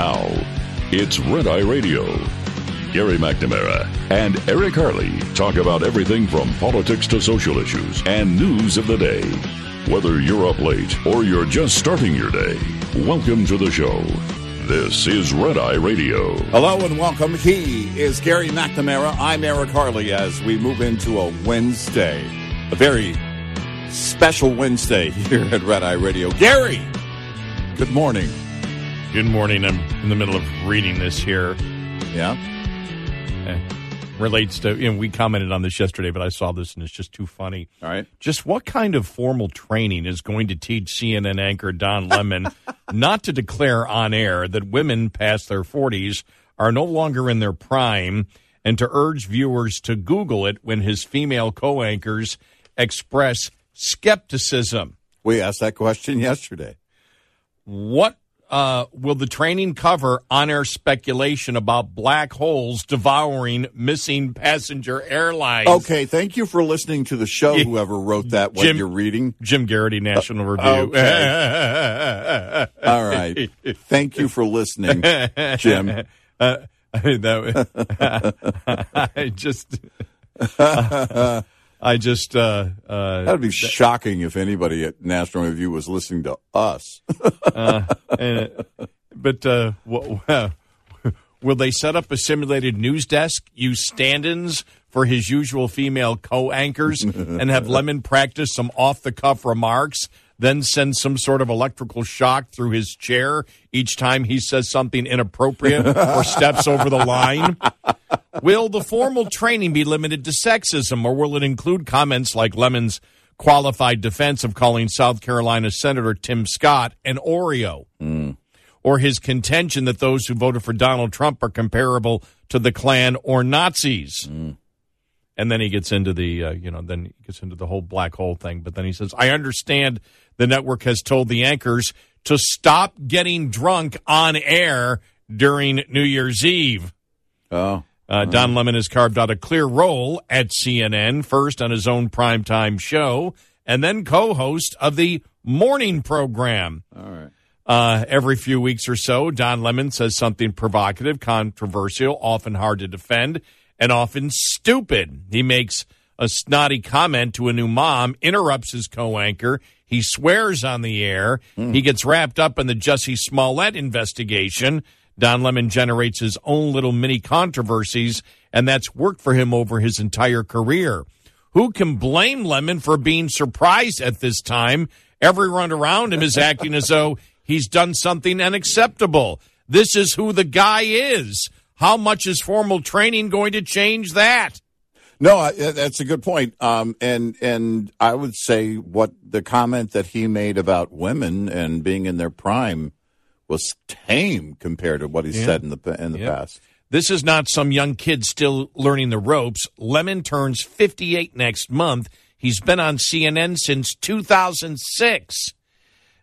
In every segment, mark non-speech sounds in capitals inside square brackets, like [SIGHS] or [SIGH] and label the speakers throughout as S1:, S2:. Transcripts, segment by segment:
S1: Now, it's Red Eye Radio. Gary McNamara and Eric Harley talk about everything from politics to social issues and news of the day. Whether you're up late or you're just starting your day, welcome to the show. This is Red Eye Radio.
S2: Hello and welcome. He is Gary McNamara. I'm Eric Harley as we move into a Wednesday, a very special Wednesday [LAUGHS] here at Red Eye Radio. Gary, good morning.
S3: Good morning. I'm in the middle of reading this here.
S2: Yeah.
S3: Eh, relates to, you know, we commented on this yesterday, but I saw this and it's just too funny.
S2: All right.
S3: Just what kind of formal training is going to teach CNN anchor Don Lemon [LAUGHS] not to declare on air that women past their 40s are no longer in their prime and to urge viewers to Google it when his female co anchors express skepticism?
S2: We asked that question yesterday.
S3: What uh, will the training cover on air speculation about black holes devouring missing passenger airlines?
S2: Okay, thank you for listening to the show, whoever wrote that, what
S3: Jim-
S2: you're reading.
S3: Jim Geraghty, National Review.
S2: okay. [LAUGHS] All right. Thank you for listening, Jim. [LAUGHS]
S3: Uh, I mean, that, [LAUGHS] I just, I just, uh, uh,
S2: That would be shocking if anybody at National Review was listening to us. [LAUGHS]
S3: and, but uh, w- w- will they set up a simulated news desk, use stand-ins for his usual female co-anchors, and have Lemon practice some off-the-cuff remarks? Then send some sort of electrical shock through his chair each time he says something inappropriate or steps over the line. Will the formal training be limited to sexism, or will it include comments like Lemon's qualified defense of calling South Carolina Senator Tim Scott an Oreo? Or his contention that those who voted for Donald Trump are comparable to the Klan or Nazis? And then he gets into the, uh, you know, then he gets into the whole black hole thing. But then he says, I understand the network has told the anchors to stop getting drunk on air during New Year's Eve.
S2: Oh.
S3: Uh, Don Lemon has carved out a clear role at CNN, first on his own primetime show, and then co host of the morning program.
S2: All right.
S3: Uh, every few weeks or so, Don Lemon says something provocative, controversial, often hard to defend, and often stupid. He makes a snotty comment to a new mom, interrupts his co anchor. He swears on the air. Hmm. He gets wrapped up in the Jussie Smollett investigation. Don Lemon generates his own little mini controversies, and that's worked for him over his entire career. Who can blame Lemon for being surprised at this time? Everyone around him is acting as though he's done something unacceptable. This is who the guy is. How much is formal training going to change that?
S2: No, I, that's a good point. Um, and and I would say what the comment that he made about women and being in their prime was tame compared to what he said in the in the
S3: Yeah.
S2: past.
S3: This is not some young kid still learning the ropes. Lemon turns 58 next month. He's been on CNN since 2006.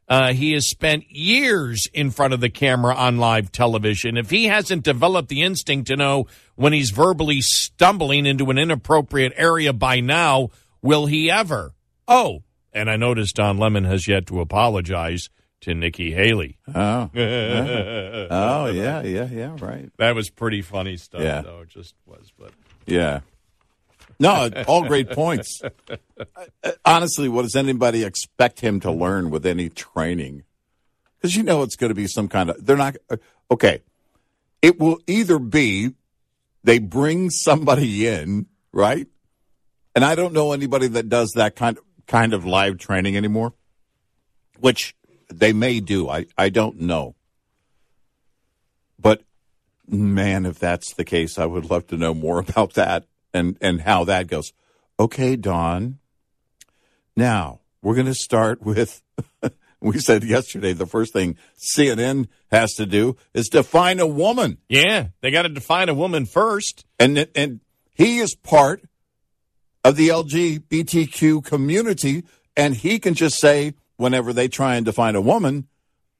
S3: Uh, he has spent years in front of the camera on live television. If he hasn't developed the instinct to know when he's verbally stumbling into an inappropriate area by now, will he ever? Oh, and I noticed Don Lemon has yet to apologize to Nikki Haley.
S2: Oh, [LAUGHS] oh yeah, [LAUGHS] yeah, yeah, right.
S3: That was pretty funny stuff,
S2: Yeah.
S3: though. It just was. But
S2: Yeah. No, all great points. [LAUGHS] Honestly, what does anybody expect him to learn with any training? Because you know it's going to be some kind of. They're not. uh, Okay. It will either be they bring somebody in, right? And I don't know anybody that does that kind of, kind of live training anymore, which they may do. I, I don't know. But man, if that's the case, I would love to know more [LAUGHS] about that and, and how that goes. Okay, Don. Now we're going to start with. [LAUGHS] we said yesterday the first thing CNN has to do is define a woman,
S3: Yeah, they got to define a woman first.
S2: and and he is part of the LGBTQ community, and he can just say whenever they try and define a woman,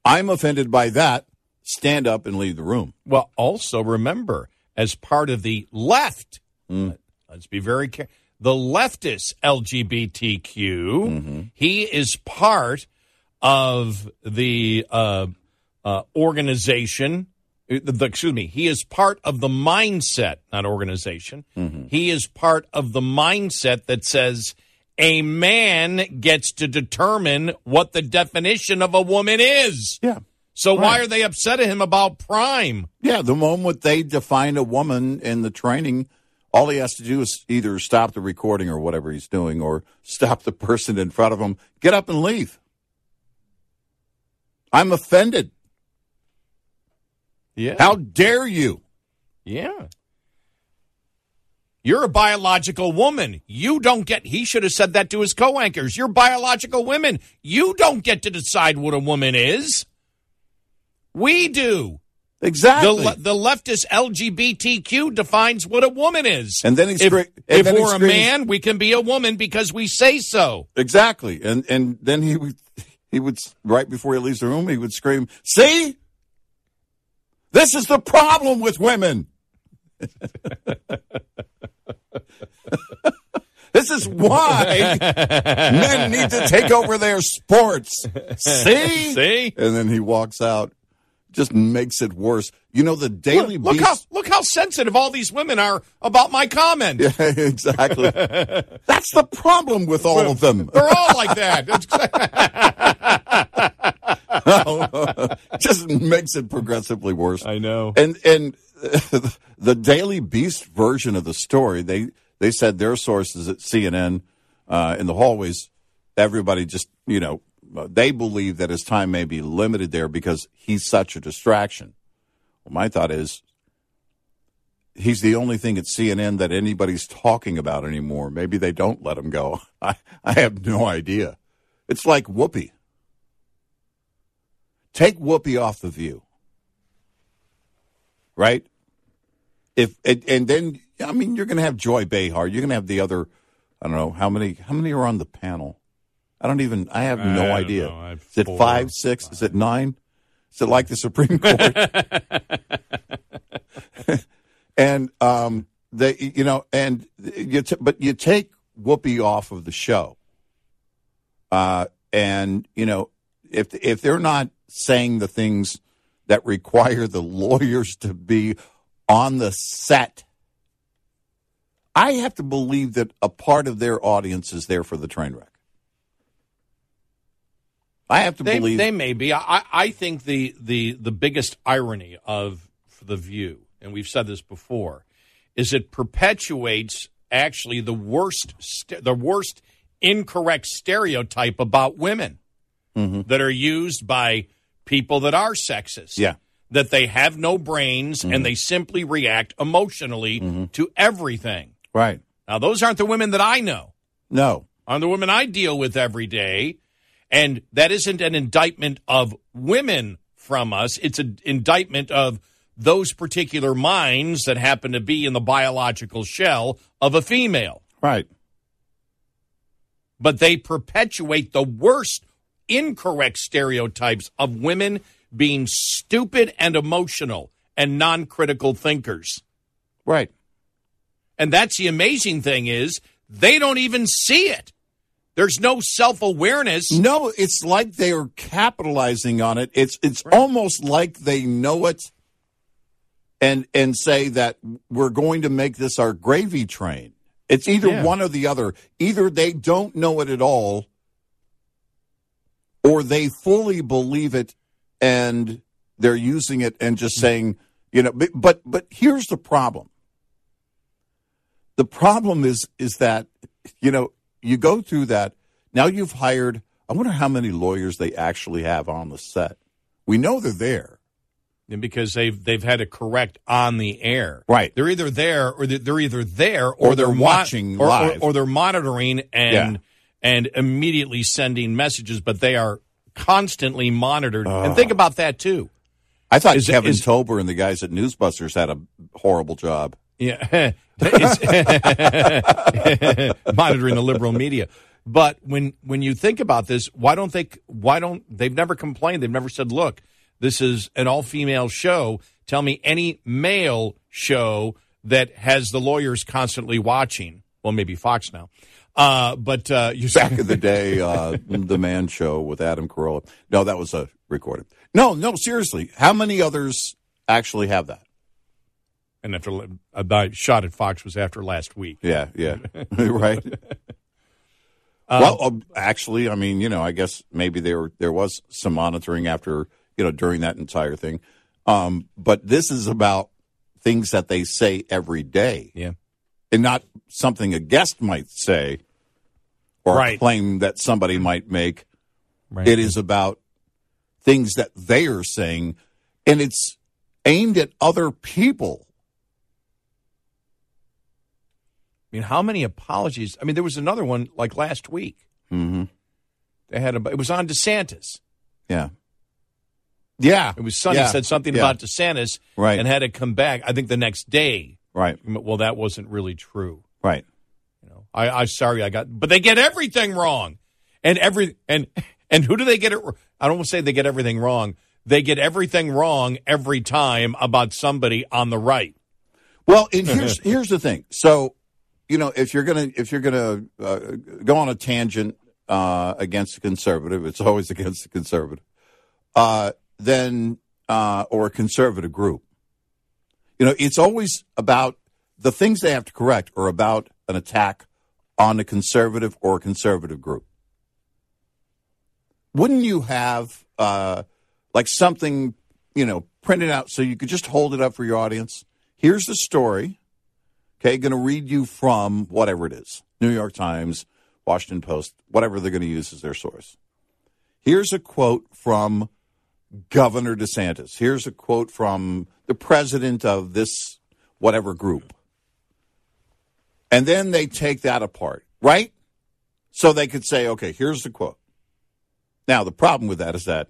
S2: "I'm offended by that." Stand up and leave the room.
S3: Well, also remember, as part of the left, let's be very careful. The leftist LGBTQ, he is part of the uh, uh, organization. uh, The, excuse me. He is part of the mindset, not organization. He is part of the mindset that says a man gets to determine what the definition of a woman is.
S2: Yeah.
S3: So why are they upset at him about prime?
S2: Yeah, the moment they define a woman in the training, all he has to do is either stop the recording or whatever he's doing, or [LAUGHS] stop the person in front of him, get up and leave. I'm offended.
S3: Yeah.
S2: How dare you?
S3: Yeah. You're a biological woman. You don't get, he should have said that to his co anchors. You're biological women. You don't get to decide what a woman is. We do. The,
S2: Exactly.
S3: le- the leftist LGBTQ defines what a woman is.
S2: And then he
S3: if,
S2: and
S3: if
S2: then
S3: we're a man, we can be a woman because we say so.
S2: exactly. And and then he would he would right before he leaves the room, he would scream, "See, this is the problem with women." [LAUGHS] this is why men need to take over their sports. See?
S3: See?
S2: And then he walks out, just makes it worse. You know, the Daily
S3: Look
S2: Beast.
S3: how look how sensitive all these women are about my comment.
S2: Yeah, [LAUGHS] exactly. [LAUGHS] That's the problem with all of them. [LAUGHS]
S3: They're all like that.
S2: Just makes it progressively worse.
S3: I know.
S2: And and the Daily Beast version of the story, they they said their sources at CNN uh, in the hallways. Everybody just you know they believe that his time may be limited there because he's such a distraction. Well, my thought is he's the only thing at CNN that anybody's talking about anymore. Maybe they don't let him go. [LAUGHS] I I have no idea. It's like Whoopi. Take Whoopi off the view right? If and, and then I mean you're going to have Joy Behar, you're going to have the other. I don't know how many how many are on the panel. I don't even. I have no idea.
S3: know. I have
S2: Is it
S3: four,
S2: five, six? Is it nine? Is it like the Supreme [LAUGHS] Court? [LAUGHS] and um, they, you know, and you, t- but you take Whoopi off of the show, uh, and you know, if if they're not saying the things that require the lawyers to be on the set. I have to believe that a part of their audience is there for the train wreck. I have to
S3: They,
S2: believe
S3: they may be. I, I think the, the, the biggest irony of The View, and we've said this before, is it perpetuates actually the worst st- the worst incorrect stereotype about women mm-hmm. that are used by people that are sexist.
S2: Yeah.
S3: That they have no brains and mm-hmm. they simply react emotionally mm-hmm. to everything.
S2: right.
S3: Now, those aren't the women that I know
S2: No,
S3: on the women I deal with every day. And that isn't an indictment of women from us. It's an indictment of those particular minds that happen to be in the biological shell of a female.
S2: right.
S3: But they perpetuate the worst incorrect stereotypes of women being stupid and emotional and non critical thinkers.
S2: Right.
S3: And that's the amazing thing is they don't even see it. There's no self awareness.
S2: No, it's like they are capitalizing on it. It's it's almost like they know it and and say that we're going to make this our gravy train. It's either
S3: Yeah.
S2: one or the other. Either they don't know it at all or they fully believe it and they're using it and just saying, you know, but but, but here's the problem. The problem is is that you know, you go through that. Now you've hired I wonder how many lawyers they actually have on the set. We know they're there.
S3: And because they've they've had to correct on the air.
S2: Right.
S3: They're either there or they're, they're either there
S2: Or
S3: or,
S2: they're
S3: mon-
S2: watching
S3: or, or-
S2: live.
S3: or, they're monitoring and
S2: Yeah.
S3: and immediately sending messages, but they are constantly monitored. and think ah. about that too.
S2: I thought
S3: Is-
S2: Kevin
S3: is-
S2: Tober and the guys at Newsbusters had a horrible job.
S3: Yeah, [LAUGHS] [LAUGHS] monitoring the liberal media. But when when you think about this, why don't they? Why don't they've never complained? They've never said, "Look, this is an all female show. Tell me any male show that has the lawyers constantly watching." Well, maybe Fox now, uh, but uh, you
S2: Back in the day, uh, the Man Show with Adam Carolla. No, that was a recorded. No, no, seriously. How many others actually have that?
S3: And after uh, my shot at Fox was after last week.
S2: Yeah, yeah, [LAUGHS] [LAUGHS] right. well, uh, actually, I mean, you know, I guess maybe there there was some monitoring after you know during that entire thing, um, but this is about things that they say every day,
S3: Yeah,
S2: and not something a guest might say or a
S3: Right.
S2: claim that somebody might make.
S3: right.
S2: It is about things that they are saying, and it's aimed at other people.
S3: I mean, how many apologies? I mean, there was another one like last week.
S2: Mm-hmm.
S3: They had a. It was on DeSantis.
S2: Yeah, yeah.
S3: It was Sonny
S2: Yeah.
S3: said something
S2: Yeah.
S3: about DeSantis,
S2: Right.
S3: and had to come back. I think the next day.
S2: right,
S3: Well, that wasn't really true.
S2: right.
S3: You know, I, I'm sorry, I got, but they get everything wrong, and every and and who do they get it? I don't want to say they get everything wrong. They get everything wrong every time about somebody on the right.
S2: Well, and here's here's the thing. So, you know, if you're gonna if you're gonna uh, go on a tangent uh, against a conservative, it's always [LAUGHS] against the conservative. Uh, then uh, or a conservative group. You know, it's always about the things they have to correct are about an attack on a conservative or a conservative group. Wouldn't you have uh, like something, you know, printed out so you could just hold it up for your audience? Here's the story. Okay, going to read you from whatever it is New York Times, Washington Post, whatever they're going to use as their source. Here's a quote from Governor DeSantis. Here's a quote from the president of this whatever group. And then they take that apart, right? So they could say, okay, here's the quote. Now, the problem with that is that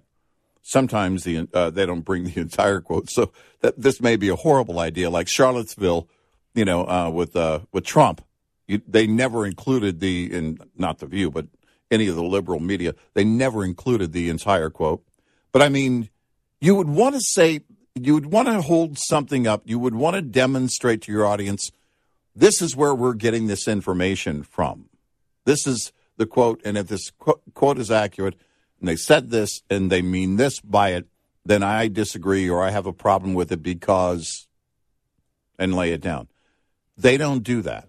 S2: sometimes the uh, they don't bring the [LAUGHS] entire quote. So that this may be a horrible idea, like Charlottesville, you know, uh, with uh, with Trump. You, they never included the in not the View, but any of the liberal media. They never included the entire quote. But I mean, you would want to say, you would want to hold something up. You would want to demonstrate to your audience, this is where we're getting this information from. This is the quote, and if this qu- quote is accurate, and they said this and they mean this by it, then I disagree or I have a problem with it because, and lay it down. They don't do that.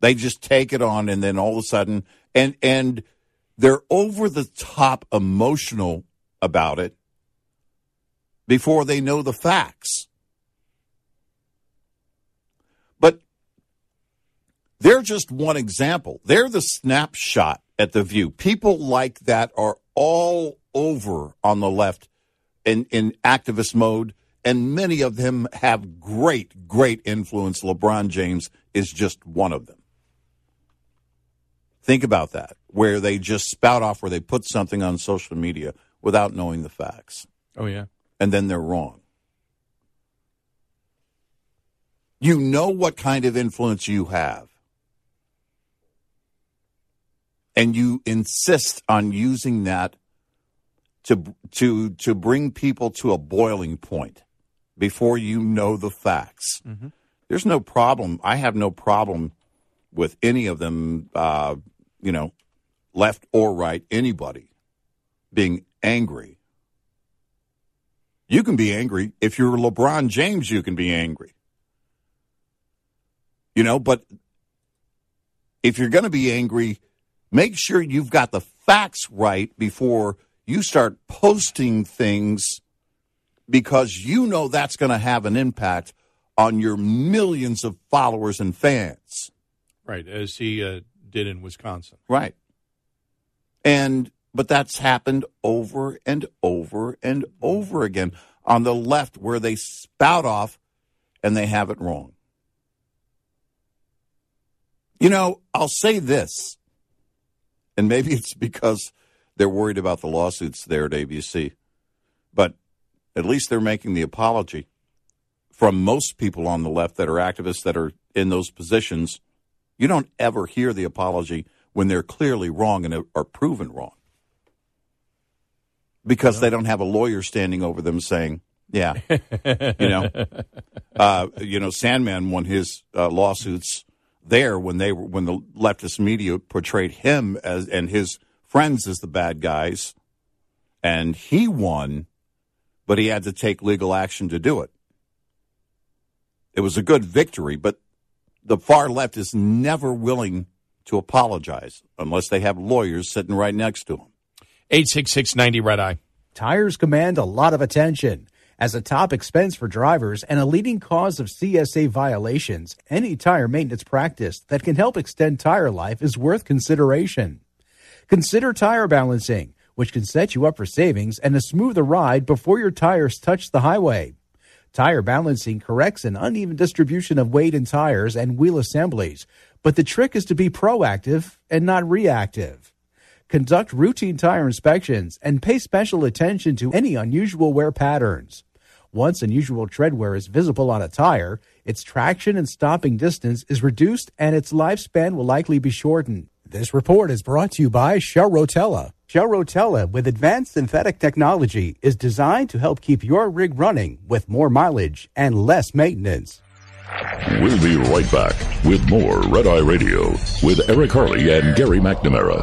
S2: They just take it on, and then all of a sudden, and and they're over the top emotional about it before they know the facts. But they're just one example. They're the snapshot at the view. People like that are all over on the left in, in activist mode, and many of them have great, great influence. LeBron James is just one of them. Think about that, where they just spout off, where they put something on social media without knowing the facts,
S3: Oh yeah.
S2: and then they're wrong. You know what kind of influence you have, and you insist on using that to to to bring people to a boiling point before you know the facts. There's no problem. I have no problem with any of them. Uh, you know, left or right, anybody being angry. You can be angry. If you're LeBron James, you can be angry. You know, but if you're going to be angry, make sure you've got the facts right before you start posting things because you know that's going to have an impact on your millions of followers and fans.
S3: Right, as he uh, did in Wisconsin.
S2: Right. And but that's happened over and over and over again on the left where they spout off and they have it wrong. You know, I'll say this, and maybe it's because they're worried about the lawsuits there at ABC, but at least they're making the apology from most people on the left that are activists that are in those positions. You don't ever hear the apology when they're clearly wrong and are proven wrong because they don't have a lawyer standing over them saying, "Yeah, you know, [LAUGHS] uh, you know, Sandmann won his uh, lawsuits there when they were when the leftist media portrayed him as and his friends as the bad guys, and he won, but he had to take legal action to do it. It was a good victory, but the far left is never willing to apologize unless they have lawyers sitting right next to them.
S3: 86690 Red Eye.
S4: Tires command a lot of attention. As a top expense for drivers and a leading cause of CSA violations, any tire maintenance practice that can help extend tire life is worth consideration. Consider tire balancing, which can set you up for savings and a smoother ride before your tires touch the highway. Tire balancing corrects an uneven distribution of weight in tires and wheel assemblies, but the trick is to be proactive and not reactive. Conduct routine tire inspections and pay special attention to any unusual wear patterns. Once unusual tread wear is visible on a tire, its traction and stopping distance is reduced and its lifespan will likely be shortened. This report is brought to you by Shell Rotella. Shell Rotella, with advanced synthetic technology, is designed to help keep your rig running with more mileage and less maintenance.
S1: We'll be right back with more Red Eye Radio with Eric Harley and Gary McNamara.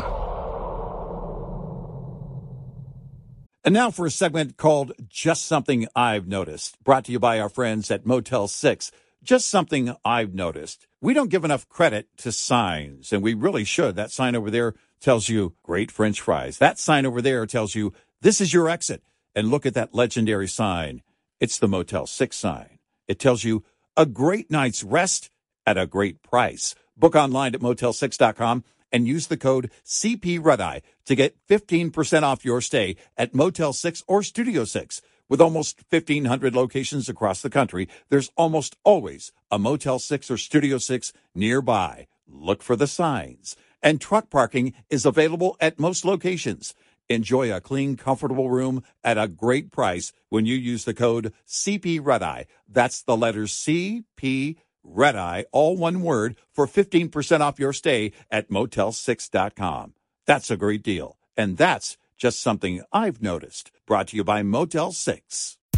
S2: And now for a segment called Just Something I've Noticed, brought to you by our friends at Motel 6. Just something I've noticed. We don't give enough credit to signs, and we really should. That sign over there tells you great French fries. That sign over there tells you this is your exit. And look at that legendary sign. It's the Motel 6 sign. It tells you a great night's rest at a great price. Book online at motel6.com and use the code CP Red to get 15% off your stay at Motel 6 or Studio 6. With almost 1,500 locations across the country, there's almost always a Motel 6 or Studio 6 nearby. Look for the signs. And truck parking is available at most locations. Enjoy a clean, comfortable room at a great price when you use the code CP Red Eye. That's the letters CP Red Eye, all one word, for 15% off your stay at motel6.com. That's a great deal. And that's just something I've noticed. Brought to you by Motel 6.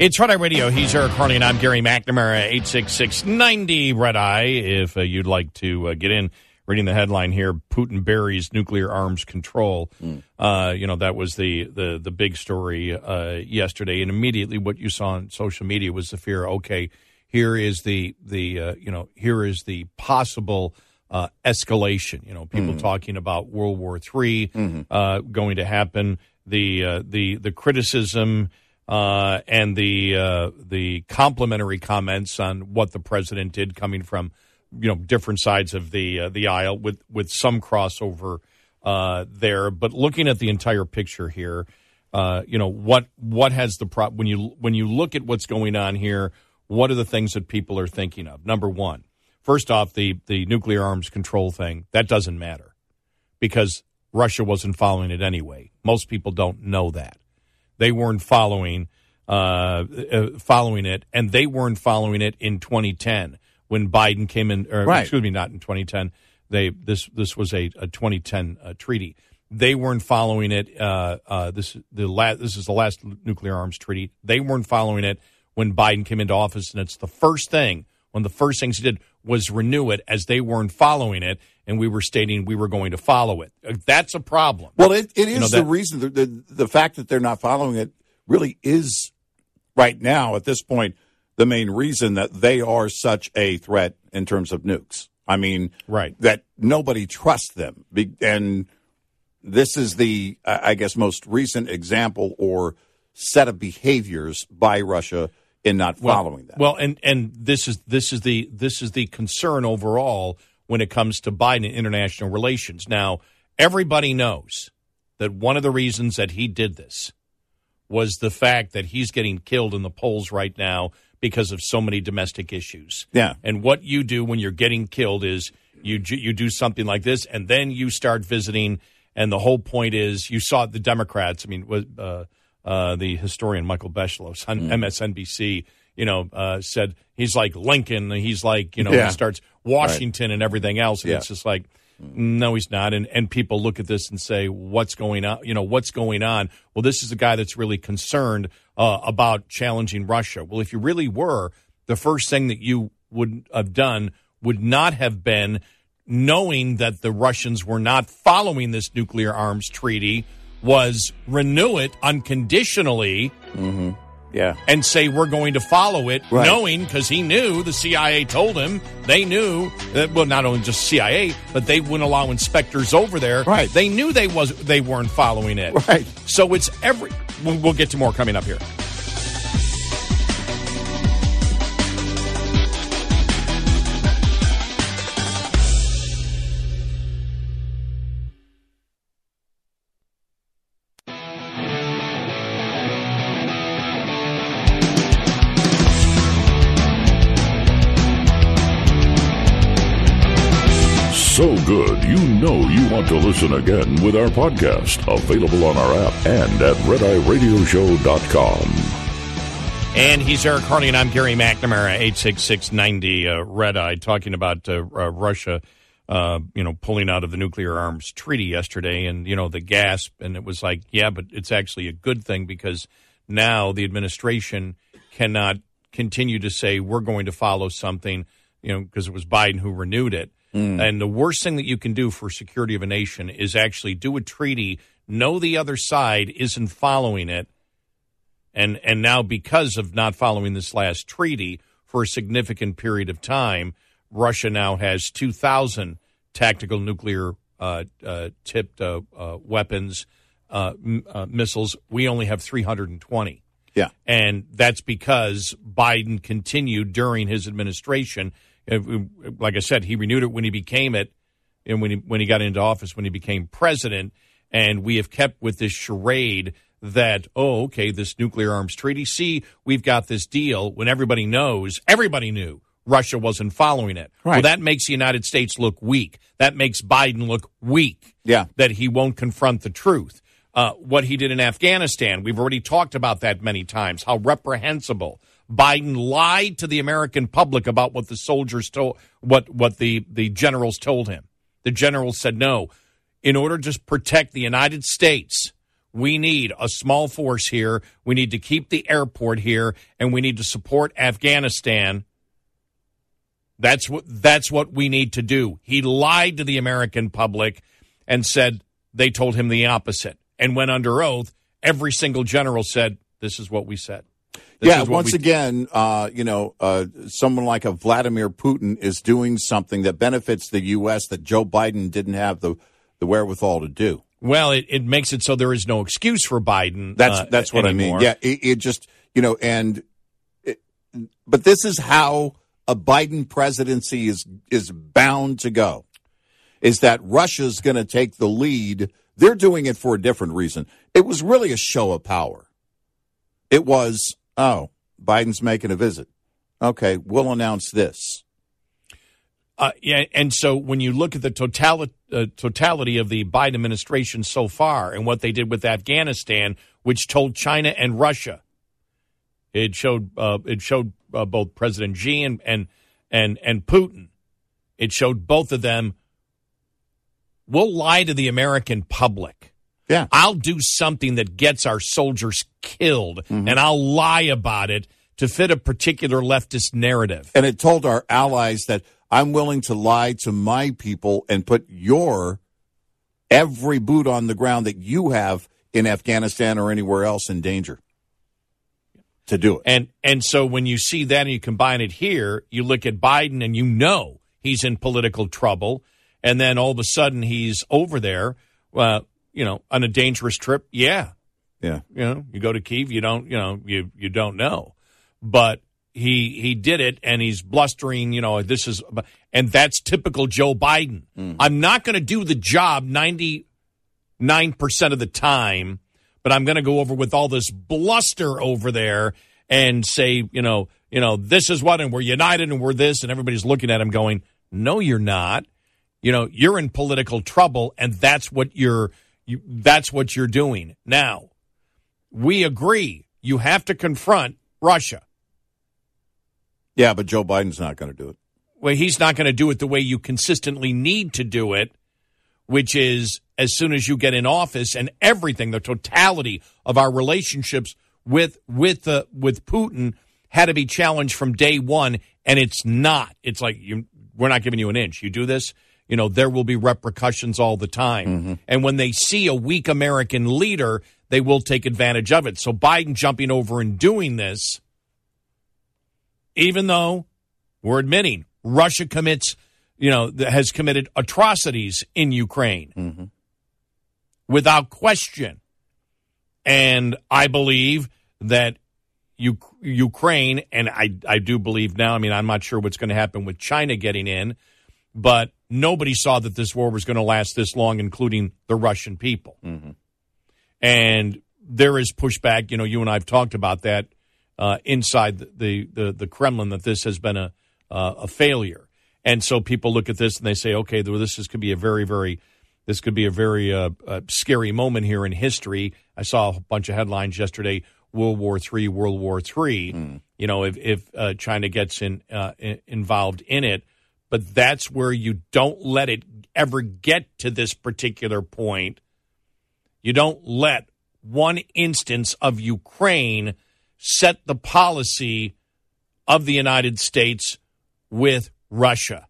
S3: It's Red Eye Radio. He's Eric Harley, and I'm Gary McNamara, 86690 Red Eye. If uh, you'd like to uh, get in, reading the headline here Putin buries nuclear arms control. Mm. Uh, you know, that was the, the, the big story uh, yesterday. And immediately what you saw on social media was the fear okay, here is the, the uh, you know, here is the possible. Uh, escalation, you know, people mm. talking about World War III mm-hmm. going to happen. The the the criticism uh, and the uh, the complimentary comments on what the president did, coming from you know different sides of the uh, the aisle, with with some crossover uh, there. But looking at the entire picture here, uh, you know what what has the pro- when you when you look at what's going on here, what are the things that people are thinking of? Number one, First off, the the nuclear arms control thing that doesn't matter because Russia wasn't following it anyway. Most people don't know that they weren't following uh, uh, following it, and they weren't following it in 2010 when Biden came in. Or,
S2: Right.
S3: Excuse me, not in 2010. They this this was a, a 2010 uh, treaty. They weren't following it. Uh, uh, this the last. This is the last nuclear arms treaty. They weren't following it when Biden came into office, and it's the first thing. One of the first things he did was renew it, as they weren't following it, and we were stating we were going to follow it. Uh, That's a problem.
S2: Well, it, it is
S3: know,
S2: the reason. The, the the fact that they're not following it really is right now at this point the main reason that they are such a threat in terms of nukes. I mean,
S3: Right.
S2: that nobody trusts them, and this is the I guess most recent example or set of behaviors by Russia in not following that.
S3: Well, and and this is this is the this is the concern overall when it comes to Biden and international relations. Now, everybody knows that one of the reasons that he did this was the fact that he's getting killed in the polls right now because of so many domestic issues.
S2: Yeah.
S3: And what you do when you're getting killed is you you do something like this, and then you start visiting. And the whole point is, you saw the Democrats. I mean, was uh, uh, the historian Michael Beschloss on MSNBC. You know, uh, said he's like Lincoln. He's like you know,
S2: Yeah.
S3: he starts Washington and everything else, and
S2: Yeah.
S3: it's just like. No, he's not. And and people look at this and say, "What's going on? You know, what's going on?" Well, this is a guy that's really concerned uh, about challenging Russia. Well, if you really were, the first thing that you would have done would not have been knowing that the Russians were not following this nuclear arms treaty, was renew it unconditionally mm-hmm.
S2: yeah,
S3: and say we're going to follow it,
S2: Right.
S3: knowing because he knew the CIA told him they knew. That, well, not only just CIA, but they wouldn't allow inspectors over there.
S2: Right.
S3: They knew they was they weren't following it.
S2: Right.
S3: So it's every. We'll get to more coming up here.
S1: You want to listen again with our podcast, available on our app and at redeyeradioshow.com.
S3: And he's Eric Harley, and I'm Gary McNamara, 86690 uh, Red Eye, talking about uh, uh, Russia, uh, you know, pulling out of the nuclear arms treaty yesterday and, you know, the gasp. And it was like, yeah, but it's actually a good thing because now the administration cannot continue to say we're going to follow something, you know, because it was Biden who renewed it. And the worst thing that you can do for security of a nation is actually do a treaty, know the other side isn't following it, and and now because of not following this last treaty for a significant period of time, Russia now has 2,000 tactical nuclear uh, uh, tipped uh, uh, weapons, uh, m- uh, missiles. We only have 320.
S2: yeah.
S3: And that's because Biden continued during his administration. Uh, Like I said, he renewed it when he became it, and when he when he got into office, when he became president. And we have kept with this charade that oh, okay, this nuclear arms treaty. See, we've got this deal. When everybody knows, everybody knew Russia wasn't following it. Well,
S2: Right.
S3: that makes the United States look weak. That makes Biden look weak
S2: Yeah.
S3: that he won't confront the truth. Uh, what he did in Afghanistan, we've already talked about that many times, how reprehensible. Biden lied to the American public about what the soldiers told, what, what the, the generals told him. The generals said, no, in order to protect the United States, we need a small force here. We need to keep the airport here, and we need to support Afghanistan. That's what that's what we need to do. He lied to the American public and said they told him the opposite. And went under oath, every single general said, "This is what we said." This
S2: yeah, once
S3: we-
S2: again, uh, you know, uh, someone like a Vladimir Putin is doing something that benefits the U.S. that Joe Biden didn't have the, the wherewithal to do.
S3: Well, it, it makes it so there is no excuse for Biden.
S2: That's
S3: uh,
S2: that's what
S3: anymore.
S2: I mean. Yeah, it, it just you know, and it, but this is how a Biden presidency is is bound to go. Is that Russia's going to take the lead? They're doing it for a different reason. It was really a show of power. It was oh, Biden's making a visit. Okay, we'll announce this.
S3: Uh, yeah, and so when you look at the totality, uh, totality of the Biden administration so far and what they did with Afghanistan, which told China and Russia, it showed uh, it showed uh, both President Xi and, and and and Putin. It showed both of them. We'll lie to the American public.
S2: Yeah.
S3: I'll do something that gets our soldiers killed,
S2: Mm-hmm.
S3: and I'll lie about it to fit a particular leftist narrative.
S2: And it told our allies that I'm willing to lie to my people and put your every boot on the ground that you have in Afghanistan or anywhere else in danger to do it.
S3: And and so when you see that and you combine it here, you look at Biden and you know he's in political trouble, and then all of a sudden he's over there, uh, you know, on a dangerous trip. Yeah,
S2: Yeah.
S3: you know, you go to Kiev, you don't, you know, you you don't know, but he he did it, and he's blustering. You know, this is, and that's typical Joe Biden. Mm-hmm. I'm not going to do the job ninety nine percent of the time, but I'm going to go over with all this bluster over there and say, you know, you know, this is what, and we're united, and we're this, and everybody's looking at him going, no, you're not. You know, you're in political trouble, and that's what you're. You, that's what you're doing now we agree you have to confront Russia.
S2: Yeah, but Joe Biden's not going to do it.
S3: Well, he's not going to do it the way you consistently need to do it, which is as soon as you get in office and everything, the totality of our relationships with with uh, with Putin had to be challenged from day one, and it's not. It's like you, we're not giving you an inch. You do this, you know, there will be repercussions all the time. Mm-hmm. And when they see a weak American leader, they will take advantage of it. So Biden jumping over and doing this, even though we're admitting Russia commits, you know, has committed atrocities in Ukraine mm-hmm. without question. And I believe that U- Ukraine, and I, I do believe now, I mean, I'm not sure what's going to happen with China getting in, but nobody saw that this war was going to last this long, including the Russian people. And there is pushback. You know, you and I have talked about that uh, inside the, the, the Kremlin that this has been a, uh, a failure. And so people look at this and they say, okay, well, this is, could be a very, very, this could be a very uh, uh, scary moment here in history. I saw a bunch of headlines yesterday: World War Three, World War Three. You know, if if uh, China gets in, uh, in involved in it, but that's where you don't let it ever get to this particular point. You don't let one instance of Ukraine set the policy of the United States with Russia.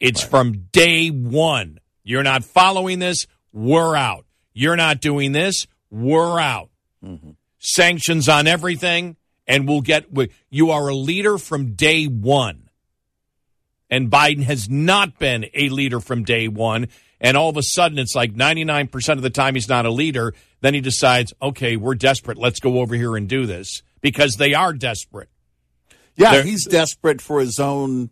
S3: It's from day one. You're not following this, we're out. You're not doing this, we're out. Mm-hmm. Sanctions on everything, and we'll get. You are a leader from day one. And Biden has not been a leader from day one. And all of a sudden, it's like 99% of the time he's not a leader. Then he decides, okay, we're desperate. Let's go over here and do this because they are desperate.
S2: Yeah,
S3: They're-
S2: he's desperate for his own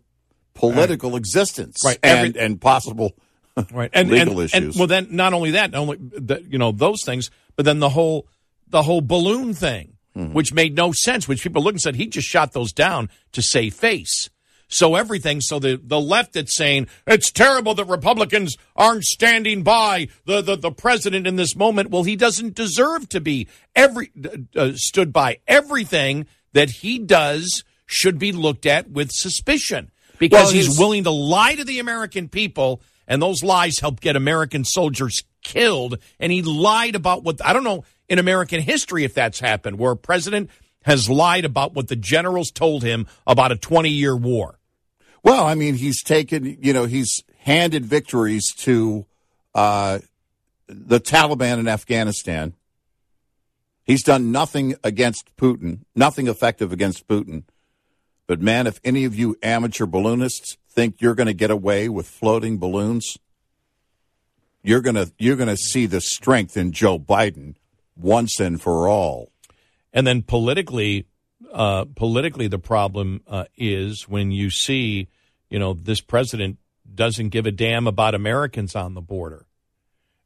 S2: political existence
S3: Right,
S2: and,
S3: every-
S2: and possible [LAUGHS]
S3: right and
S2: legal
S3: and,
S2: issues.
S3: and well then not only that not only the, you know those things but then the whole the whole balloon thing
S2: Mm-hmm.
S3: which made no sense which people look and said he just shot those down to save face so everything so the the left that's saying it's terrible that republicans aren't standing by the the, the president in this moment well he doesn't deserve to be every uh, stood by everything that he does should be looked at with suspicion because
S2: Well,
S3: he's willing to lie to the American people, and those lies help get American soldiers killed. And he lied about what I don't know in American history if that's happened, where a president has lied about what the generals told him about a 20 year war.
S2: Well, I mean, he's taken, you know, he's handed victories to uh, the Taliban in Afghanistan. He's done nothing against Putin, nothing effective against Putin. But man, if any of you amateur balloonists think you're going to get away with floating balloons, you're going to you're going to see the strength in Joe Biden once and for all.
S3: And then politically, uh, politically, the problem uh, is when you see, you know, this president doesn't give a damn about Americans on the border.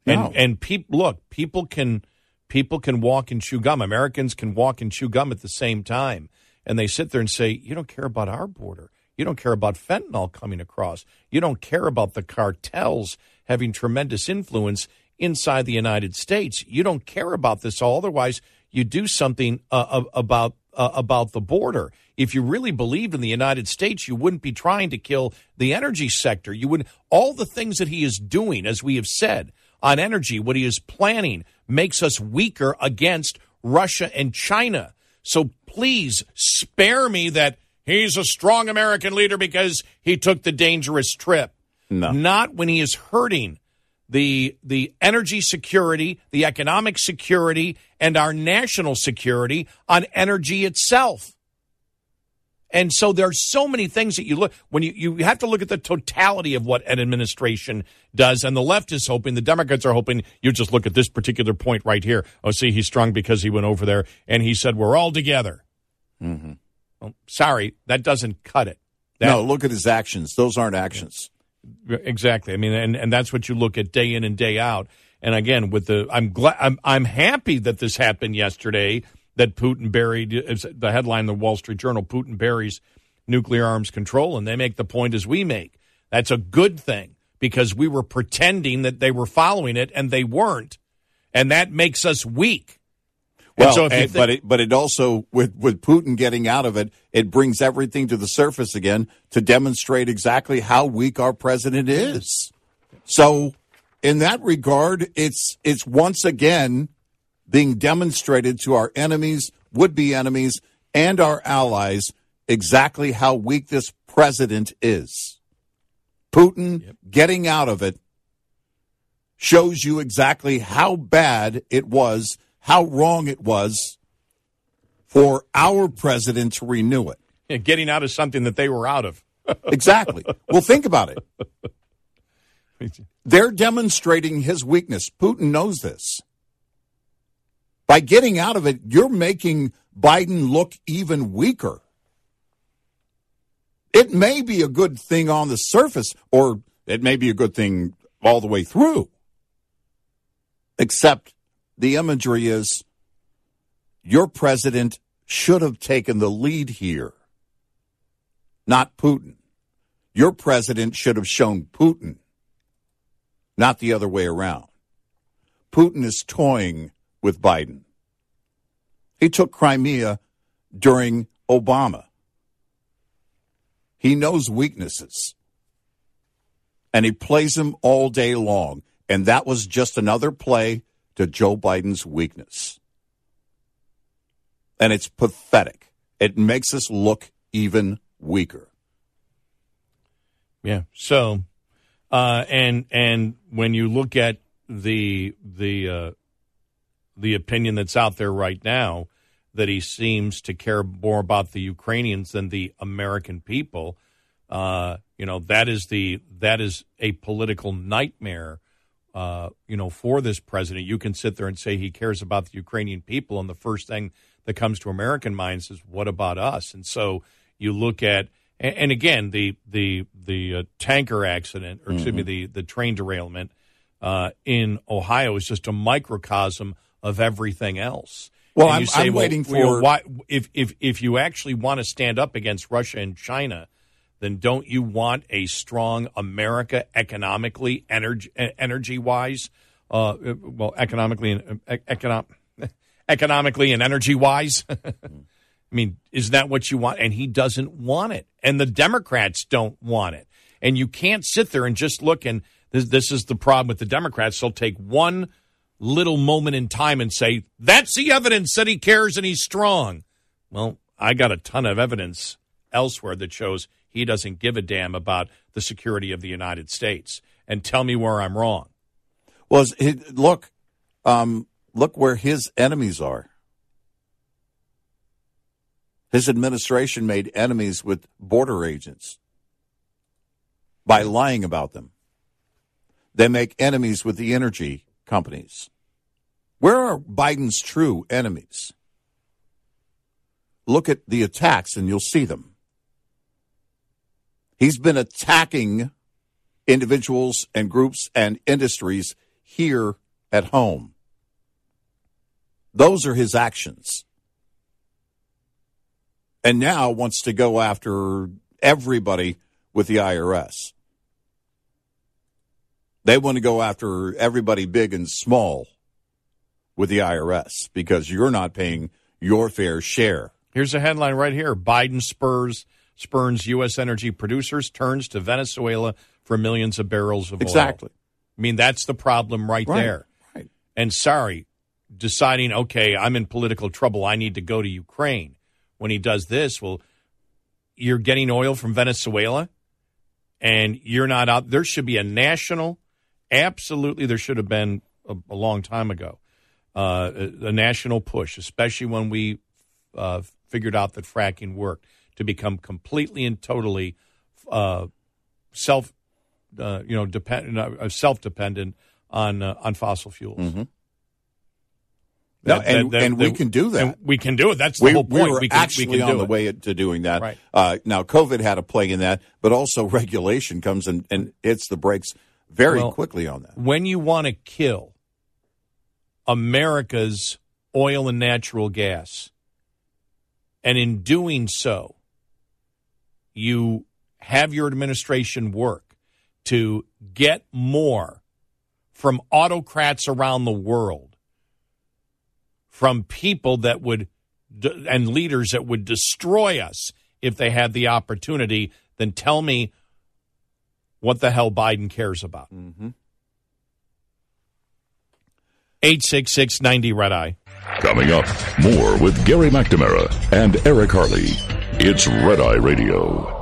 S3: And
S2: No.
S3: and people look, people can people can walk and chew gum. Americans can walk and chew gum at the same time. And they sit there and say, "You don't care about our border. You don't care about fentanyl coming across. You don't care about the cartels having tremendous influence inside the United States. You don't care about this all. Otherwise, you do something uh, about uh, about the border. If you really believed in the United States, you wouldn't be trying to kill the energy sector. You would all the things that he is doing, as we have said on energy, what he is planning makes us weaker against Russia and China. So please spare me that he's a strong American leader because he took the dangerous trip.
S2: No.
S3: Not when he is hurting the the energy security, the economic security, and our national security on energy itself. And so there are so many things that you look when you, you have to look at the totality of what an administration does. And the left is hoping, the Democrats are hoping you just look at this particular point right here. Oh, see, he's strong because he went over there and he said, we're all together.
S2: Mm-hmm.
S3: Well, sorry, that doesn't cut it. That,
S2: no, look at his actions. Those aren't actions.
S3: Exactly. I mean, and, and that's what you look at day in and day out. And again, with the, I'm glad, I'm, I'm happy that this happened yesterday that Putin buried. The headline, in the Wall Street Journal: Putin buries nuclear arms control, and they make the point as we make. That's a good thing because we were pretending that they were following it and they weren't, and that makes us weak.
S2: Well, so and, but it, but it also with with Putin getting out of it, it brings everything to the surface again to demonstrate exactly how weak our president is. So, in that regard, it's it's once again being demonstrated to our enemies, would be enemies, and our allies exactly how weak this president is. Putin yep. getting out of it shows you exactly how bad it was, how wrong it was for our president to renew it.
S3: Yeah, getting out of something that they were out of. [LAUGHS]
S2: exactly. Well, think about it. They're demonstrating his weakness. Putin knows this. By getting out of it, you're making Biden look even weaker. It may be a good thing on the surface, or it may be a good thing all the way through. Except the imagery is your president should have taken the lead here, not Putin. Your president should have shown Putin, not the other way around. Putin is toying with Biden. He took Crimea during Obama. He knows weaknesses. And he plays them all day long. And that was just another play to Joe Biden's weakness. And it's pathetic. It makes us look even weaker.
S3: Yeah. So, uh, and and when you look at the the uh, the opinion that's out there right now that he seems to care more about the Ukrainians than the American people. Uh, you know that is the that is a political nightmare. Uh, you know, for this president, you can sit there and say he cares about the Ukrainian people, and the first thing that comes to American minds is, "What about us?" And so you look at, and, and again, the the the uh, tanker accident, or excuse mm-hmm. me, the the train derailment uh, in Ohio is just a microcosm of everything else.
S2: Well, I'm, say, I'm well, waiting for you know,
S3: why, if if if you actually want to stand up against Russia and China, then don't you want a strong America economically, energy energy wise, uh, well, economically and uh, [LAUGHS] economically and energy wise. [LAUGHS] I mean, is that what you want? And he doesn't want it, and the Democrats don't want it. And you can't sit there and just look and this, this is the problem with the Democrats. They'll take one little moment in time and say, that's the evidence that he cares and he's strong. Well, I got a ton of evidence elsewhere that shows he doesn't give a damn about the security of the United States. And tell me where I'm wrong.
S2: Well, look, um, look where his enemies are. His administration made enemies with border agents by lying about them. They make enemies with the energy companies. Where are Biden's true enemies? Look at the attacks and you'll see them. He's been attacking individuals and groups and industries here at home. Those are his actions. And now wants to go after everybody with the IRS. They want to go after everybody big and small with the IRS because you're not paying your fair share.
S3: Here's a headline right here Biden spurs spurns U.S. energy producers, turns to Venezuela for millions of barrels of
S2: Exactly.
S3: oil. Exactly. I mean, that's the problem right,
S2: Right,
S3: there.
S2: right.
S3: And sorry, deciding, okay, I'm in political trouble. I need to go to Ukraine. When he does this, well, you're getting oil from Venezuela and you're not out. There should be a national, absolutely, there should have been a, a long time ago, uh, a, a national push, especially when we uh, figured out that fracking worked, to become completely and totally uh, self, uh, you know, depend, uh, self dependent on uh, on fossil fuels.
S2: Mm-hmm. No, and- and we can do that.
S3: we can do it. That's the
S2: we,
S3: whole
S2: we
S3: point.
S2: were
S3: we can,
S2: actually
S3: we can
S2: on
S3: do
S2: the
S3: it.
S2: way to doing that.
S3: Right.
S2: Uh, now, COVID had a play in that, but also [LAUGHS] regulation comes and, and hits the brakes very
S3: Well,
S2: quickly on that.
S3: when you want to kill America's oil and natural gas, and in doing so, you have your administration work to get more from autocrats around the world, from people that would and leaders that would destroy us if they had the opportunity, then tell me what the hell Biden cares about. Mm-hmm. 866 90 Red Eye.
S1: Coming up, more with Gary McNamara and Eric Harley. It's Red Eye Radio.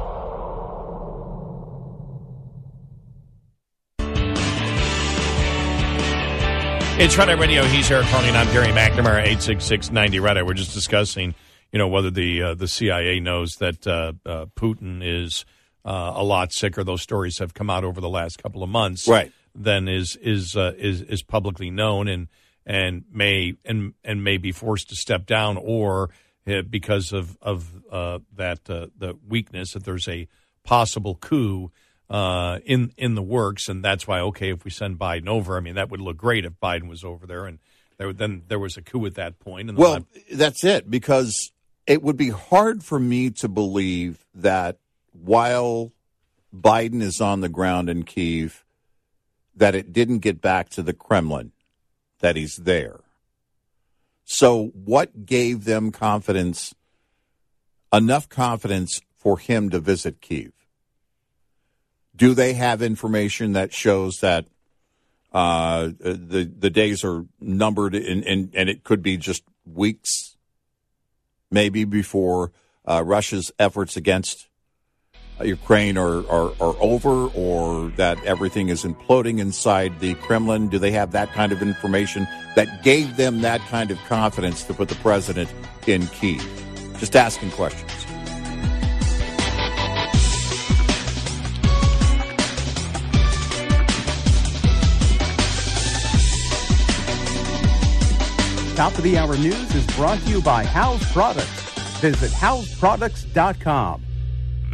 S3: It's Red Eye Radio. He's Eric Harley, and I'm Gary McNamara, 866 90 Red Eye. We're just discussing, you know, whether the uh, the CIA knows that uh, uh, Putin is uh, a lot sicker. Those stories have come out over the last couple of months.
S2: Right.
S3: Than is is uh, is is publicly known and and may and and may be forced to step down or because of of uh, that uh, the weakness that there's a possible coup uh, in in the works, and that's why okay, if we send Biden over, I mean that would look great if Biden was over there, and there, then there was a coup at that point. And
S2: Well,
S3: lab-
S2: that's it, because it would be hard for me to believe that while Biden is on the ground in Kiev, that it didn't get back to the Kremlin, that he's there. So, what gave them confidence, enough confidence for him to visit Kiev? Do they have information that shows that uh, the the days are numbered and, and, and it could be just weeks, maybe before uh, Russia's efforts against Ukraine are, are, are over or that everything is imploding inside the Kremlin? Do they have that kind of information that gave them that kind of confidence to put the president in Kiev? Just asking questions.
S4: Top of the hour news is brought to you by House Products. Visit houseproducts.com.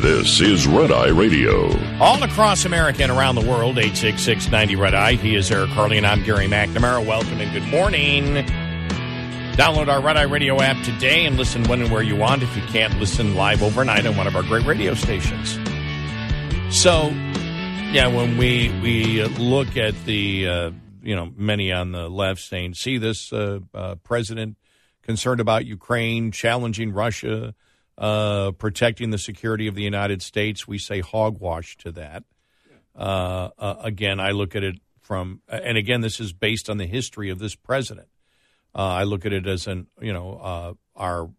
S1: This is Red Eye Radio.
S3: all across America and around the world, 866 90 Red Eye. He is Eric Harley, and I'm Gary McNamara. Welcome and good morning. Download our Red Eye Radio app today and listen when and where you want if you can't listen live overnight on one of our great radio stations. So, yeah, when we we look at the uh, you know many on the left saying, see this uh, uh, president concerned about Ukraine, challenging Russia, uh, protecting the security of the United States, we say hogwash to that. Uh, uh, again, I look at it from, and again, this is based on the history of this president. Uh, I look at it as an, you know, uh, our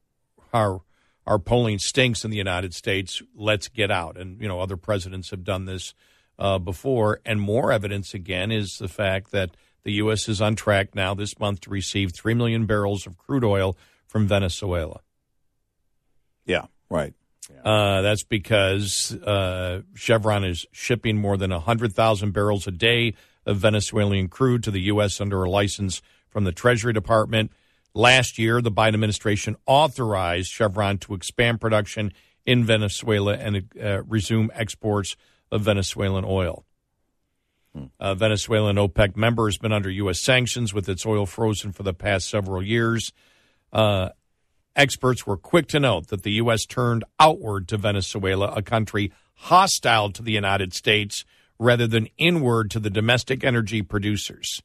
S3: our our polling stinks in the United States. Let's get out. And you know, other presidents have done this uh, before. And more evidence again is the fact that the U.S. is on track now this month to receive three million barrels of crude oil from Venezuela.
S2: Yeah, right.
S3: Uh, that's because uh, Chevron is shipping more than 100,000 barrels a day of Venezuelan crude to the U.S. under a license from the Treasury Department. Last year, the Biden administration authorized Chevron to expand production in Venezuela and uh, resume exports of Venezuelan oil. Uh, Venezuelan OPEC member has been under U.S. sanctions with its oil frozen for the past several years. Uh, experts were quick to note that the U.S. turned outward to Venezuela, a country hostile to the United States, rather than inward to the domestic energy producers.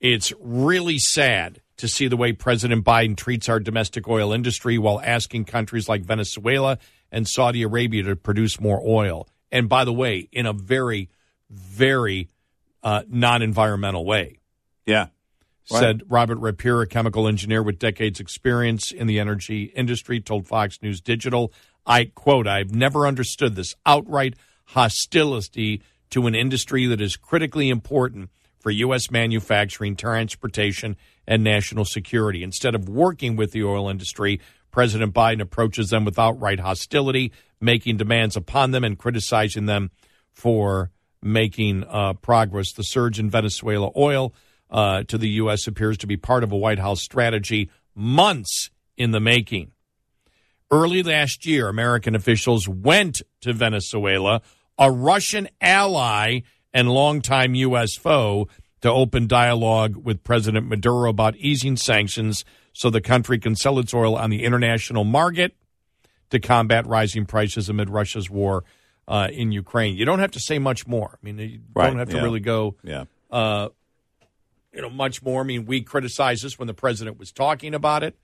S3: It's really sad to see the way President Biden treats our domestic oil industry while asking countries like Venezuela and Saudi Arabia to produce more oil. And by the way, in a very, very uh, non environmental way.
S2: Yeah.
S3: Right. Said Robert Rapier, a chemical engineer with decades' experience in the energy industry, told Fox News Digital, I quote, I've never understood this outright hostility to an industry that is critically important for U.S. manufacturing, transportation, and national security. Instead of working with the oil industry, President Biden approaches them with outright hostility, making demands upon them and criticizing them for making uh, progress. The surge in Venezuela oil uh, to the U.S. appears to be part of a White House strategy months in the making. Early last year, American officials went to Venezuela, a Russian ally and longtime U.S. foe to open dialogue with President Maduro about easing sanctions so the country can sell its oil on the international market to combat rising prices amid Russia's war uh, in Ukraine. You don't have to say much more. I mean, you right, don't have to
S2: yeah.
S3: really go,
S2: yeah.
S3: Uh, you know, much more. I mean, we criticized this when the president was talking about it,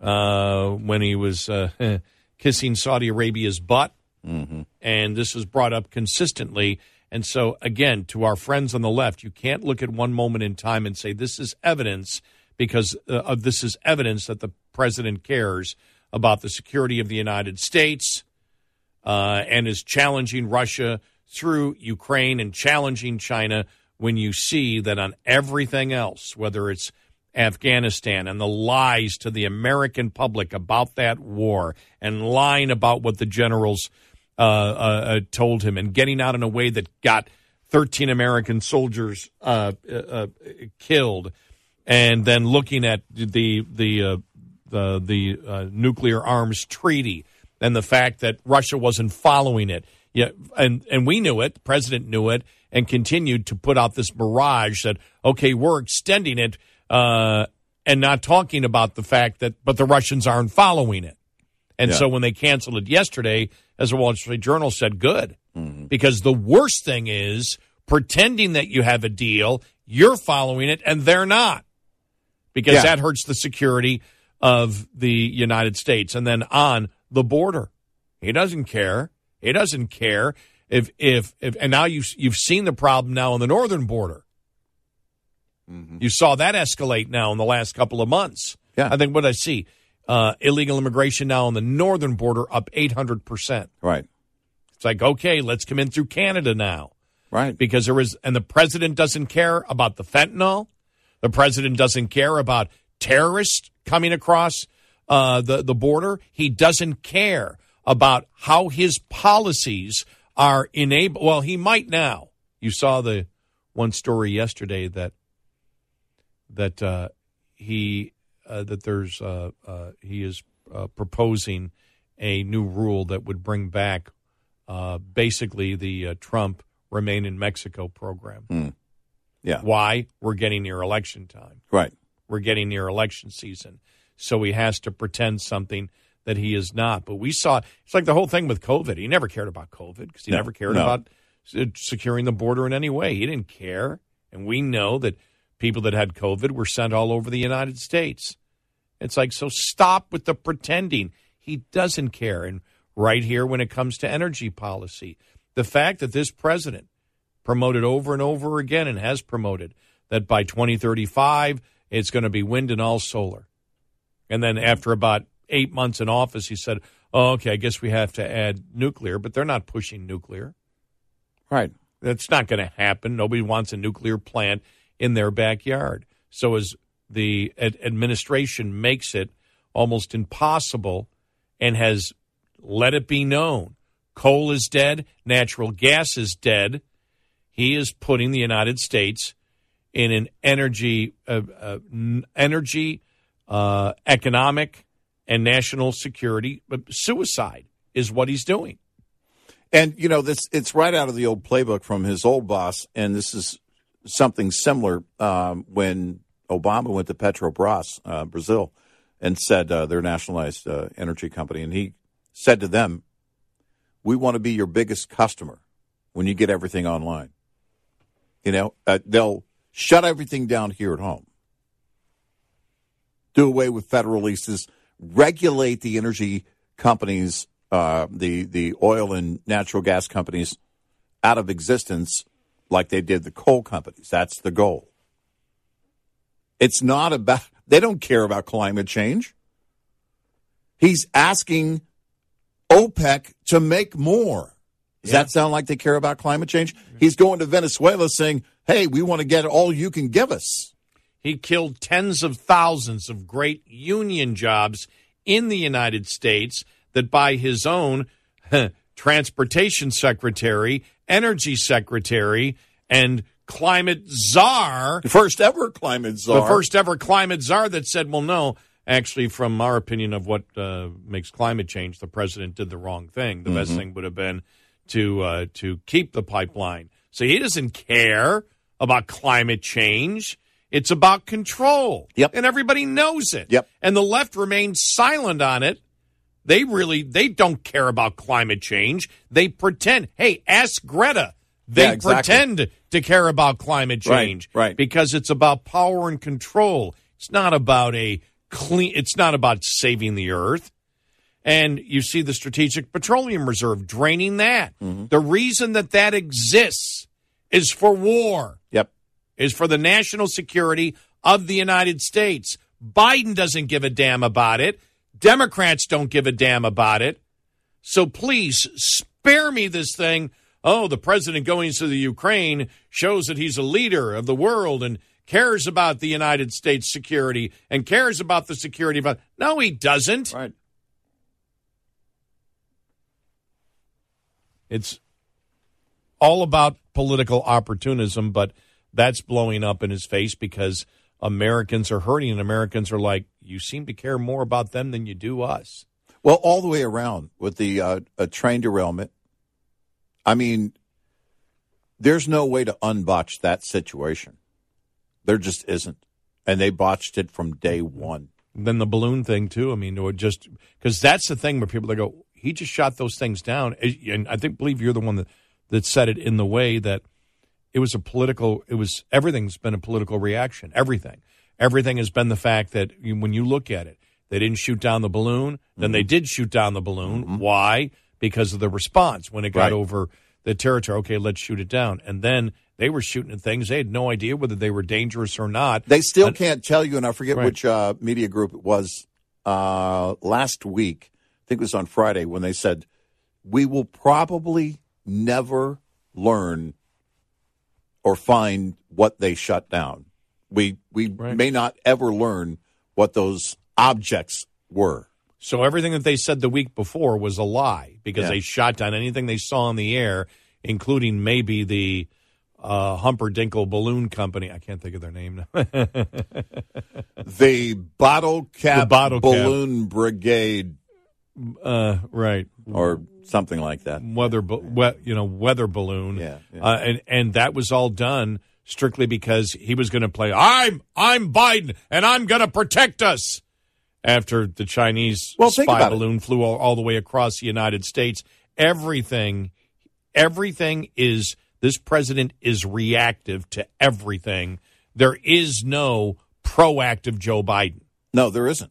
S3: uh, when he was uh, [LAUGHS] kissing Saudi Arabia's butt,
S2: mm-hmm.
S3: and this was brought up consistently. And so, again, to our friends on the left, you can't look at one moment in time and say this is evidence because uh, of this is evidence that the president cares about the security of the United States uh, and is challenging Russia through Ukraine and challenging China when you see that on everything else, whether it's Afghanistan and the lies to the American public about that war and lying about what the generals uh, uh, uh, told him and getting out in a way that got 13 American soldiers uh, uh, uh, killed, and then looking at the the the, the nuclear arms treaty and the fact that Russia wasn't following it. Yeah, and and we knew it. The president knew it, and continued to put out this mirage that okay, we're extending it, and not talking about the fact that but the Russians aren't following it. And yeah. so when they canceled it yesterday, as the Wall Street Journal said, good.
S2: Mm-hmm.
S3: Because the worst thing is pretending that you have a deal, you're following it, and they're not. Because yeah. that hurts the security of the United States. And then on the border, he doesn't care. He doesn't care if if if. And now you you've seen the problem now on the northern border.
S2: Mm-hmm.
S3: You saw that escalate now in the last couple of months.
S2: Yeah,
S3: I think what I see uh, illegal immigration now on the northern border up 800%.
S2: Right.
S3: It's like, okay, let's come in through Canada now.
S2: Right.
S3: Because there is, and the president doesn't care about the fentanyl. The president doesn't care about terrorists coming across uh, the, the border. He doesn't care about how his policies are enabled. Well, he might now. You saw the one story yesterday that that uh, he uh, that there's uh, uh, he is uh, proposing a new rule that would bring back uh, basically the Trump remain in Mexico program.
S2: Mm. Yeah.
S3: Why? We're getting near election time.
S2: Right.
S3: We're getting near election season. So he has to pretend something that he is not. But we saw it's like the whole thing with COVID. He never cared about COVID because he
S2: no,
S3: never cared
S2: no.
S3: about uh, securing the border in any way. He didn't care. And we know that people that had COVID were sent all over the United States. It's like, so stop with the pretending. He doesn't care. And right here, when it comes to energy policy, the fact that this president promoted over and over again and has promoted that by 2035, it's going to be wind and all solar. And then after about eight months in office, he said, oh, okay, I guess we have to add nuclear, but they're not pushing nuclear.
S2: Right.
S3: That's not going to happen. Nobody wants a nuclear plant in their backyard. So as the ad- administration makes it almost impossible and has let it be known coal is dead, natural gas is dead. He is putting the United States in an energy, uh, uh, energy, uh, economic, and national security suicide is what he's doing.
S2: And you know this it's right out of the old playbook from his old boss, and this is something similar um, when Obama went to Petrobras, uh, Brazil, and said uh, their nationalized uh, energy company, and he said to them, "We want to be your biggest customer when you get everything online. You know, uh, they'll shut everything down here at home, do away with federal leases, regulate the energy companies." Uh, the the oil and natural gas companies out of existence like they did the coal companies. That's the goal. It's not about, they don't care about climate change. He's asking OPEC to make more. Does yeah. that sound like they care about climate change? He's going to Venezuela saying, hey, we want to get all you can give us.
S3: He killed tens of thousands of great union jobs in the United States that by his own [LAUGHS] transportation secretary, energy secretary, and climate czar.
S2: The first ever climate czar.
S3: The first ever climate czar that said, well, no, actually, from our opinion of what uh, makes climate change, the president did the wrong thing. The mm-hmm. best thing would have been to uh, to keep the pipeline. So he doesn't care about climate change. It's about control.
S2: Yep.
S3: And everybody knows it.
S2: Yep.
S3: And the left remains silent on it they really they don't care about climate change. They pretend. Hey, ask Greta. They yeah, exactly. pretend to care about climate change,
S2: right, right?
S3: Because it's about power and control. It's not about a clean. It's not about saving the earth. And you see the Strategic Petroleum Reserve draining that. Mm-hmm. The reason that that exists is for war.
S2: Yep.
S3: Is for the national security of the United States. Biden doesn't give a damn about it. Democrats don't give a damn about it. So please spare me this thing. Oh, the president going to the Ukraine shows that he's a leader of the world and cares about the United States security and cares about the security of. No, he doesn't.
S2: Right.
S3: It's all about political opportunism, but that's blowing up in his face because Americans are hurting and Americans are like, you seem to care more about them than you do us.
S2: Well, all the way around with the uh, a train derailment. I mean, there's no way to unbotch that situation. There just isn't, and they botched it from day one.
S3: then the balloon thing too. I mean, or just because that's the thing where people they go, he just shot those things down, and I think believe you're the one that that said it in the way that it was a political. It was everything's been a political reaction. Everything everything has been the fact that when you look at it, they didn't shoot down the balloon. Then mm-hmm. they did shoot down the balloon. Mm-hmm. Why? Because of the response when it got right. over the territory. Okay, let's shoot it down. And then they were shooting at things. They had no idea whether they were dangerous or not.
S2: They still and, can't tell you, and I forget right. which uh, media group it was uh, last week. I think it was on Friday when they said, We will probably never learn or find what they shut down. We we right. may not ever learn what those objects were.
S3: So everything that they said the week before was a lie because yeah. they shot down anything they saw in the air, including maybe the uh, Humperdinkle Balloon Company. I can't think of their name. Now. [LAUGHS]
S2: The Bottle Cap the bottle Balloon cap. Brigade.
S3: Uh, right.
S2: Or something like that.
S3: Weather, we, you know, weather balloon.
S2: Yeah. yeah. Uh,
S3: and and that was all done strictly because he was going to play I'm I'm Biden and I'm going to protect us after the Chinese
S2: well,
S3: spy balloon it. flew all, all, the way across the United States. Everything everything is this president is reactive to everything. There is no proactive Joe Biden.
S2: No, there isn't.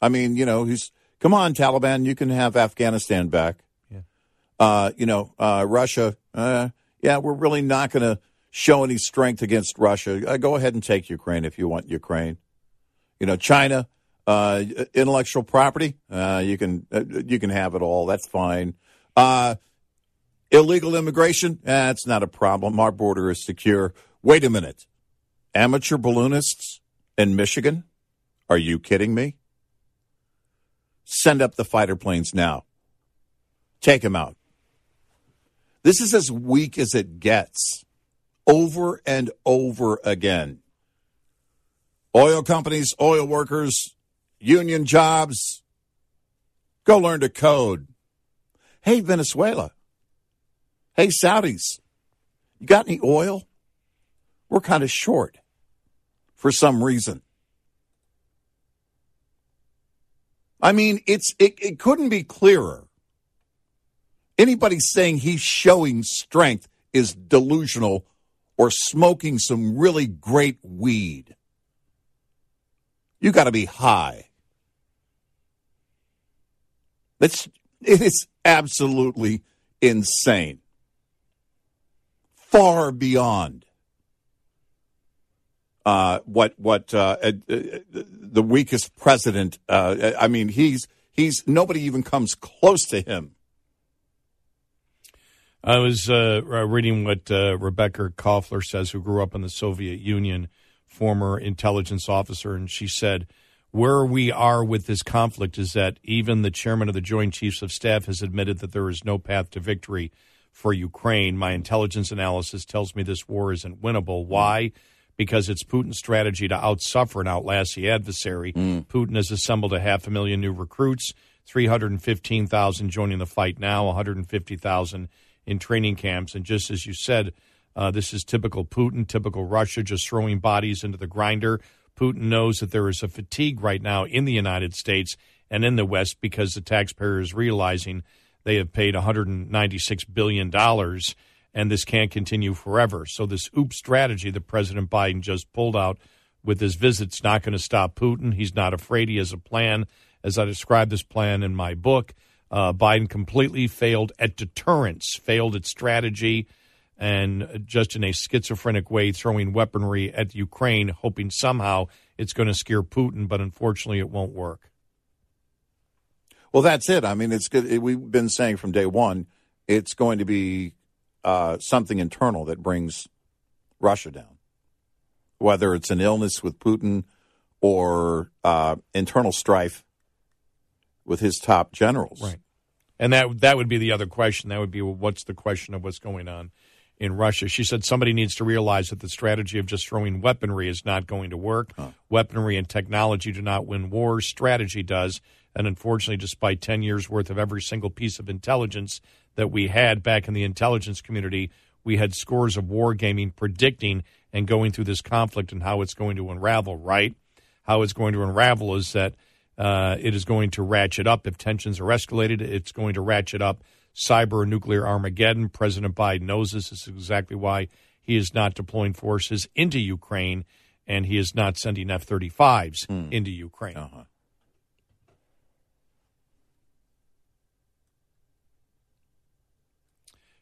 S2: I mean, you know, he's come on, Taliban, you can have Afghanistan back. Yeah. Uh, you know, uh, Russia, uh, yeah, we're really not going to show any strength against Russia, uh, go ahead and take Ukraine if you want Ukraine. You know, China, uh, intellectual property, uh, you can uh, you can have it all. That's fine. Uh, illegal immigration, that's not a problem. Our border is secure. Wait a minute, amateur balloonists in Michigan? Are you kidding me? Send up the fighter planes now. Take him out. This is as weak as it gets over and over again. Oil companies, oil workers, union jobs, go learn to code. Hey, Venezuela. Hey, Saudis. You got any oil? We're kind of short for some reason. I mean, it's it, it couldn't be clearer. Anybody saying he's showing strength is delusional or smoking some really great weed. You got to be high. It's it is absolutely insane. Far beyond uh, what what uh, uh, the weakest president. Uh, I mean, he's he's nobody even comes close to him.
S3: I was uh, reading what uh, Rebekah Koffler says, who grew up in the Soviet Union, former intelligence officer, and she said, "Where we are with this conflict is that even the chairman of the Joint Chiefs of Staff has admitted that there is no path to victory." For Ukraine, my intelligence analysis tells me this war isn't winnable. Why? Because it's Putin's strategy to outsuffer and outlast the adversary. Mm. Putin has assembled a half a million new recruits, 315,000 joining the fight now, 150,000 in training camps. And just as you said, uh, this is typical Putin, typical Russia, just throwing bodies into the grinder. Putin knows that there is a fatigue right now in the United States and in the West because the taxpayer is realizing they have paid $196 billion and this can't continue forever. So this OOP strategy that President Biden just pulled out with his visit's not going to stop Putin. He's not afraid. He has a plan. As I described this plan in my book, uh, Biden completely failed at deterrence, failed at strategy, and just in a schizophrenic way, throwing weaponry at Ukraine, hoping somehow it's going to scare Putin. But unfortunately, it won't work.
S2: Well, that's it. I mean, it's good. We've been saying from day one, it's going to be uh, something internal that brings Russia down, whether it's an illness with Putin or uh, internal strife with his top generals.
S3: Right. And that that would be the other question. That would be what's the question of what's going on in Russia. She said somebody needs to realize that the strategy of just throwing weaponry is not going to work. Huh. Weaponry and technology do not win wars. Strategy does. And unfortunately, despite 10 years worth of every single piece of intelligence that we had back in the intelligence community. We had scores of wargaming predicting and going through this conflict and how it's going to unravel, right? How it's going to unravel is that uh, it is going to ratchet up if tensions are escalated. It's going to ratchet up cyber nuclear Armageddon. President Biden knows this. This is exactly why he is not deploying forces into Ukraine and he is not sending F 35s hmm. into Ukraine. Uh-huh.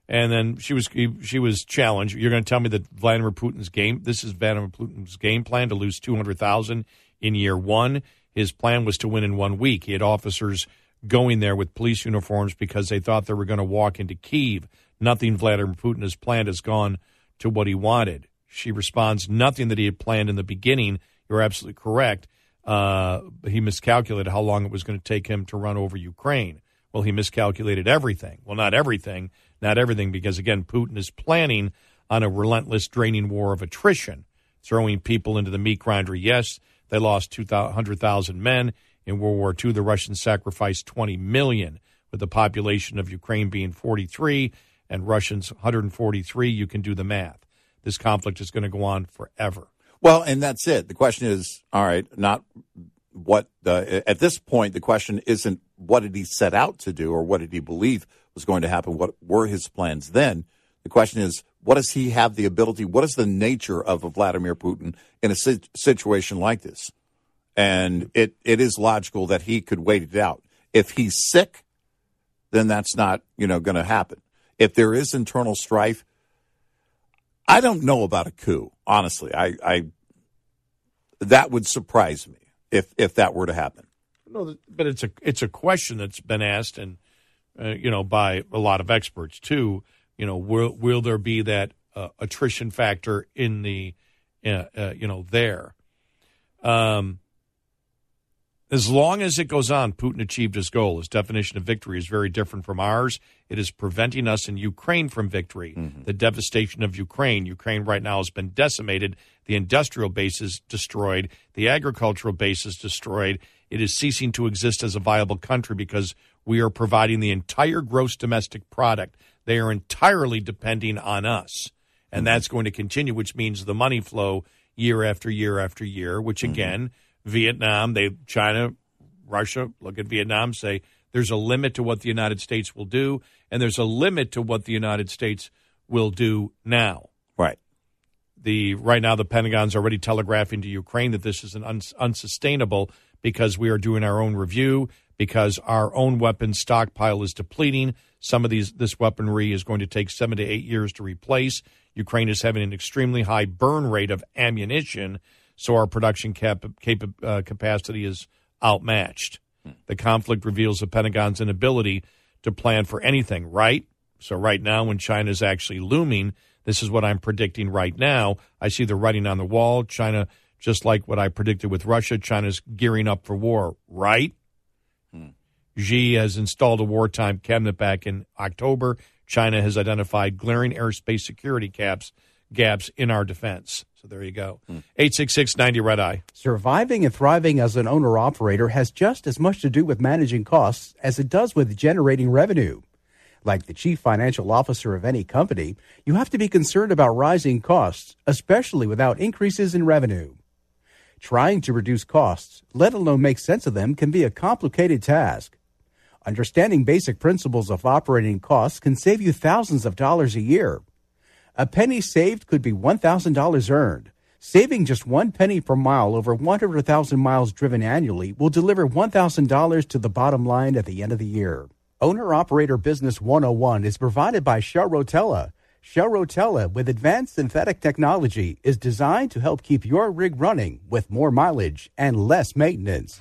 S3: And then she was she was challenged. You're going to tell me that Vladimir Putin's game. This is Vladimir Putin's game plan to lose two hundred thousand in year one. His plan was to win in one week. He had officers going there with police uniforms because they thought they were going to walk into Kiev. Nothing Vladimir Putin has planned has gone to what he wanted. She responds, nothing that he had planned in the beginning. You're absolutely correct. Uh, he miscalculated how long it was going to take him to run over Ukraine. Well, he miscalculated everything. Well, not everything, not everything, because again, Putin is planning on a relentless, draining war of attrition, throwing people into the meat grinder. Yes, they lost 200,000 men. In World War II, the Russians sacrificed 20 million, with the population of Ukraine being 43 and Russians 143. You can do the math. This conflict is going to go on forever.
S2: Well, and that's it. The question is, all right, not what the, at this point, the question isn't what did he set out to do or what did he believe was going to happen? What were his plans then? The question is, what does he have the ability? What is the nature of a Vladimir Putin in a situation like this? And it, it is logical that he could wait it out. If he's sick, then that's not, you know, going to happen. If there is internal strife, I don't know about a coup, honestly. I, I that would surprise me if if that were to happen.
S3: No, but it's a it's a question that's been asked, and uh, you know, by a lot of experts too. You know, will will there be that uh, attrition factor in the, uh, uh you know, there? Um, as long as it goes on, Putin achieved his goal. His definition of victory is very different from ours. It is preventing us in Ukraine from victory. Mm-hmm. The devastation of Ukraine. Ukraine right now has been decimated. The industrial base is destroyed. The agricultural base is destroyed. It is ceasing to exist as a viable country because we are providing the entire gross domestic product. They are entirely depending on us. And mm-hmm. that's going to continue, which means the money flow year after year after year, which mm-hmm. again, mm-hmm Vietnam, they China, Russia look at Vietnam, say there's a limit to what the United States will do, and there's a limit to what the United States will do now.
S2: Right.
S3: The right now the Pentagon's already telegraphing to Ukraine that this is an uns, unsustainable because we are doing our own review because our own weapons stockpile is depleting. Some of these this weaponry is going to take seven to eight years to replace. Ukraine is having an extremely high burn rate of ammunition so our production cap, cap uh, capacity is outmatched. The conflict reveals the Pentagon's inability to plan for anything, right? So, right now, when China is actually looming, this is what I'm predicting right now. I see the writing on the wall. China, just like what I predicted with Russia, China's gearing up for war, right? Hmm. Xi has installed a wartime cabinet back in October. China has identified glaring airspace security gaps gaps in our defense. So there you go. 866 90 Red Eye.
S4: Surviving and thriving as an owner operator has just as much to do with managing costs as it does with generating revenue. Like the chief financial officer of any company, you have to be concerned about rising costs, especially without increases in revenue. Trying to reduce costs, let alone make sense of them, can be a complicated task. Understanding basic principles of operating costs can save you thousands of dollars a year. A penny saved could be $1,000 earned. Saving just one penny per mile over 100,000 miles driven annually will deliver $1,000 to the bottom line at the end of the year. Owner Operator Business 101 is provided by Shell Rotella. Shell Rotella, with advanced synthetic technology, is designed to help keep your rig running with more mileage and less maintenance.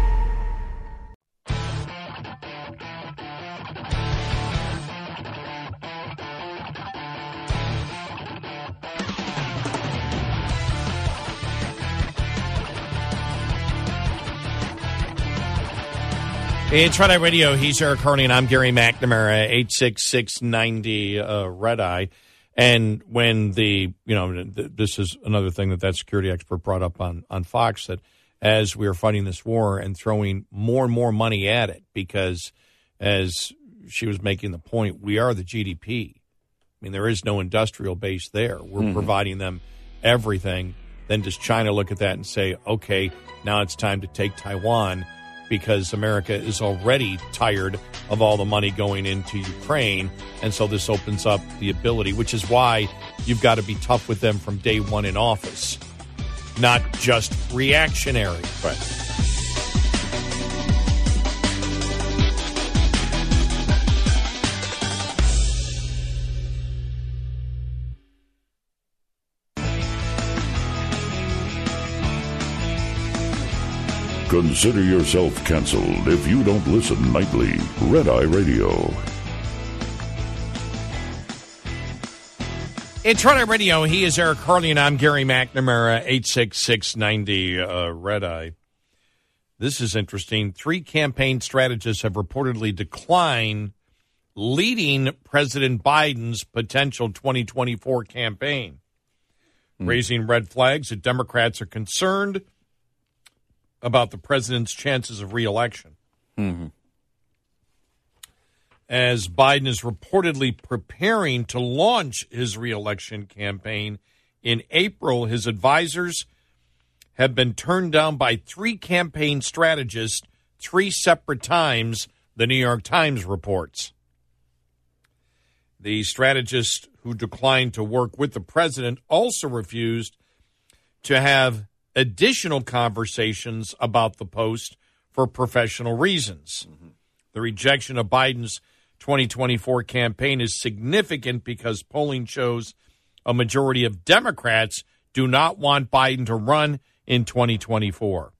S3: It's Red Eye Radio. He's Eric Harley, and I'm Gary McNamara, 86690 uh, Red Eye. And when the, you know, th- this is another thing that that security expert brought up on, on Fox that as we are fighting this war and throwing more and more money at it, because as she was making the point, we are the GDP. I mean, there is no industrial base there. We're mm-hmm. providing them everything. Then does China look at that and say, okay, now it's time to take Taiwan? Because America is already tired of all the money going into Ukraine. And so this opens up the ability, which is why you've got to be tough with them from day one in office, not just reactionary.
S2: Right.
S1: Consider yourself canceled if you don't listen nightly. Red Eye Radio.
S3: It's Red Eye Radio. He is Eric Harley, and I'm Gary McNamara, 86690 uh, Red Eye. This is interesting. Three campaign strategists have reportedly declined leading President Biden's potential 2024 campaign, mm. raising red flags that Democrats are concerned – about the president's chances of reelection. Mm-hmm. As Biden is reportedly preparing to launch his reelection campaign in April, his advisors have been turned down by three campaign strategists three separate times, the New York Times reports. The strategist who declined to work with the president also refused to have additional conversations about the post for professional reasons. Mm-hmm. The rejection of Biden's 2024 campaign is significant because polling shows a majority of Democrats do not want Biden to run in 2024.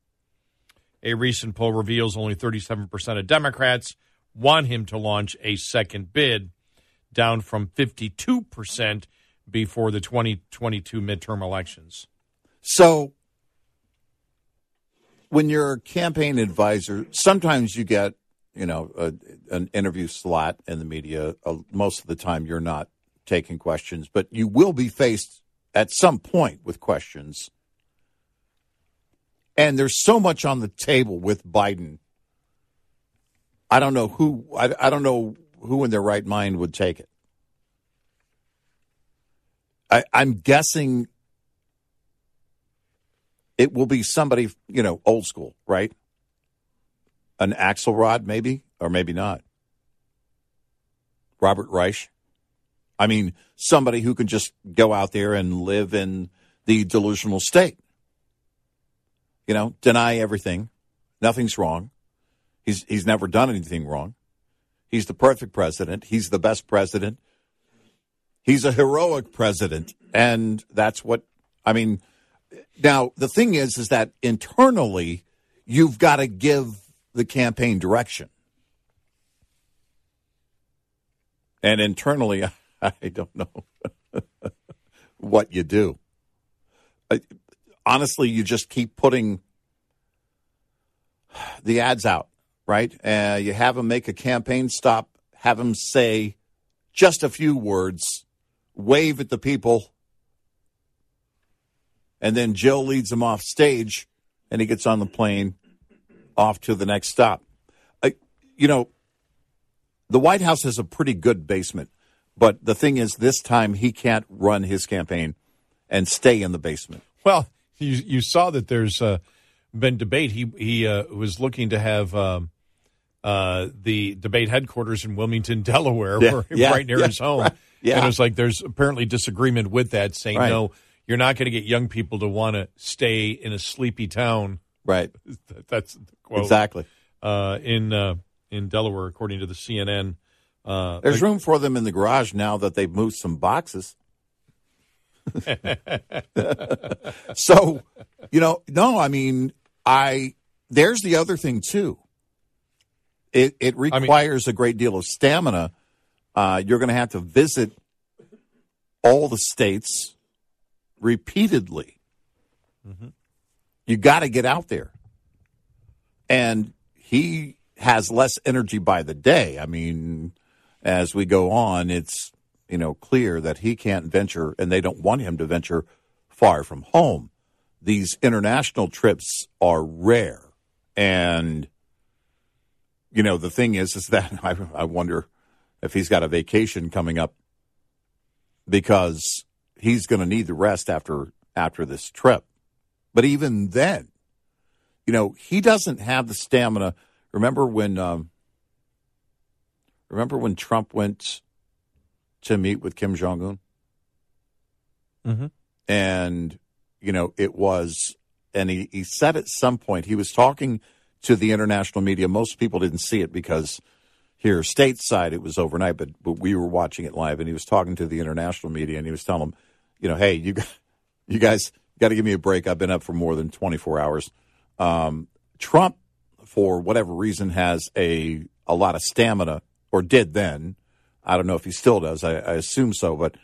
S3: A recent poll reveals only 37% of Democrats want him to launch a second bid, down from 52% before the 2022 midterm elections.
S2: So, when you're a campaign advisor, sometimes you get, you know, a, an interview slot in the media. Uh, most of the time, you're not taking questions, but you will be faced at some point with questions and there's so much on the table with Biden. I don't know who I, I don't know who in their right mind would take it. I, I'm guessing it will be somebody, you know, old school, right? An Axelrod, maybe, or maybe not. Robert Reich. I mean, somebody who can just go out there and live in the delusional state you know, deny everything. Nothing's wrong. He's he's never done anything wrong. He's the perfect president. He's the best president. He's a heroic president, and that's what I mean. Now the thing is, is that internally, you've got to give the campaign direction, and internally, [LAUGHS] I don't know [LAUGHS] what you do honestly, you just keep putting [SIGHS] the ads out, right? Uh, you have them make a campaign stop, have them say just a few words, wave at the people, and then Jill leads him off stage, and he gets on the plane off to the next stop. Uh, you know, the White House has a pretty good basement, but the thing is, this time he can't run his campaign and stay in the basement.
S3: Well, you, you saw that there's uh, been debate. He he uh, was looking to have um, uh, the debate headquarters in Wilmington, [LAUGHS] Delaware,
S2: yeah, yeah,
S3: right near
S2: yeah,
S3: his home.
S2: Right, yeah.
S3: And it's like there's apparently disagreement with that, saying right. no, you're not going to get young people to want to stay in a sleepy town.
S2: Right. [LAUGHS]
S3: That's quote.
S2: exactly
S3: uh, in uh, in Delaware, according to the CNN.
S2: Uh, there's room for them in the garage now that they've moved some boxes. [LAUGHS] so, you know, no, I mean, I there's the other thing too. It it requires I mean, a great deal of stamina. Uh, you're going to have to visit all the states repeatedly. Mm-hmm. You got to get out there, and he has less energy by the day. I mean, as we go on, it's you know, clear that he can't venture, and they don't want him to venture far from home. These international trips are rare, and you know, the thing is, is that I, [LAUGHS] I wonder if he's got a vacation coming up because he's going to need the rest after after this trip. But even then, you know, he doesn't have the stamina. Remember when? Um, remember when Trump went to meet with Kim Jong Un.
S3: Mm-hmm.
S2: And, you know, it was, and he, he said at some point, he was talking to the international media. Most people didn't see it because here, stateside, it was overnight, but, but we were watching it live. And he was talking to the international media and he was telling them, you know, hey, you, you guys got to give me a break. I've been up for more than 24 hours. Um, Trump, for whatever reason, has a, a lot of stamina, or did then, I don't know if he still does. I, I assume so, but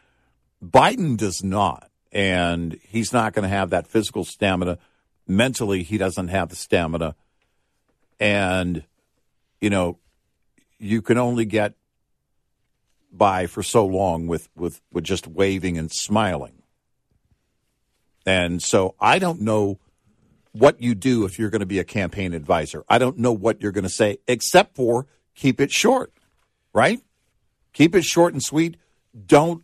S2: Biden does not, and he's not going to have that physical stamina. Mentally, he doesn't have the stamina, and you know, you can only get by for so long with with with just waving and smiling. And so I don't know what you do if you're going to be a campaign advisor. I don't know what you're going to say except for keep it short, right? Keep it short and sweet. Don't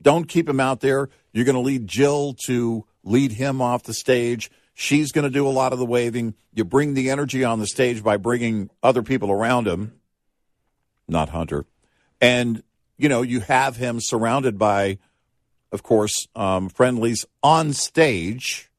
S2: don't keep him out there. You're going to lead Jill to lead him off the stage. She's going to do a lot of the waving. You bring the energy on the stage by bringing other people around him, not Hunter. And you know, you have him surrounded by, of course, um, friendlies on stage.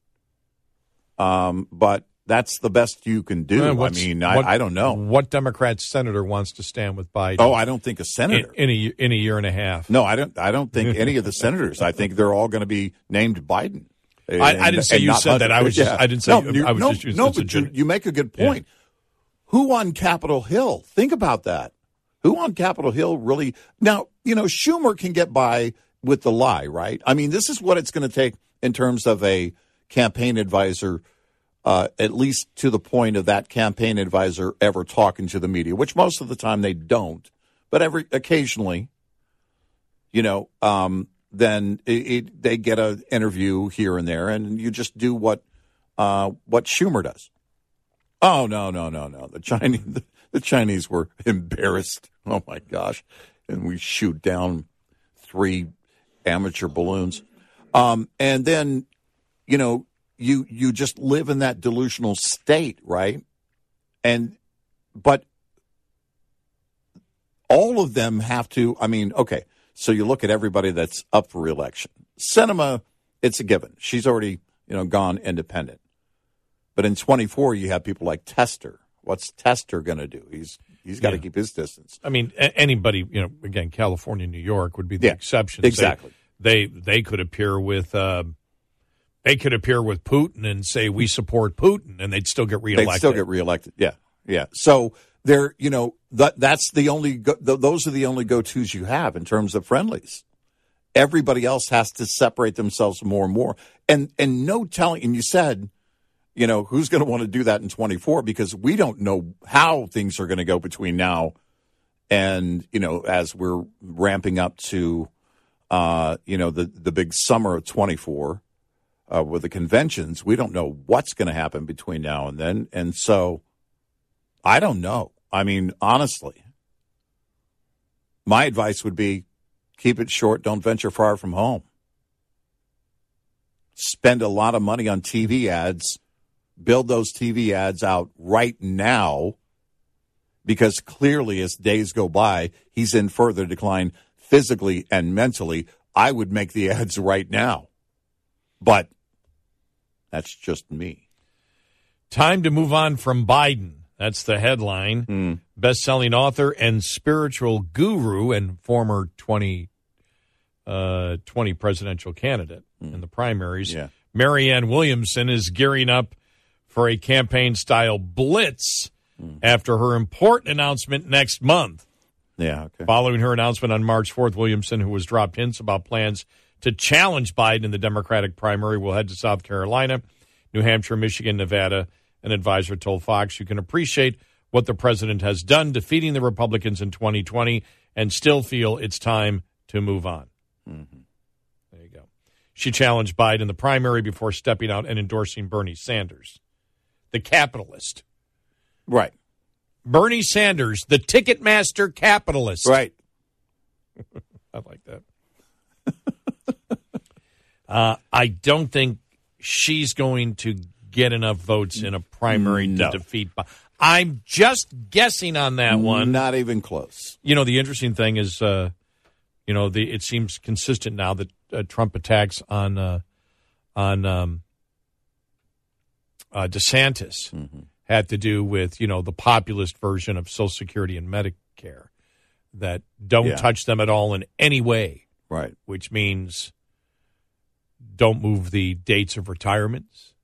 S2: Um, but that's the best you can do.
S3: Uh,
S2: I mean, I,
S3: what-
S2: I don't know.
S3: what Democrat senator wants to stand with Biden.
S2: Oh, I don't think a senator.
S3: in a in a year and a half.
S2: No, I don't. I don't think [LAUGHS] any of the senators. I think they're all going to be named Biden.
S3: I- I didn't say you said that. I was just-. I didn't say
S2: No,
S3: you- I was
S2: no,
S3: just using-
S2: no. But you, you make a good point. Who on Capitol Hill? Think about that. Who on Capitol Hill really? Now you know Schumer can get by with the lie, right? I mean, this is what it's going to take in terms of a campaign advisor. Uh, at least to the point of that campaign advisor ever talking to the media, which most of the time they don't, but every occasionally, you know, um, then it, it, they get an interview here and there, and you just do what uh, what Schumer does. Oh no, no, no, no! The Chinese, [LAUGHS] the, the Chinese were [LAUGHS] embarrassed. Oh my gosh! And we shoot down three amateur balloons, um, and then you know you you just live in that delusional state, right? And but all of them have to. I mean, okay. So you look at everybody that's up for reelection. Sinema, it's a given. She's already you know gone independent. But in 24, you have people like Tester. What's Tester going to do? He's he's got to
S3: Yeah.
S2: keep his distance.
S3: I mean, a- anybody, you know, again, California, New York would be the
S2: Yeah,
S3: exception.
S2: exactly.
S3: They, they they could appear with uh, they could appear with Putin and say we support Putin, and they'd still get reelected.
S2: They'd still get reelected. Yeah, yeah. So they're you know that that's the only go, th- those are the only go tos you have in terms of friendlies. Everybody else has to separate themselves more and more, and and no telling. And you said, you know, who's going to want to do that in twenty four because we don't know how things are going to go between now and you know as we're ramping up to uh, you know the the big summer of twenty four uh, with the conventions. We don't know what's going to happen between now and then, and so I don't know. I mean, honestly, my advice would be keep it short. Don't venture far from home. Spend a lot of money on TV ads. Build those TV ads out right now because clearly, as days go by, he's in further decline physically and mentally. I would make the [LAUGHS] ads right now. But that's just me.
S3: Time to move on from Biden. That's the headline.
S2: Hmm.
S3: Best-selling author and spiritual guru and former 20, uh, 20 presidential candidate in the primaries.
S2: Yeah.
S3: Marianne Williamson is gearing up for a campaign-style blitz
S2: Hmm.
S3: after her important announcement next month.
S2: Yeah, okay.
S3: Following her announcement on March 4th, Williamson, who has dropped hints about plans to challenge Biden in the Democratic primary, will head to South Carolina, New Hampshire, Michigan, Nevada. An advisor told Fox, You can appreciate what the president has done defeating the Republicans in 2020 and still feel it's time to move on. There you go. She challenged Biden in the primary before stepping out and endorsing Bernie Sanders, the capitalist.
S2: Right.
S3: Bernie Sanders, the Ticketmaster capitalist.
S2: Right. [LAUGHS]
S3: I like that. [LAUGHS] uh, I don't think she's going to get enough votes in a primary
S2: No.
S3: to defeat. Bi- I'm just guessing on that one.
S2: Not even close.
S3: You know, the interesting thing is, uh, you know, the it seems consistent now that uh, Trump attacks on uh, on um, uh, DeSantis had to do with you know the populist version of Social Security and Medicare that don't
S2: Yeah.
S3: touch them at all in any way
S2: Right.
S3: which means don't move the dates of retirements.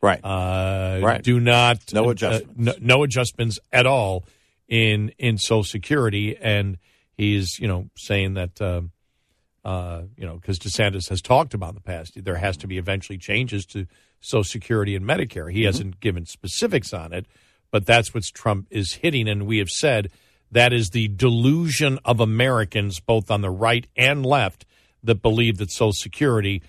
S2: Right.
S3: Uh,
S2: Right.
S3: Do not
S2: No
S3: uh,
S2: adjustments.
S3: no, no adjustments at all in in Social Security, and he's you know saying that um, uh, you know because DeSantis has talked about in the past there has to be eventually changes to Social Security and Medicare.
S2: Mm-hmm.
S3: He hasn't given specifics on it, but that's what Trump is hitting, and we have said that is the delusion of Americans, both on the right and left, that believe that Social Security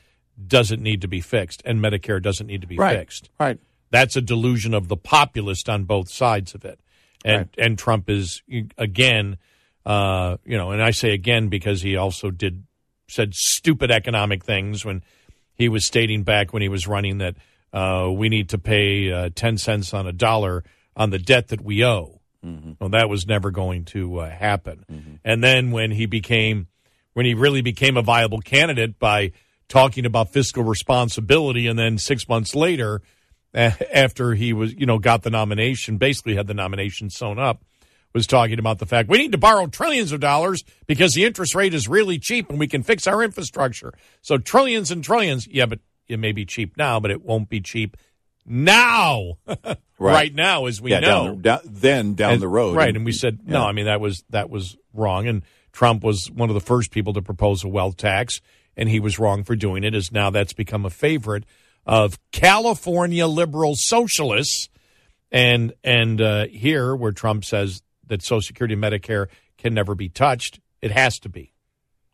S3: doesn't need to be fixed and Medicare doesn't need to be
S2: right.
S3: fixed.
S2: Right.
S3: That's a delusion of the populist on both sides of it. And
S2: Right.
S3: and Trump is again, uh, you know, and I say again because he also did said stupid economic things when he was stating back when he was running that uh, we need to pay uh, ten cents on a dollar on the debt that we owe. Well, that was never going to uh, happen. And then when he became when he really became a viable candidate by talking about fiscal responsibility, and then six months later, after he was you know got the nomination, basically had the nomination sewn up, was talking about the fact we need to borrow trillions of dollars because the interest rate is really cheap and we can fix our infrastructure. So trillions and trillions, yeah, but it may be cheap now, but it won't be cheap now. [LAUGHS] right. right, now, as we
S2: yeah,
S3: know.
S2: Down, down, then down
S3: and,
S2: the road,
S3: right? And, and we said yeah. no. I mean that was that was wrong, and Trump was one of the first people to propose a wealth tax, and he was wrong for doing it. As now that's become a favorite of California liberal socialists, and and uh, here where Trump says that Social Security and Medicare can never be touched, it has to be.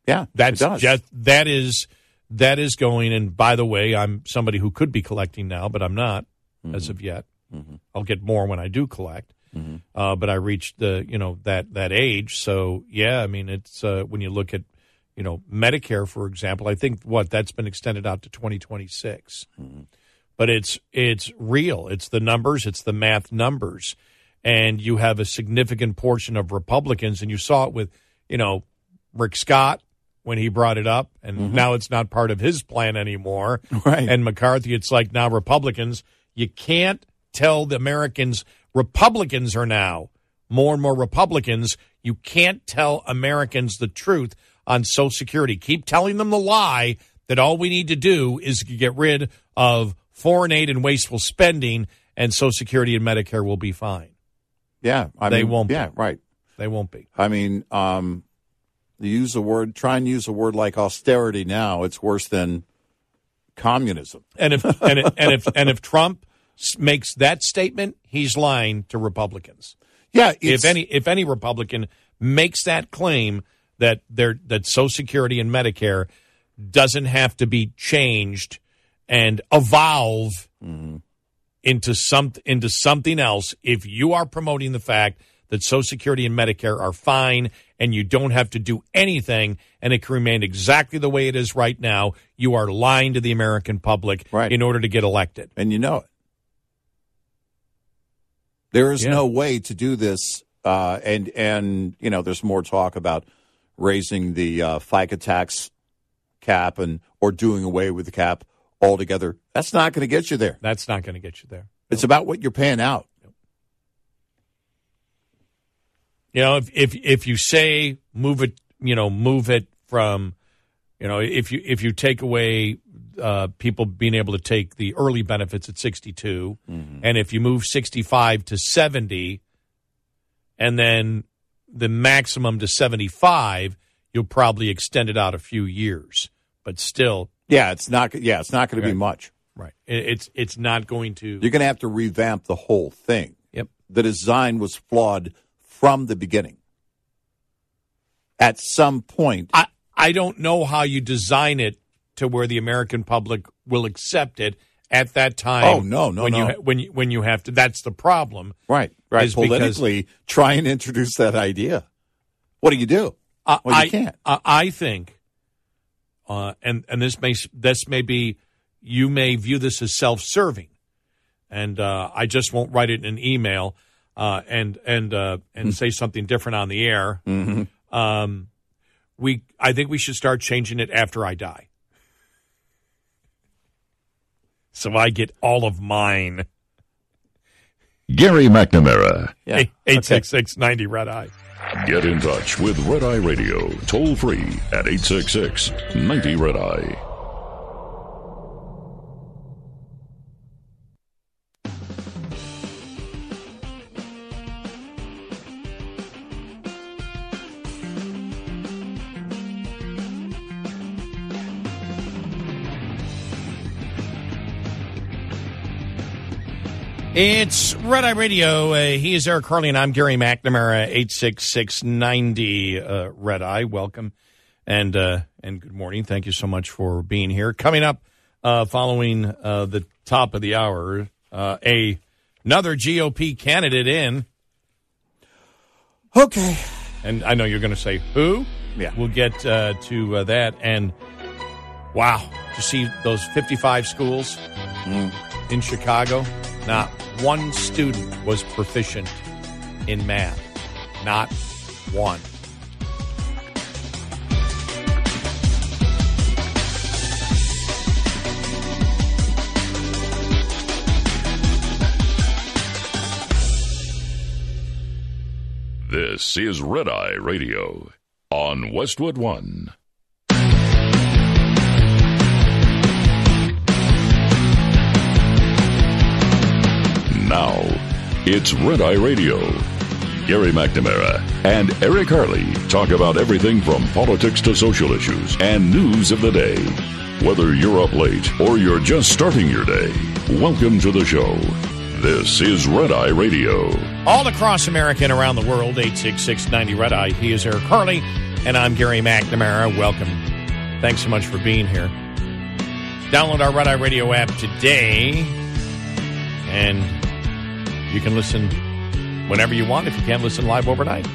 S2: Yeah,
S3: that's just that is that is going. And by the way, I'm somebody who could be collecting now, but I'm not mm-hmm. as of yet. Mm-hmm. I'll get more when I do collect. Mm-hmm. Uh, but I reached the you know that that age, so yeah. I mean, it's uh, when you look at you know Medicare, for example. I think what that's been extended out to 2026. Mm-hmm. But it's it's real. It's the numbers. It's the math numbers, and you have a significant portion of Republicans, and you saw it with you know Rick Scott when he brought it up, and mm-hmm. now it's not part of his plan anymore.
S2: Right.
S3: And McCarthy, it's like now Republicans, you can't tell the Americans, Republicans are now more and more Republicans. You can't tell Americans the truth on Social Security. Keep telling them the lie that all we need to do is get rid of foreign aid and wasteful spending, and Social Security and Medicare will be fine.
S2: Yeah,
S3: I they mean, won't.
S2: Yeah,
S3: be.
S2: right.
S3: They won't be.
S2: I mean, um, use a word, try and use a word like austerity now, it's worse than communism.
S3: And if and, if, and if and if Trump makes that statement, he's lying to Republicans.
S2: Yeah,
S3: if any if any Republican makes that claim that they that Social Security and Medicare doesn't have to be changed and evolve mm-hmm. Into some into something else, if you are promoting the fact that Social Security and Medicare are fine and you don't have to do anything and it can remain exactly the way it is right now. You are lying to the American public
S2: right.
S3: in order to get elected.
S2: And you know it. There is yeah. no way to do this. Uh, and, and, you know, there's more talk about raising the uh, FICA tax cap and or doing away with the cap altogether. That's not going to get you there.
S3: That's not going to get you there.
S2: It's about what you're paying out.
S3: You know, if if if you say move it, you know, move it from, you know, if you if you take away uh, people being able to take the early benefits at 62, mm-hmm. and if you move 65 to 70, and then the maximum to 75, you'll probably extend it out a few years. But still,
S2: yeah, it's not. Yeah, it's not going to be much.
S3: Right. It's it's not going to.
S2: You're going to have to revamp the whole thing.
S3: Yep.
S2: The design was flawed from the beginning. At some point.
S3: I, I don't know how you design it to where the American public will accept it at that time.
S2: Oh no, no,
S3: when
S2: no.
S3: You when you when you have to, that's the problem.
S2: Right, right. Politically, because, try and introduce that idea. What do you do?
S3: Uh,
S2: well, you
S3: I,
S2: can't.
S3: Uh, I think, uh, and and this may this may be you may view this as self-serving, and uh, I just won't write it in an email uh, and and uh, and mm. say something different on the air.
S2: Mm-hmm.
S3: Um, we I think we should start changing it after I die, so I get all of mine.
S1: Gary McNamara.
S3: Yeah. 866 90 Red Eye.
S1: Get in touch with Red Eye Radio, toll free at 866 90 Red Eye.
S3: It's Red Eye Radio. Uh, he is Eric Harley, and I'm Gary McNamara, 86690 uh, Red Eye. Welcome and uh, and good morning. Thank you so much for being here. Coming up uh, following uh, the top of the hour, uh, a another GOP candidate in.
S2: Okay.
S3: And I know you're going to say who.
S2: Yeah.
S3: We'll get to that. And wow, to see those 55 schools mm. in Chicago. Not one student was proficient in math. Not one.
S1: This is Red Eye Radio on Westwood One. Now, it's Red Eye Radio. Gary McNamara and Eric Harley talk about everything from politics to social issues and news of the day. Whether you're up late or you're just starting your day, welcome to the show. This is Red Eye Radio.
S3: All across America and around the world, 866 90 Red Eye. He is Eric Harley, and I'm Gary McNamara. Welcome. Thanks so much for being here. Download our Red Eye Radio app today, and you can listen whenever you want if you can't listen live overnight.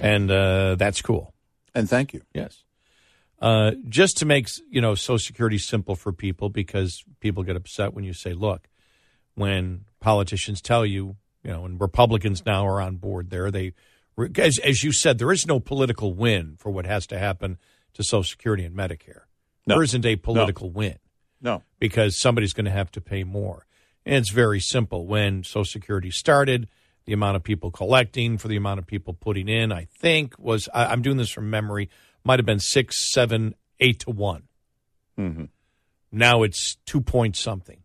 S3: And uh, that's cool.
S2: And thank you.
S3: Yes. Uh, just to make you know Social Security simple for people because people get upset when you say, "Look, when politicians tell you, you know, and Republicans now are on board there, they, as, as you said, there is no political win for what has to happen to Social Security and Medicare.
S2: No.
S3: There isn't a political no. win.
S2: No.
S3: Because somebody's going to have to pay more. And it's very simple. When Social Security started, the amount of people collecting for the amount of people putting in, I think, was, I, am doing this from memory, might have been six, seven, eight to one.
S2: Mm-hmm.
S3: Now it's two point something.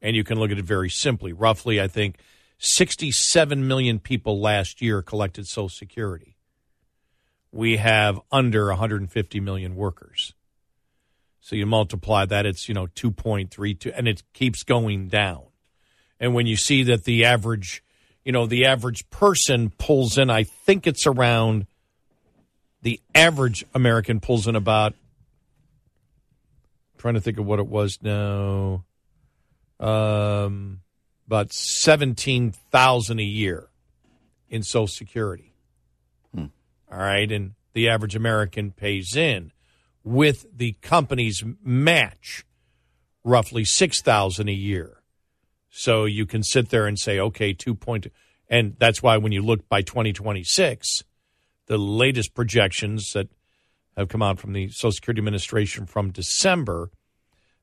S3: And you can look at it very simply. Roughly, I think 67 million people last year collected Social Security. We have under 150 million workers. So you multiply that, it's, you know, 2.32, and it keeps going down. And when you see that the average, you know, the average person pulls in, I think it's around, the average American pulls in about, trying to think of what it was now, um, about seventeen thousand a year in Social Security.
S2: Hmm.
S3: All right, and the average American pays in with the company's match roughly six thousand a year. So you can sit there and say, okay, two point, and that's why when you look by twenty twenty six, the latest projections that have come out from the Social Security Administration from December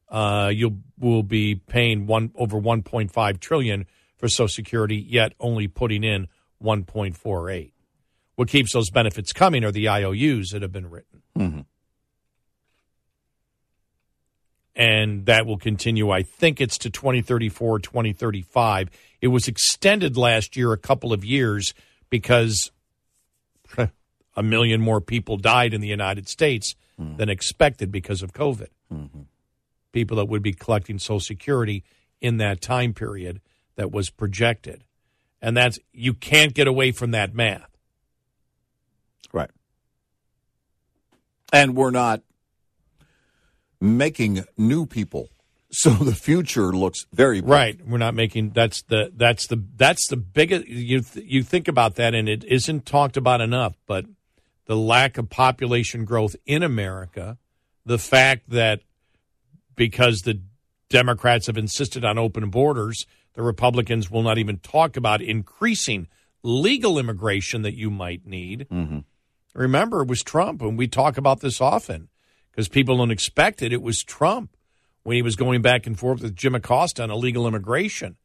S3: uh, you will be paying one over 1.5 trillion for Social Security, yet only putting in 1.48. What keeps those benefits coming are the IOUs that have been written.
S2: Mm-hmm.
S3: And that will continue. I think it's to 2034, 2035. It was extended last year a couple of years because [LAUGHS] a million more people died in the United States mm-hmm. than expected because of COVID.
S2: Mm-hmm
S3: people that would be collecting Social Security in that time period that was projected. And that's, you can't get away from that math.
S2: Right. And we're not making new people. So the future looks very bright.
S3: right. We're not making that's the that's the that's the biggest you you think about that and it isn't talked about enough. But the lack of population growth in America, the fact that because the Democrats have insisted on open borders. The Republicans will not even talk about increasing legal immigration that you might need.
S2: Mm-hmm.
S3: Remember, it was Trump, and we talk about this often because people don't expect it. It was Trump when he was going back and forth with Jim Acosta on illegal immigration.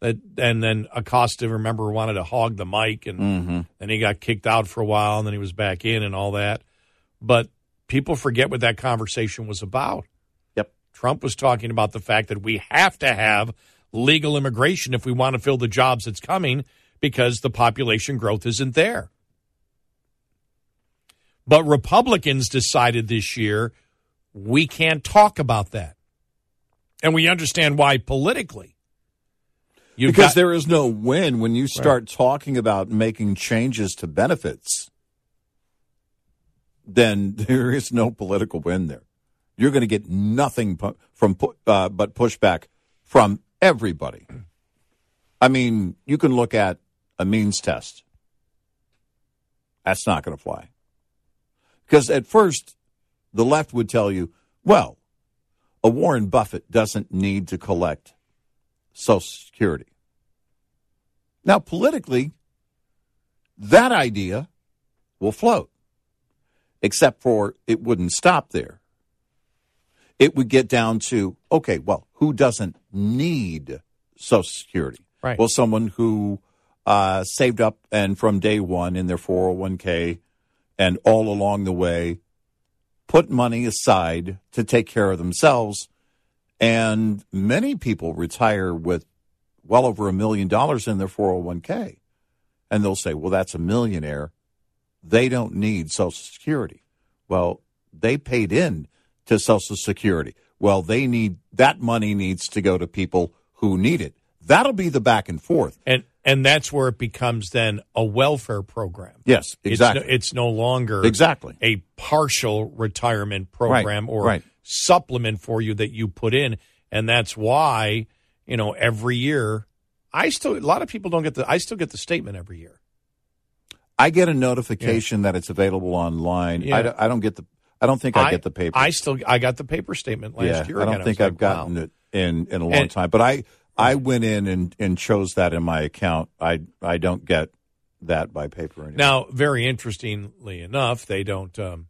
S3: That and then Acosta, remember, wanted to hog the mic, and
S2: mm-hmm.
S3: then he got kicked out for a while, and then he was back in, and all that. But people forget what that conversation was about. Yep, Trump was talking about the fact that we have to have legal immigration if we want to fill the jobs that's coming because the population growth isn't there. But Republicans decided this year we can't talk about that. And we understand why politically.
S2: You've because got, there is no win when you start right. talking about making changes to benefits. Then [LAUGHS] there is no political win there you're going to get nothing from uh, but pushback from everybody. I mean, you can look at a means test. That's not going to fly. Because at first, the left would tell you, well, a Warren Buffett doesn't need to collect Social Security. Now, politically, that idea will float, except for it wouldn't stop there it would get down to okay, well, who doesn't need Social Security?
S3: Right.
S2: Well, someone who uh, saved up and from day one in their 401k and all along the way put money aside to take care of themselves. And many people retire with well over a million dollars in their 401k. And they'll say, well, that's a millionaire. They don't need Social Security. Well, they paid in to Social Security. Well, they need that money needs to go to people who need it. That'll be the back and forth.
S3: And and that's where it becomes then a welfare program.
S2: Yes, exactly.
S3: It's no, it's no longer
S2: exactly
S3: a partial retirement program
S2: Right,
S3: or
S2: right.
S3: supplement for you that you put in, and that's why you know every year I still a lot of people don't get the I still get the statement every year.
S2: I get a notification that it's available online.
S3: Yeah.
S2: I, don't, I don't get the. I don't think I,
S3: I
S2: get the paper.
S3: I still I got the paper statement last
S2: yeah,
S3: year.
S2: I don't
S3: again.
S2: think I've gotten
S3: wow.
S2: it in in a long
S3: And-
S2: time. But I I went in and and chose that in my account. I I don't get that by paper anymore.
S3: Now, very interestingly enough, they don't. Um,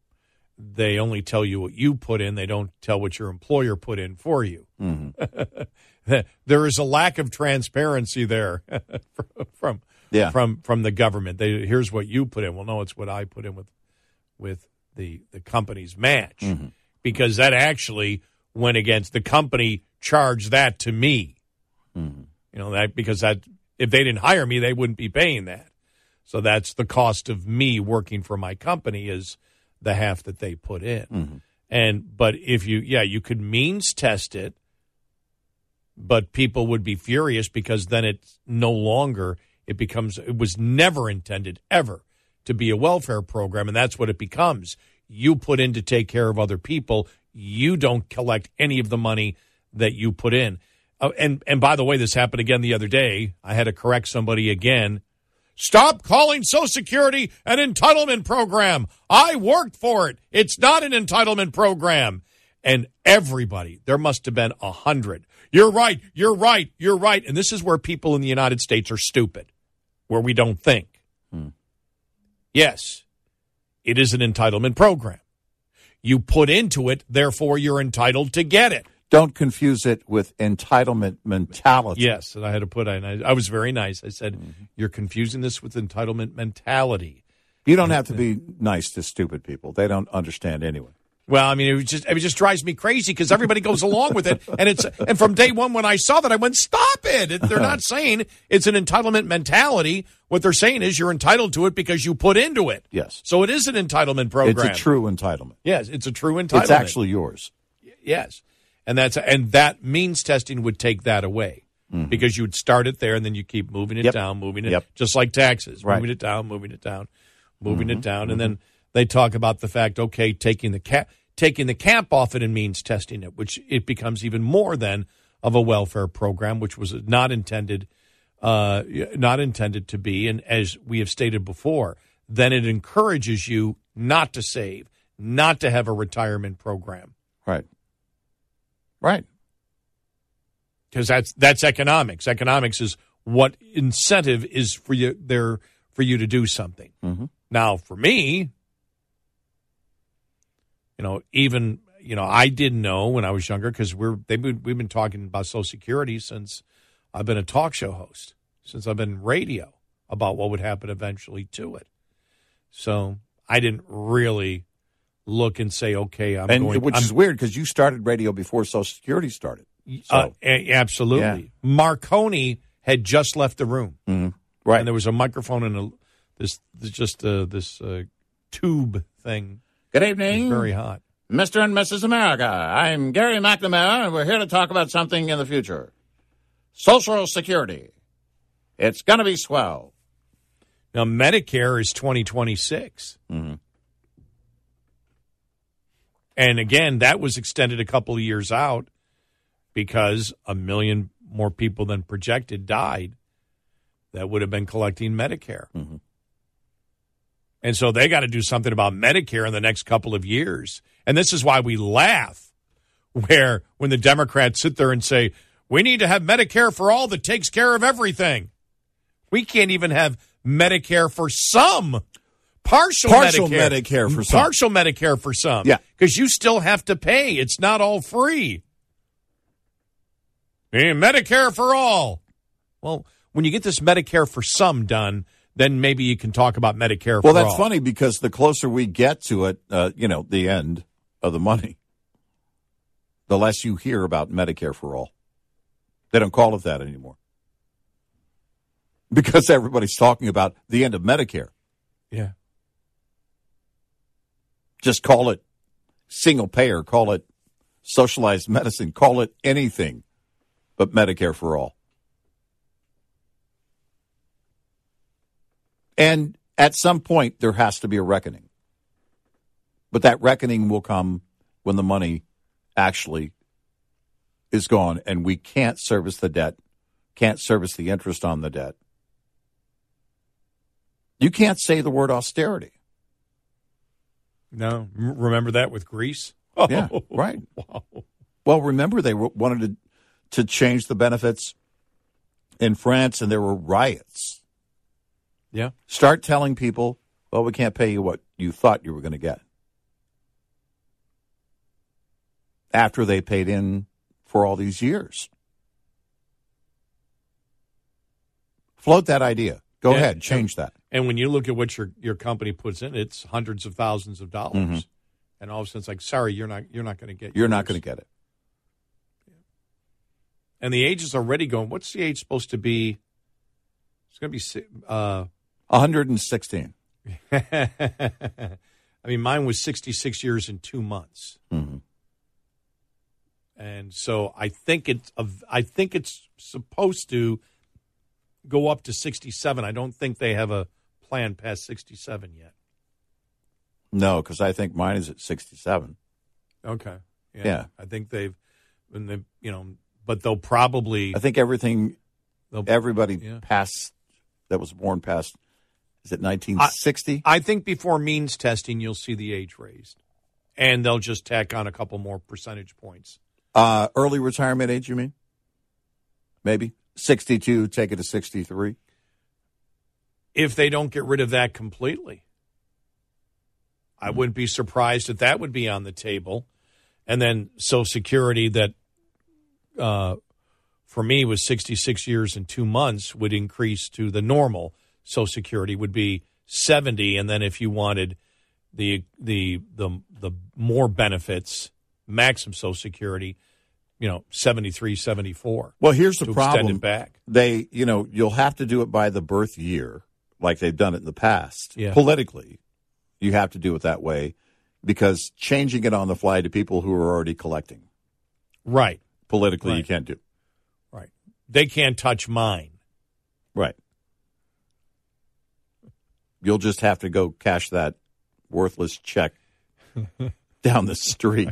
S3: they only tell you what you put in. They don't tell what your employer put in for you. [LAUGHS] there is a lack of transparency there [LAUGHS] from
S2: Yeah.
S3: from from the government. They here's what you put in. Well, no, it's what I put in with with the the company's match because that actually went against the company charged that to me. Mm-hmm. You know that because that if they didn't hire me, they wouldn't be paying that. So that's the cost of me working for my company is the half that they put in. Mm-hmm. And but if you yeah, you could means test it, but people would be furious because then it's no longer it becomes it was never intended ever to be a welfare program and that's what it becomes. You put in to take care of other people, you don't collect any of the money that you put in. Uh, and and by the way, this happened again the other day. I had to correct somebody again. Stop calling Social Security an entitlement program. I worked for it. It's not an entitlement program. And everybody, there must have been a hundred. You're right. You're right. You're right. And this is where people in the United States are stupid, where we don't think. Yes, it is an entitlement program. You put into it, therefore you're entitled to get it.
S2: Don't confuse it with entitlement mentality.
S3: Yes, and I had to put. I, I was very nice. I said, mm-hmm. "You're confusing this with entitlement mentality."
S2: You don't have to be nice to stupid people. They don't understand anyway.
S3: Well, I mean, it just it just drives me crazy because everybody goes along with it, and it's and from day one when I saw that, I went, "Stop it!" It- They're not [LAUGHS] saying it's an entitlement mentality. What they're saying is you're entitled to it because you put into it.
S2: Yes.
S3: So it is an entitlement program.
S2: It's a true entitlement.
S3: Yes, it's a true entitlement.
S2: It's actually yours.
S3: yes, and that's and that means testing would take that away. Because you would start it there and then you keep moving it
S2: Mm-hmm. Yep.
S3: down, moving it
S2: Yep.
S3: just like taxes,
S2: Right. Mm-hmm.
S3: moving it down, moving it down, moving it down, and then they talk about the fact, okay, taking the cap, taking the cap off it and means testing it, which it becomes even more than of a welfare program, which was not intended, uh, not intended to be, and as we have stated before, then it encourages you not to save, not to have a retirement program
S2: Right. Right.
S3: because that's that's economics. Economics is what incentive is for you there for you to do something. Mm-hmm. Now, for me, you know, even you know, I didn't know when I was younger because we're they've been, we've been talking about Social Security since I've been a talk show host, since I've been radio about what would happen eventually to it. So I didn't really look and say, okay, I'm
S2: And
S3: going.
S2: which
S3: I'm,
S2: is weird because you started radio before Social Security started. So,
S3: uh, a- absolutely. Marconi had just left the room,
S2: right.
S3: and there was a microphone and a, this, this just uh, this uh, tube thing.
S2: Good evening,
S3: very hot.
S2: Mr. and Mrs. America. I'm Gary McNamara, and we're here to talk about something in the future Social Security. It's going to be swell.
S3: Now Medicare is twenty twenty six, and again that was extended a couple of years out because a million more people than projected died that would have been collecting Medicare. Mm-hmm. And so they got to do something about Medicare in the next couple of years. And this is why we laugh [LAUGHS] where when the Democrats sit there and say, we need to have Medicare for all that takes care of everything. We can't even have Medicare for some. Partial,
S2: Partial
S3: Medicare.
S2: Medicare for some.
S3: Partial Medicare for some.
S2: Yeah.
S3: Because you still have to pay. It's not all free. Eh, Medicare for all. Well, when you get this Medicare for some done, then maybe you can talk about Medicare for all.
S2: Well, that's
S3: all.
S2: funny because the closer we get to it, uh, you know, the end of the money, the less you hear about Medicare for all. They don't call it that anymore because everybody's talking about the end of Medicare.
S3: Yeah.
S2: Just call it single payer, call it socialized medicine, call it anything but Medicare for all. And at some point, there has to be a reckoning. But that reckoning will come when the money actually is gone and we can't service the debt, can't service the interest on the debt. You can't say the word austerity.
S3: No, remember that with Greece? [LAUGHS]
S2: Yeah, right. [LAUGHS]
S3: Wow.
S2: Well, remember they wanted to to change the benefits in France, and there were riots.
S3: Yeah.
S2: Start telling people, "Well, we can't pay you what you thought you were going to get." After they paid in for all these years, float that idea. Go
S3: Yeah,
S2: ahead, change that.
S3: And when you look at what your your company puts in, it's hundreds of thousands of dollars.
S2: Mhm.
S3: And all of a sudden, it's like, sorry, you're not you're not going to get.
S2: You're not going to get it.
S3: And the age is already going. What's the age supposed to be? It's going to be. Uh,
S2: 116. [LAUGHS]
S3: I mean, mine was 66 years and two months,
S2: hmm
S3: and so I think it's. I think it's supposed to go up to 67. I don't think they have a plan past 67 yet.
S2: No, because I think mine is at 67.
S3: Okay.
S2: Yeah.
S3: I think they've, when they, you know, but they'll probably.
S2: I think everything, everybody
S3: Yeah.
S2: past that was born past, is it 1960?
S3: I think before means testing, you'll see the age raised, and they'll just tack on a couple more percentage points.
S2: Uh, early retirement age, you mean? Maybe 62, take it to 63.
S3: If they don't get rid of that completely, I wouldn't be surprised if that would be on the table, and then Social Security that, uh, for me was sixty six years and two months would increase to the normal Social Security would be seventy, and then if you wanted the the the the more benefits, maximum Social Security, you know, 73, 74.
S2: Well, here's the problem.
S3: back.
S2: They, you know, you'll have to do it by the birth year, like they've done it in the past.
S3: Yeah.
S2: Politically, you have to do it that way because changing it on the fly to people who are already collecting,
S3: Right,
S2: politically, you can't do.
S3: right. They can't touch mine.
S2: Right. You'll just have to go cash that worthless check [LAUGHS] down the street.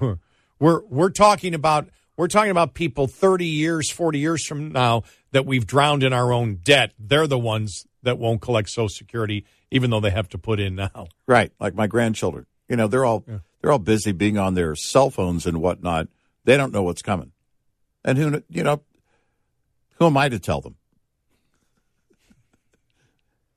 S2: [LAUGHS]
S3: We're we're talking about we're talking about people 30 years, 40 years from now that we've drowned in our own debt. They're the ones that won't collect Social Security, even though they have to put in now.
S2: Right. Like my grandchildren. You know, they're all they're all busy being on their cell phones and whatnot. They don't know what's coming. And who you know who am I to tell them?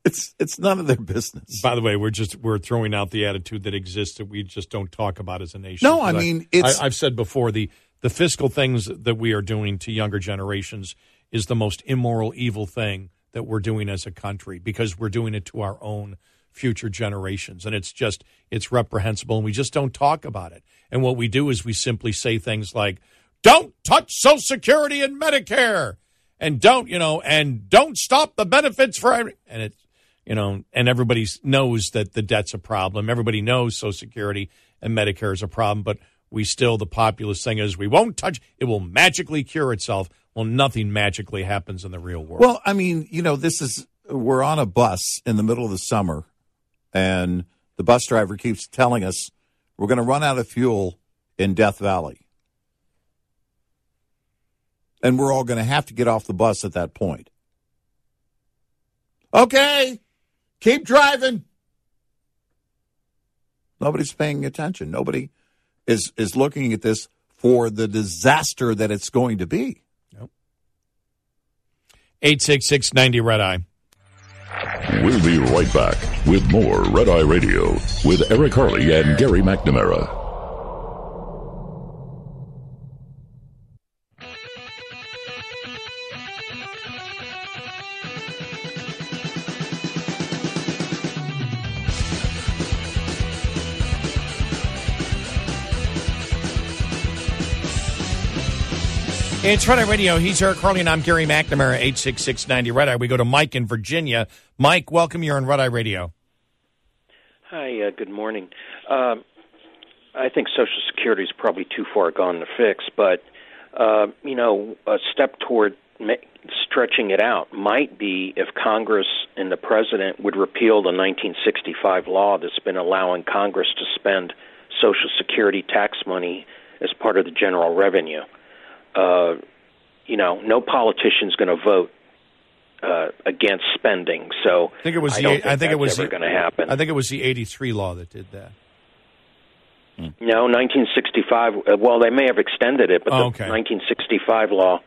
S2: It's it's none of their business.
S3: By the way, we're just we're throwing out the attitude that exists that we just don't talk about as a nation.
S2: No, I mean, it's-
S3: I, I've said before the the fiscal things that we are doing to younger generations is the most immoral, evil thing that we're doing as a country because we're doing it to our own future generations, and it's just it's reprehensible, and we just don't talk about it. And what we do is we simply say things like, "Don't touch Social Security and Medicare." And don't you know? And don't stop the benefits for every. And it, you know, and everybody knows that the debt's a problem. Everybody knows Social Security and Medicare is a problem, but we still, the populist thing is we won't touch, it will magically cure itself. Well, nothing magically happens in the real world.
S2: Well, I mean, you know, this is we're on a bus in the middle of the summer, and the bus driver keeps telling us we're going to run out of fuel in Death Valley. And we're all going to have to get off the bus at that point. Okay, keep driving. Nobody's paying attention. Nobody is is looking at this for the disaster that it's going to be.
S3: 866 90 Red Eye.
S1: We'll be right back with more Red Eye Radio with Eric Harley and Gary McNamara.
S3: It's Red Eye Radio. He's Eric Harley, and I'm Gary McNamara, 86690 Red Eye. We go to Mike in Virginia. Mike, welcome. You're on Red Eye Radio.
S5: Hi, uh, good morning. Um, I think Social Security is probably too far gone to fix, but, uh, you know, a step toward stretching it out might be if Congress and the President would repeal the 1965 law that's been allowing Congress to spend Social Security tax money as part of the general revenue uh, you know, no politician's going to vote uh, against spending. So
S3: I think it was.
S5: I
S3: the,
S5: think
S3: I think it was
S5: going to happen.
S3: I think it was the '83 law that did that.
S5: no, 1965. Uh, well, they may have extended it, but
S3: Oh,
S5: the
S3: okay.
S5: 1965 law,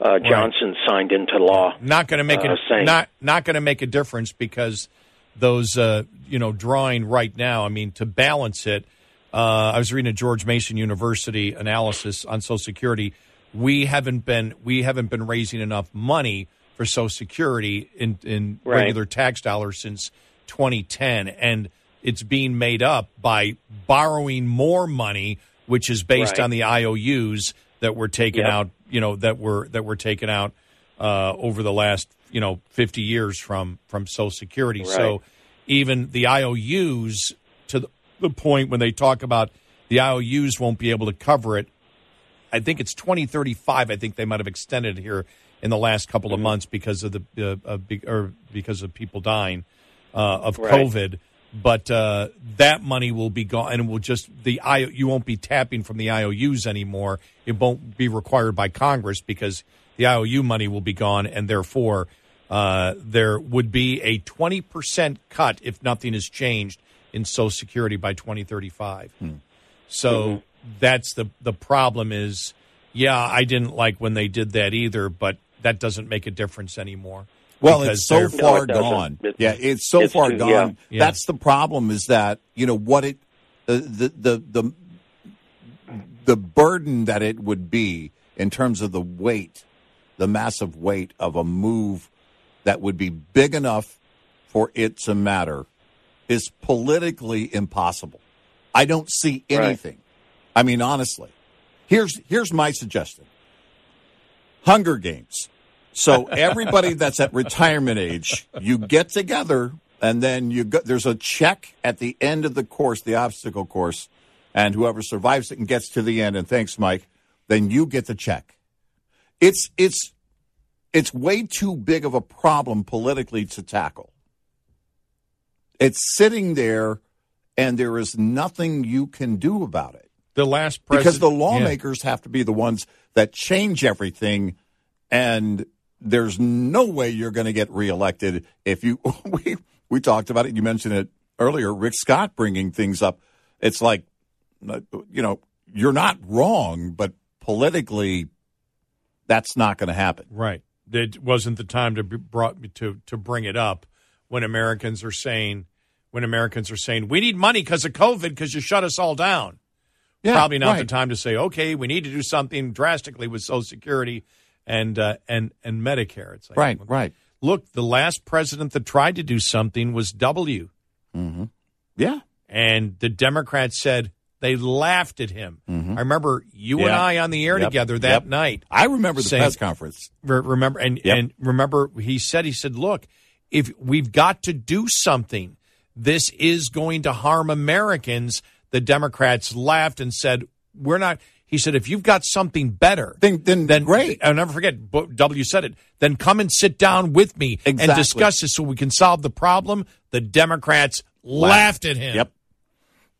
S5: uh, Johnson signed into law.
S3: Not going to make
S5: uh,
S3: it.
S5: saying-
S3: Not not going to make a difference because those uh, you know drawing right now. I mean, to balance it, uh, I was reading a George Mason University analysis on Social Security. We haven't been we haven't been raising enough money for Social Security in in
S5: Right.
S3: regular tax dollars since 2010, and it's being made up by borrowing more money, which is based
S5: Right.
S3: on the IOUs that were taken
S5: Yep.
S3: out. You know that were that were taken out uh, over the last you know 50 years from from Social Security. So even the IOUs to the, the point when they talk about the IOUs won't be able to cover it. I think it's 2035. I think they might have extended it here in the last couple
S5: Mm-hmm.
S3: of months because of the uh, or because of people dying uh, of
S5: Right.
S3: COVID. But uh, that money will be gone, and it will just the I you won't be tapping from the IOUs anymore. It won't be required by Congress because the IOU money will be gone, and therefore uh, there would be a twenty percent cut if nothing is changed in Social Security by twenty thirty five. So that's the the problem is, yeah, I didn't like when they did that either, but that doesn't make a difference anymore.
S2: Well, it's so far
S5: No, it
S2: gone.
S5: It's-
S2: yeah, it's so
S5: it's
S2: far
S5: too-
S2: gone.
S5: yeah.
S3: Yeah.
S2: That's the problem. Is that you know what it the the the the, the burden that it would be in terms of the weight, the massive weight of a move that would be big enough for it to matter is politically impossible. I don't see
S5: Right.
S2: I mean, honestly, here's here's my suggestion: Hunger Games. So [LAUGHS] everybody that's at retirement age, you get together, and then you go, there's a check at the end of the course, the obstacle course, and whoever survives it and gets to the end, and thanks, Mike, then you get the check. It's it's it's way too big of a problem politically to tackle. It's sitting there, and there is nothing you can do about it
S3: The last president.
S2: because the
S3: yeah.
S2: lawmakers have to be the ones that change everything and there's no way you're going to get reelected if you [LAUGHS] we we talked about it you mentioned it earlier Rick Scott bringing things up it's like you know you're not wrong but politically that's not going to happen
S3: Right. It wasn't the time to be brought to to bring it up when Americans are saying when Americans are saying we need money because of COVID because you shut us all down.
S2: Yeah,
S3: Probably not the time to say okay, we need to do something drastically with Social Security and uh, and and Medicare. It's like,
S2: right right
S3: Look, the last president that tried to do something was W,
S2: yeah
S3: and the Democrats said they laughed at him. I remember you and
S2: Mm-hmm.
S3: I on the air
S2: Yep.
S3: together that
S2: Yep.
S3: night.
S2: I remember the
S3: Saying-
S2: press conference
S3: Re- remember and
S2: Yep.
S3: and remember he said he said look if we've got to do something this is going to harm americans the democrats laughed and said we're not he said if you've got something better
S2: then then,
S3: then
S2: great.
S3: I'll never forget w said it then come and sit down with me and discuss this so we can solve the problem. The democrats laughed. at him.
S2: Yep.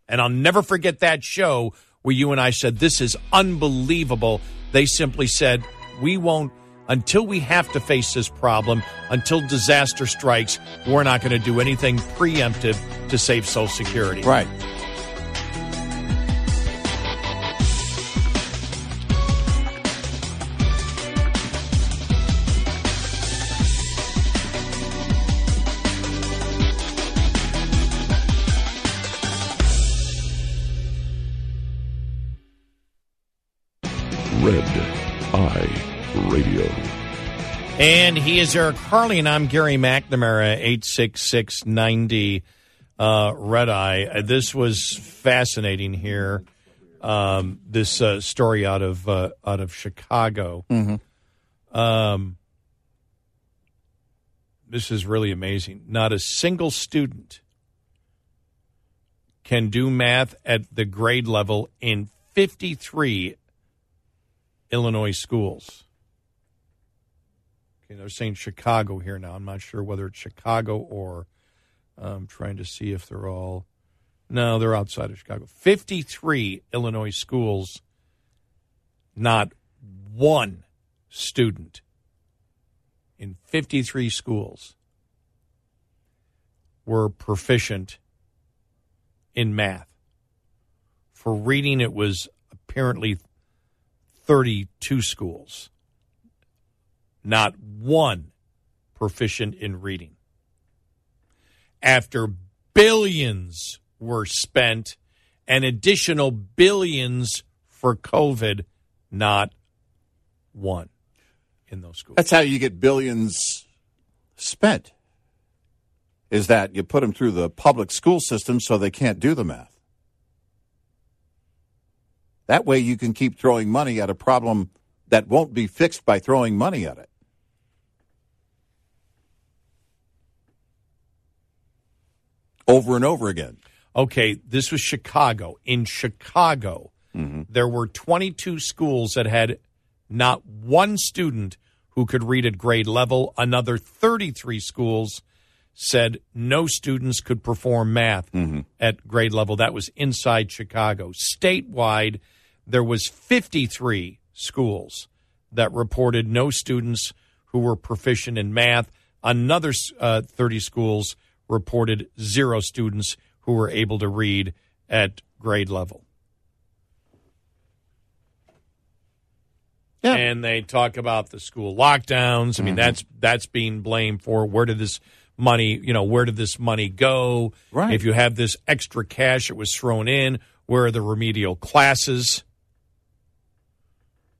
S3: And I'll never forget that show where you and I said, This is unbelievable. They simply said, We won't, until we have to face this problem, until disaster strikes, we're not going to do anything preemptive to save Social Security.
S2: right
S3: And he is Eric Harley, and I'm Gary McNamara, 86690 uh, Red Eye. Uh, This was fascinating here um, this uh, story out of uh, out of Chicago. Um, this is really amazing. Not a single student can do math at the grade level in 53 Illinois schools. Okay, they're saying Chicago here now. I'm not sure whether it's Chicago or I'm trying to see if they're all. No, they're outside of Chicago. 53 Illinois schools, not one student in 53 schools were proficient in math. For reading, it was apparently 32 schools. Not one proficient in reading. After billions were spent and additional billions for COVID, not one in those schools.
S2: That's how you get billions spent. Is that you put them through the public school system so they can't do the math. That way you can keep throwing money at a problem that won't be fixed by throwing money at it. Over and over again.
S3: Okay, this was Chicago. In Chicago, there were 22 schools that had not one student who could read at grade level. Another 33 schools said no students could perform math at grade level. That was inside Chicago. Statewide, there was 53 schools that reported no students who were proficient in math. Another uh, 30 schools reported zero students who were able to read at grade level.
S2: Yeah.
S3: And they talk about the school lockdowns. I mean, mm-hmm. that's that's being blamed for where did this money, you know, where did this money go?
S2: Right.
S3: If you have this extra cash that was thrown in, where are the remedial classes?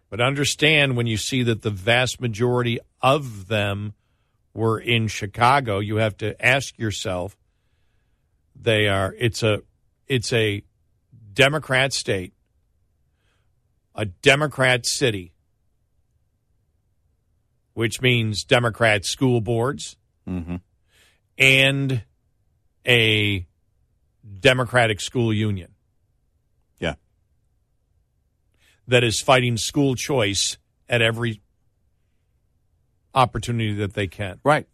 S3: But understand when you see that the vast majority of them were in Chicago, you have to ask yourself they are it's a it's a Democrat state, a Democrat city, which means Democrat school boards mm-hmm. and a Democratic school union
S2: Yeah.
S3: that is fighting school choice at every opportunity that they can.
S2: Right.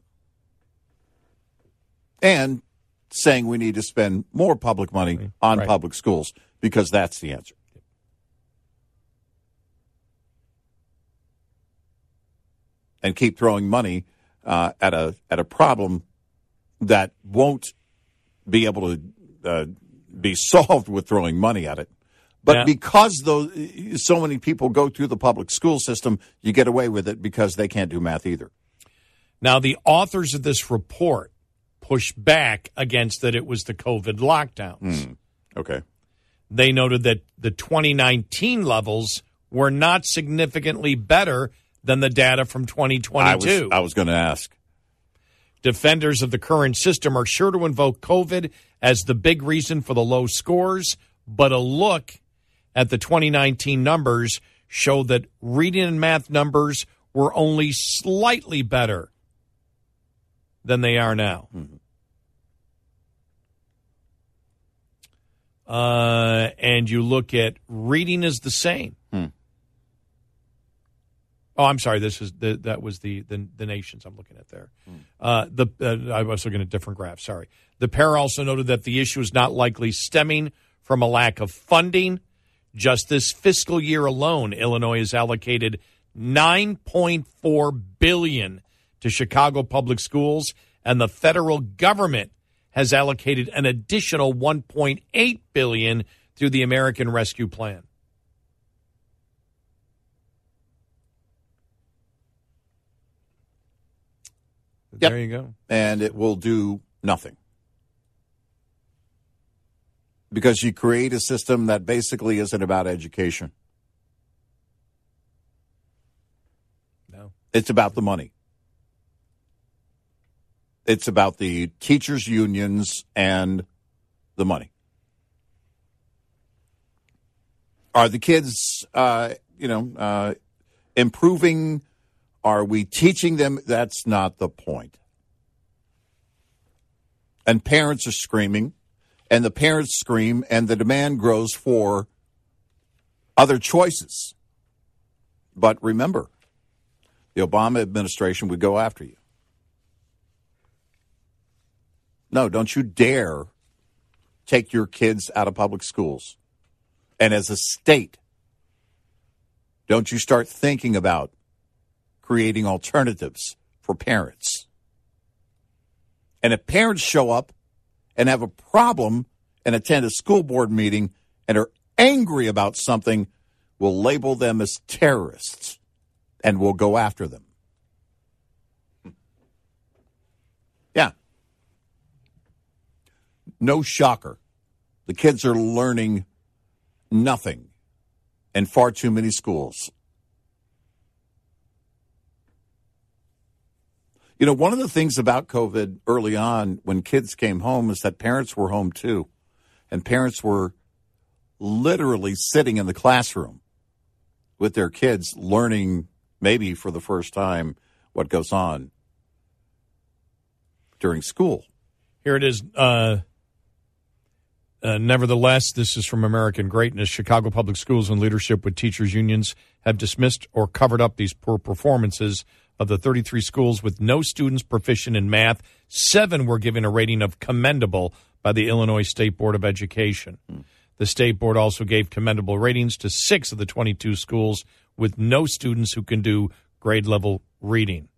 S2: And saying we need to spend more public money on
S3: Right.
S2: public schools because that's the answer. And keep throwing money uh, at a at a problem that won't be able to uh, be [LAUGHS] solved with throwing money at it. But
S3: Yeah.
S2: because those so many people go through the public school system, you get away with it because they can't do math either.
S3: Now, the authors of this report push back against that it was the COVID lockdowns. Hmm.
S2: Okay.
S3: They noted that the 2019 levels were not significantly better than the data from
S2: I
S3: 2022.
S2: was I was going to ask.
S3: Defenders of the current system are sure to invoke COVID as the big reason for the low scores, but a look at the 2019 numbers show that reading and math numbers were only slightly better than they are now. Uh, and you look at reading is the same. Oh, I'm sorry. This is the that was the the, the nations I'm looking at there. Uh, the uh, I was looking at different graphs. Sorry. The pair also noted that the issue is not likely stemming from a lack of funding. Just this fiscal year alone, Illinois has allocated 9.4 billion to Chicago public schools, and the federal government has allocated an additional 1.8 billion through the American Rescue Plan. There you go.
S2: and it will do nothing. Because you create a system that basically isn't about education.
S3: No.
S2: It's about the money. It's about the teachers' unions and the money. Are the kids, uh, you know, uh, improving? Are we teaching them? That's not the point. And parents are screaming, and the parents scream, and the demand grows for other choices. But remember, the Obama administration would go after you. No, don't you dare take your kids out of public schools. And as a state, don't you start thinking about creating alternatives for parents. And if parents show up and have a problem and attend a school board meeting and are angry about something, we'll label them as terrorists and we'll go after them. Yeah. No shocker. The kids are learning nothing in far too many schools. You know, one of the things about COVID early on when kids came home is that parents were home too. And parents were literally sitting in the classroom with their kids learning, maybe for the first time, what goes on during school.
S3: Here it is. Uh, uh, nevertheless, this is from American Greatness. Chicago Public Schools and leadership with teachers unions have dismissed or covered up these poor performances of the 33 schools with no students proficient in math. Seven were given a rating of commendable by the Illinois State Board of Education. The state board also gave commendable ratings to six of the 22 schools with no students who can do grade level reading.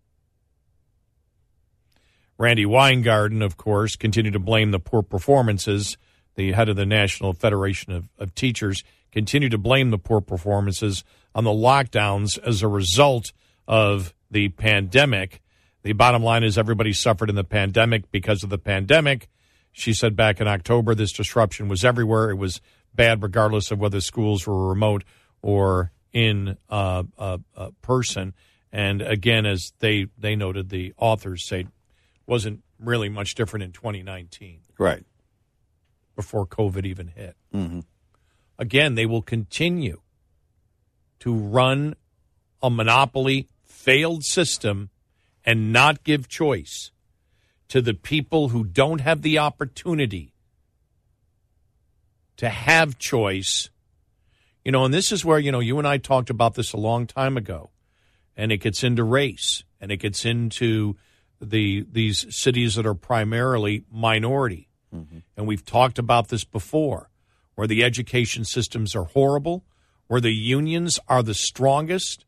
S3: Randi Weingarten, of course, continued to blame the poor performances. The head of the National Federation of, of Teachers continued to blame the poor performances on the lockdowns as a result of the pandemic. The bottom line is everybody suffered in the pandemic because of the pandemic. She said back in October this disruption was everywhere. It was bad regardless of whether schools were remote or in uh, uh, uh, person. And again, as they, they noted, the authors say wasn't really much different in 2019.
S2: Right.
S3: Before COVID even hit.
S2: Mm-hmm.
S3: Again, they will continue to run a monopoly failed system and not give choice to the people who don't have the opportunity to have choice. You know, and this is where, you know, you and I talked about this a long time ago, and it gets into race and it gets into the these cities that are primarily minority. Mm-hmm. And we've talked about this before, where the education systems are horrible, where the unions are the strongest,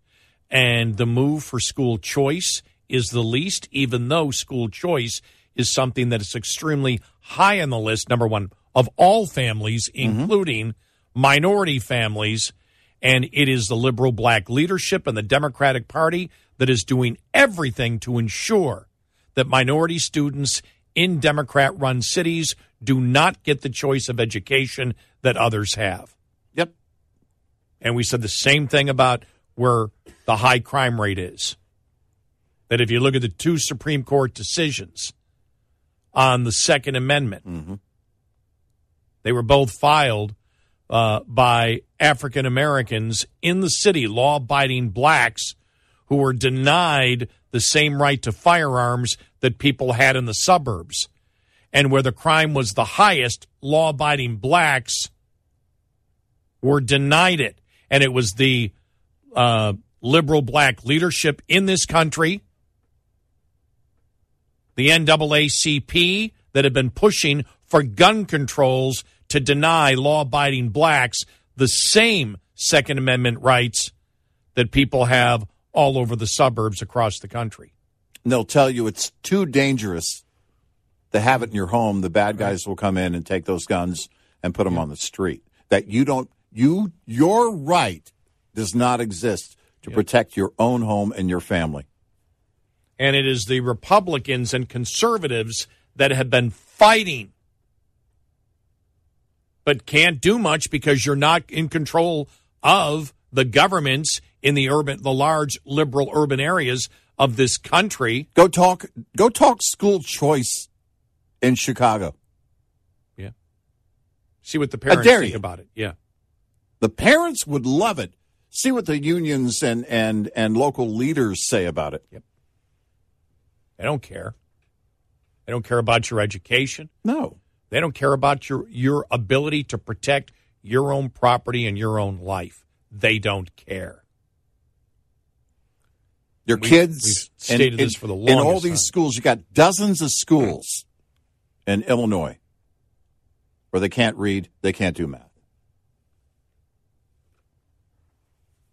S3: and the move for school choice is the least, even though school choice is something that is extremely high on the list, number one, of all families, including mm-hmm. minority families. And it is the liberal black leadership and the Democratic Party that is doing everything to ensure that minority students in Democrat run cities do not get the choice of education that others have.
S2: Yep.
S3: And we said the same thing about where the high crime rate is. That if you look at the two Supreme Court decisions on the Second Amendment,
S2: mm-hmm.
S3: they were both filed uh, by African Americans in the city, law abiding blacks who were denied the same right to firearms that people had in the suburbs. And where the crime was the highest, law abiding blacks were denied it. And it was the uh, liberal black leadership in this country, the NAACP that have been pushing for gun controls to deny law abiding blacks the same Second Amendment rights that people have all over the suburbs across the country.
S2: And they'll tell you it's too dangerous to have it in your home. The bad guys will come in and take those guns and put them yeah. on the street. That you don't, you, your right does not exist to protect your own home and your family.
S3: And it is the Republicans and conservatives that have been fighting, but can't do much because you're not in control of the governments in the urban, the large liberal urban areas of this country.
S2: Go talk. Go talk school choice in Chicago.
S3: Yeah. See what the parents think
S2: you.
S3: about it. Yeah.
S2: The parents would love it. See what the unions and and and local leaders say about it.
S3: Yep. They don't care. They don't care about your education.
S2: No.
S3: They don't care about your your ability to protect your own property and your own life. They don't care.
S2: Your
S3: We-
S2: kids
S3: stated this for the
S2: in all these
S3: time.
S2: schools. You got dozens of schools in Illinois where they can't read, they can't do math,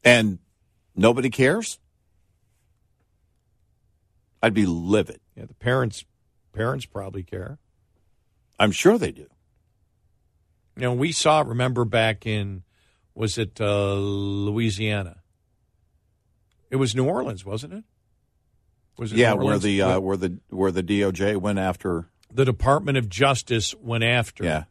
S2: and nobody cares. I'd be livid.
S3: Yeah, the parents parents probably care.
S2: I'm sure they do.
S3: You know, we saw. Remember back in was it uh, Louisiana? It was New Orleans, wasn't it? Was it
S2: Yeah, where the uh, where the where the DOJ went after.
S3: the Department of Justice went after
S2: Yeah,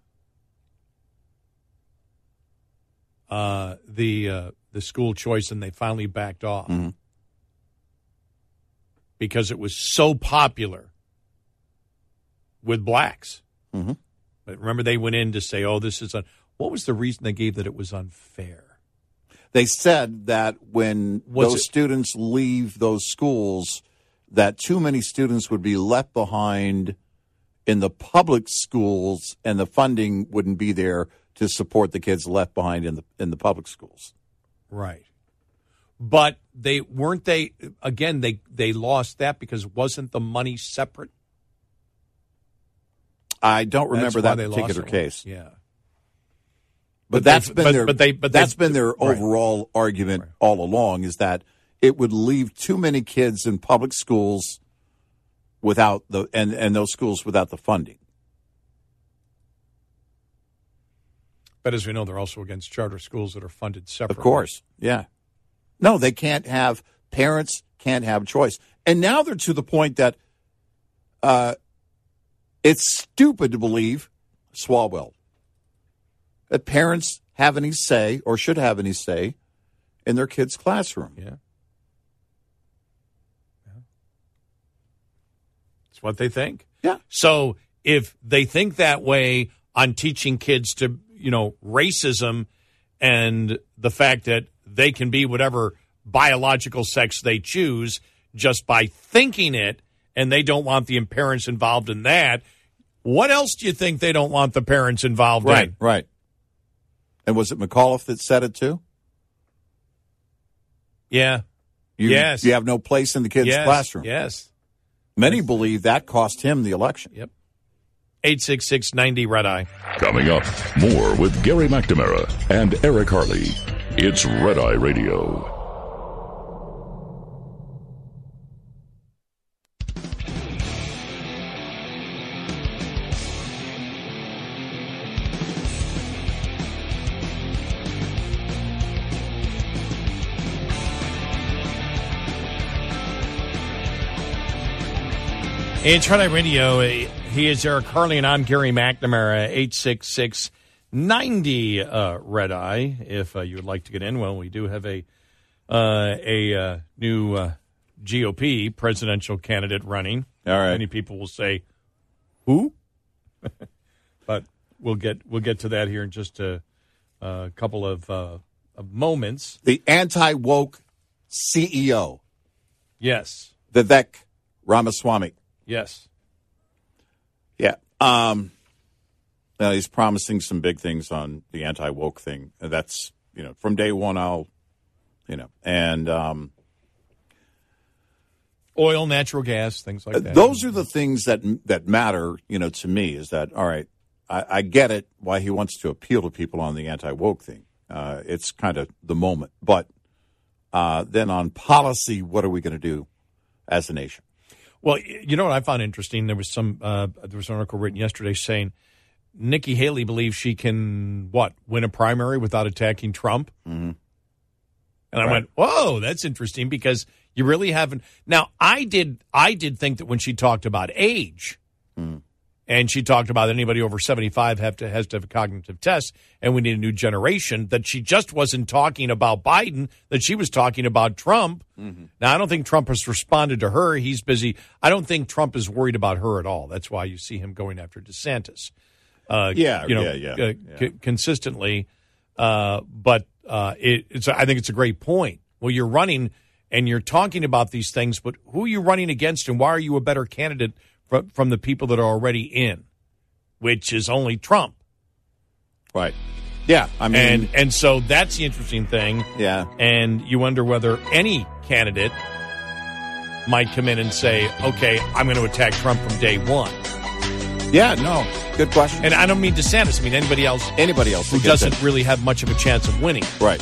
S3: uh, the uh, the school choice, and they finally backed off
S2: Mhm.
S3: because it was so popular with blacks.
S2: Mhm.
S3: But remember, they went in to say, "Oh, this is un-. What was the reason they gave that it was unfair?
S2: they said that when
S3: Was
S2: those
S3: it-
S2: students leave those schools, that too many students would be left behind in the public schools, and the funding wouldn't be there to support the kids left behind in the in the public schools.
S3: Right. But they weren't they again. They they lost that because wasn't the money separate?
S2: I don't remember that particular case,
S3: Yeah.
S2: but,
S3: But
S2: that's been
S3: but-
S2: their
S3: but they- but
S2: that's been their
S3: right.
S2: overall argument all along is that it would leave too many kids in public schools without the and and those schools without the funding.
S3: But as we know, they're also against charter schools that are funded separately.
S2: Of course. Yeah. No, they can't have parents can't have choice. And now they're to the point that uh, it's stupid to believe Swalwell that parents have any say or should have any say in their kids' classroom.
S3: Yeah. It's what they think.
S2: Yeah.
S3: So if they think that way on teaching kids to, you know, racism and the fact that they can be whatever biological sex they choose just by thinking it, and they don't want the parents involved in that, what else do you think they don't want the parents involved
S2: Right,
S3: in?
S2: right. Right. And was it McAuliffe that said it too?
S3: Yeah.
S2: You,
S3: Yes.
S2: You have no place in the kids'
S3: yes.
S2: classroom.
S3: Yes.
S2: Many believe that cost him the election.
S3: Yep. 866 90 Red Eye.
S1: Coming up, more with Gary McNamara and Eric Harley. It's Red Eye Radio.
S3: It's Red Eye Radio. He is Eric Harley, and I'm Gary McNamara. 866 90 uh, Red Eye. If uh, you would like to get in, well, we do have a uh, a uh, new uh, GOP presidential candidate running.
S2: All right.
S3: Many people will say, "Who?" [LAUGHS] but we'll get we'll get to that here in just a, a couple of, uh, of moments.
S2: The anti woke CEO,
S3: Yes,
S2: Vivek Ramaswamy.
S3: yes.
S2: Yeah. Um, now he's promising some big things on the anti woke thing. That's, you know, from day one, I'll, you know, and um,
S3: Oil, natural gas, things like that.
S2: those are the things that that matter, you know, to me. Is that all right? I, I get it why he wants to appeal to people on the anti woke thing. Uh, it's kind of the moment, but uh, then on policy, what are we going to do as a nation?
S3: Well, you know what I found interesting? There was some uh, there was an article written yesterday saying Nikki Haley believes she can what win a primary without attacking Trump. Mm-hmm. And I
S2: Right.
S3: went, "Whoa, that's interesting because you really haven't." Now, I did I did think that when she talked about age, and she talked about anybody over seventy five have to has to have a cognitive test, and we need a new generation. That she just wasn't talking about Biden; that she was talking about Trump. Now, I don't think Trump has responded to her. He's busy. I don't think Trump is worried about her at all. That's why you see him going after DeSantis. Uh,
S2: Yeah,
S3: you know,
S2: yeah, yeah,
S3: uh,
S2: yeah.
S3: c- consistently. Uh, but uh, it, it's I think it's a great point. Well, you're running and you're talking about these things, but who are you running against, and why are you a better candidate from, from the people that are already in, which is only Trump.
S2: Right. Yeah. I mean,
S3: and and so that's the interesting thing.
S2: yeah.
S3: And you wonder whether any candidate might come in and say, "Okay, I'm going to attack Trump from day one."
S2: Yeah. No. Good question.
S3: And I don't mean DeSantis. I mean anybody else
S2: Anybody else
S3: who doesn't really have much of a chance of winning.
S2: Right.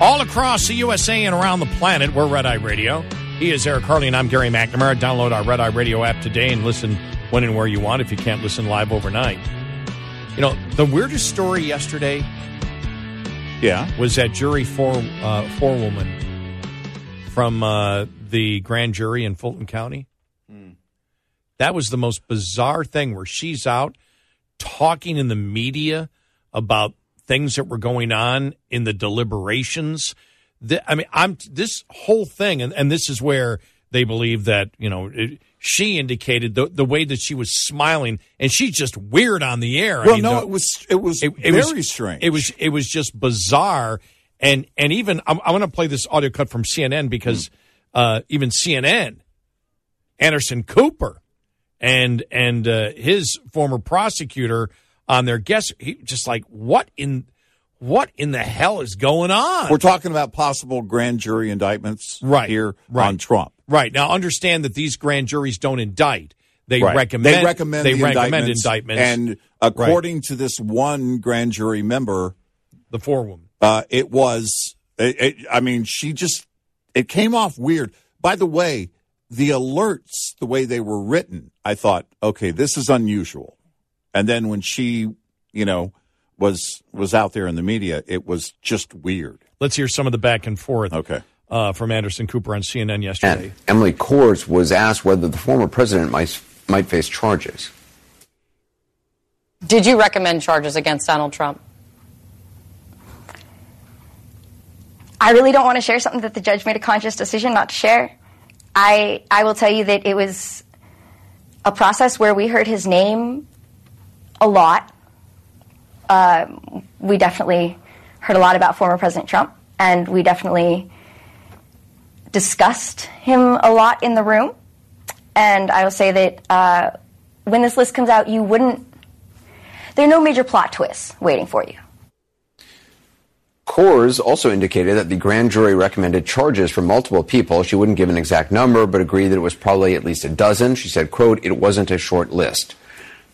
S3: All across the USA and around the planet, we're Red Eye Radio. He is Eric Harley, and I'm Gary McNamara. Download our Red Eye Radio app today and listen when and where you want if you can't listen live overnight. You know, the weirdest story yesterday
S2: Yeah.
S3: was that jury four uh, forewoman from uh, the grand jury in Fulton County. That was the most bizarre thing where she's out talking in the media about things that were going on in the deliberations. The, I mean, I'm this whole thing, and, and this is where they believe that you know it, she indicated the the way that she was smiling, and she's just weird on the air. I
S2: Well,
S3: mean,
S2: no,
S3: the-
S2: it was it was
S3: it, it
S2: very
S3: was
S2: strange.
S3: It was it was just bizarre, and and even I'm, I'm going to play this audio cut from CNN because uh, even CNN, Anderson Cooper, and and uh, his former prosecutor on their guest, he just like what in what in the hell is going on?
S2: We're talking about possible grand jury indictments
S3: Right,
S2: here
S3: right.
S2: on Trump.
S3: right now, understand that these grand juries don't indict; they
S2: Right.
S3: recommend
S2: they recommend
S3: they
S2: the
S3: recommend
S2: indictments,
S3: indictments.
S2: And according to this one grand jury member,
S3: the forewoman.
S2: uh, it was. It, it, I mean, she just it came off weird. By the way, the alerts, the way they were written, I thought, okay, this is unusual. And then when she, you know, was was out there in the media, it was just weird.
S3: Let's hear some of the back and forth.
S2: Okay.
S3: Uh, from Anderson Cooper on CNN yesterday.
S6: And Emily Kohrs was asked whether the former president might, might face charges.
S7: Did you recommend charges against Donald Trump?
S8: I really don't want to share something that the judge made a conscious decision not to share. I I will tell you that it was a process where we heard his name a lot. Uh, we definitely heard a lot about former President Trump, and we definitely discussed him a lot in the room. And I will say that uh, when this list comes out, you wouldn't. There are no major plot twists waiting for you.
S6: Kohrs also indicated that the grand jury recommended charges for multiple people. She wouldn't give an exact number, but agreed that it was probably at least a dozen. She said, quote, it wasn't a short list.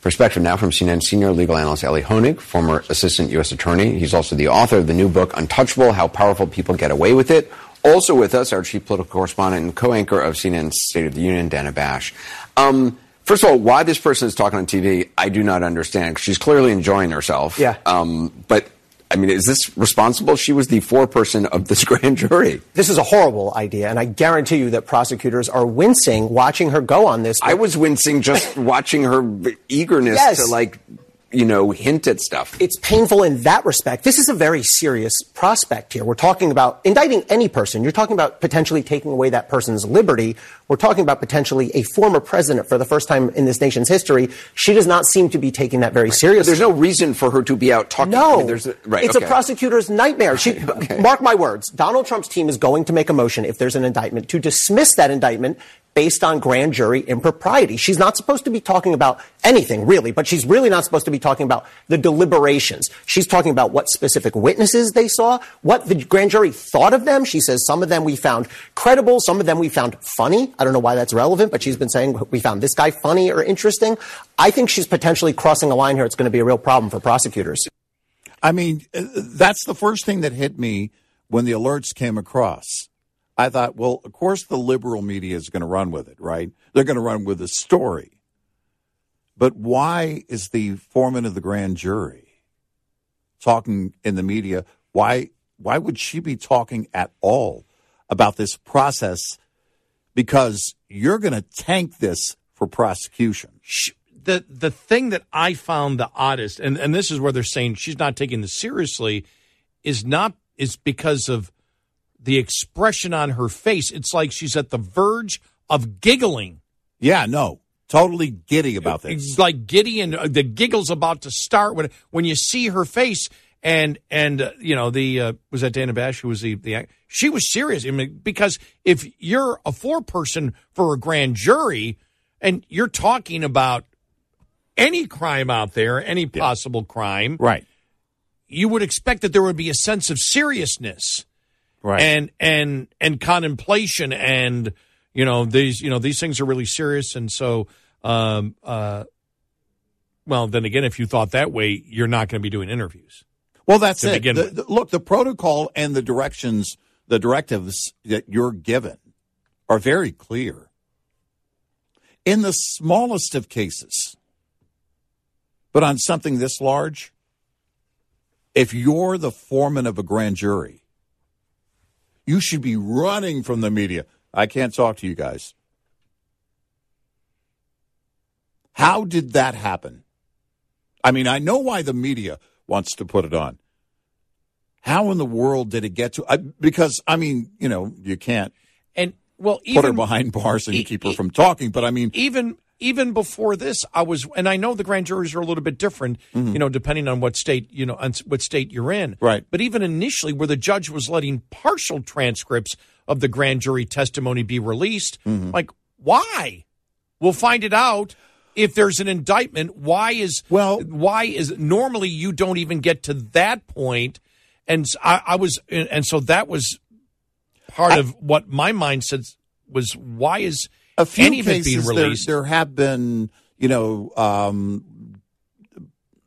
S6: Perspective now from CNN senior legal analyst Elie Honig, former assistant U.S. attorney. He's also the author of the new book, Untouchable, How Powerful People Get Away with It. Also with us, our chief political correspondent and co-anchor of CNN's State of the Union, Dana Bash. Um, first of all, why this person is talking on TV, I do not understand. She's clearly enjoying herself.
S9: Yeah.
S6: Um, but I mean, is this responsible? She was the foreperson of this [LAUGHS] grand jury.
S9: This is a horrible idea, and I guarantee you that prosecutors are wincing watching her go on this.
S6: I was wincing just [LAUGHS] watching her eagerness
S9: Yes.
S6: to like, you know, hint at stuff.
S9: It's painful in that respect. This is a very serious prospect here. We're talking about indicting any person. You're talking about potentially taking away that person's liberty. We're talking about potentially a former president for the first time in this nation's history. She does not seem to be taking that very seriously.
S6: There's no reason for her to be out talking.
S9: No,
S6: I mean, there's a, right.
S9: it's
S6: okay.
S9: a prosecutor's nightmare. She,
S6: okay.
S9: Mark my words. Donald Trump's team is going to make a motion if there's an indictment to dismiss that indictment based on grand jury impropriety. She's not supposed to be talking about anything really, but she's really not supposed to be talking about the deliberations. She's talking about what specific witnesses they saw, what the grand jury thought of them. She says some of them we found credible, some of them we found funny. I don't know why that's relevant, but she's been saying we found this guy funny or interesting. I think she's potentially crossing a line here. It's going to be a real problem for prosecutors.
S2: I mean, uh, that's the first thing that hit me when the alerts came across. I thought, well, of course the liberal media is going to run with it, right? They're going to run with the story. But why is the foreman of the grand jury talking in the media? Why why would she be talking at all about this process? Because you're going to tank this for prosecution.
S3: the the thing that I found the oddest, and, and this is where they're saying she's not taking this seriously, is not is because of the expression on her face. It's like she's at the verge of giggling.
S2: Yeah, no, totally giddy about this.
S3: It's like giddy, and uh, the giggle's about to start when when you see her face. And and uh, you know the uh, was that Dana Bash who was the the she was serious. I mean because if you're a four person for a grand jury and you're talking about any crime out there, any possible crime,
S2: Right.
S3: you would expect that there would be a sense of seriousness
S2: Right.
S3: and and and contemplation and you know these you know these things are really serious and so um uh well then again if you thought that way you're not going to be doing interviews
S2: Well, that's it. The- the- look, the protocol and the directions, the directives that you're given are very clear. In the smallest of cases, but on something this large, if you're the foreman of a grand jury, you should be running from the media. I can't talk to you guys. How did that happen? I mean, I know why the media wants to put it on. How in the world did it get to? I, because I mean, you know, you can't
S3: and well
S2: put her behind bars and
S3: e-
S2: keep her from talking. But I mean,
S3: even even before this i was and i know the grand juries are a little bit different you know depending on what state you know on what state you're in
S2: Mm-hmm. Right.
S3: but even initially where the judge was letting partial transcripts of the grand jury testimony be released
S2: Mm-hmm.
S3: like why we'll find it out if there's an indictment why is
S2: Well-
S3: why is normally you don't even get to that point. and I was and so that was part of what my mind said was why is
S2: a few
S3: any
S2: cases there, there have been, you know, um,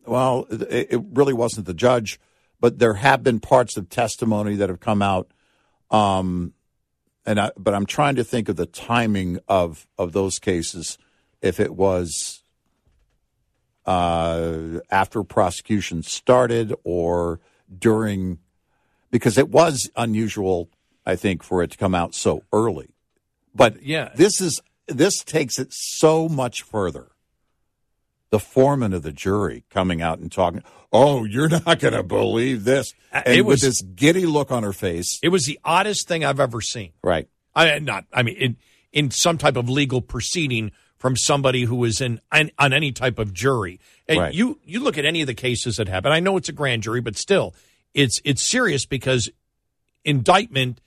S2: well, it, it really wasn't the judge, but there have been parts of testimony that have come out. Um, and I, but I'm trying to think of the timing of of those cases. If it was uh, after prosecution started or during, because it was unusual, I think, for it to come out so early. But
S3: Yeah.
S2: this is this takes it so much further. The foreman of the jury coming out and talking, "Oh, you're not going to believe this,"
S3: Uh,
S2: and
S3: it was-
S2: with this giddy look on her face.
S3: It was the oddest thing I've ever seen.
S2: Right.
S3: I not. I mean, in in some type of legal proceeding from somebody who was in on, on any type of jury. And
S2: Right.
S3: you you look at any of the cases that happen. I know it's a grand jury, but still, it's it's serious because indictment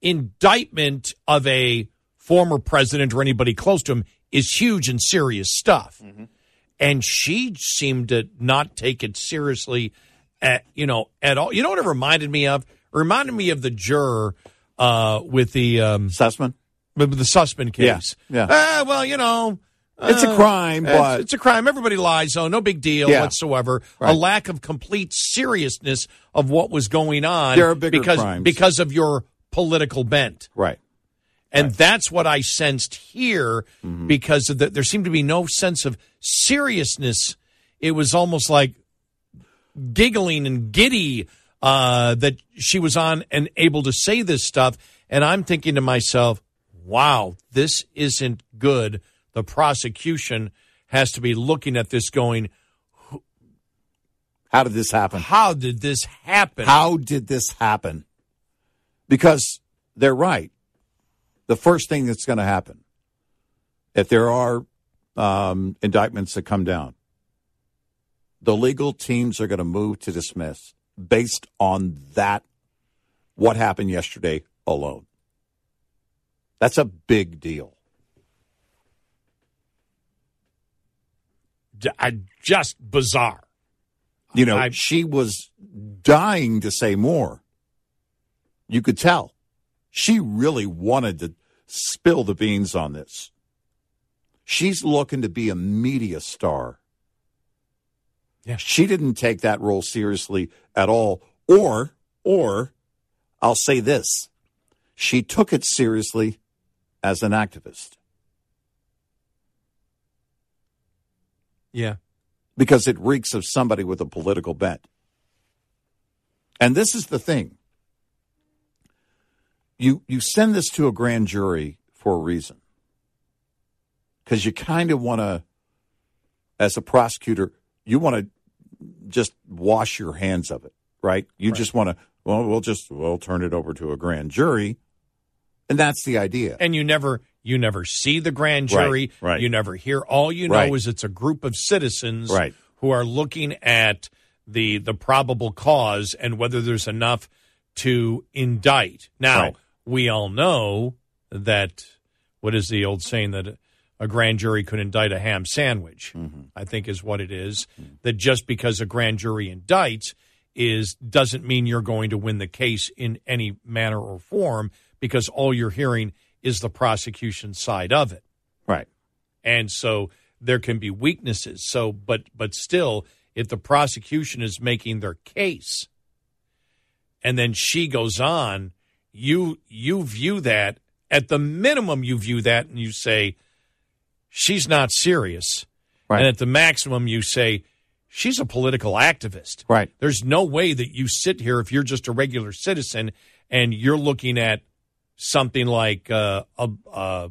S3: indictment of a former president or anybody close to him is huge and serious stuff. And she seemed to not take it seriously, at, you know, at all. You know what it reminded me of? It reminded me of the juror uh, with the um,
S2: Sussmann.
S3: with the
S2: Sussmann
S3: case.
S2: yeah.
S3: Ah, well, you know.
S2: It's a
S3: uh,
S2: crime,
S3: it's-
S2: but-
S3: it's a crime. Everybody lies, so no big deal
S2: Yeah.
S3: whatsoever. A lack of complete seriousness of what was going on.
S2: There are bigger
S3: because
S2: crimes.
S3: because of your political bent.
S2: Right.
S3: And that's what I sensed here
S2: Mm-hmm.
S3: because of the, there seemed to be no sense of seriousness. It was almost like giggling and giddy uh, that she was on and able to say this stuff. And I'm thinking to myself, wow, this isn't good. The prosecution has to be looking at this going,
S2: How did this happen?
S3: how did this happen?
S2: How did this happen? Because they're right. The first thing that's going to happen, if there are um, indictments that come down, the legal teams are going to move to dismiss based on that, what happened yesterday alone. That's a big deal.
S3: I just bizarre.
S2: You know,
S3: I-
S2: she was dying to say more. You could tell. She really wanted to spill the beans on this. She's looking to be a media star.
S3: Yeah.
S2: She didn't take that role seriously at all. Or, or, I'll say this. She took it seriously as an activist
S3: Yeah.
S2: because it reeks of somebody with a political bent. And this is the thing. You you send this to a grand jury for a reason. Cuz you kind of want to as a prosecutor, you want to just wash your hands of it, right? You just want to well we'll just we'll turn it over to a grand jury. And that's the idea.
S3: And you never you never see the grand jury.
S2: Right, right.
S3: You never hear. All you know
S2: Right.
S3: is it's a group of citizens
S2: Right.
S3: who are looking at the the probable cause and whether there's enough to indict. Now
S2: Right.
S3: We all know that what is the old saying that a grand jury could indict a ham sandwich.
S2: Mm-hmm.
S3: I think is what it is. That just because a grand jury indicts is doesn't mean you're going to win the case in any manner or form because all you're hearing is the prosecution side of it.
S2: Right.
S3: And so there can be weaknesses. So but but still if the prosecution is making their case and then she goes on, you you view that at the minimum you view that and you say she's not serious.
S2: Right.
S3: And at the maximum you say she's a political activist.
S2: Right.
S3: There's no way that you sit here if you're just a regular citizen and you're looking at something like uh, a, uh,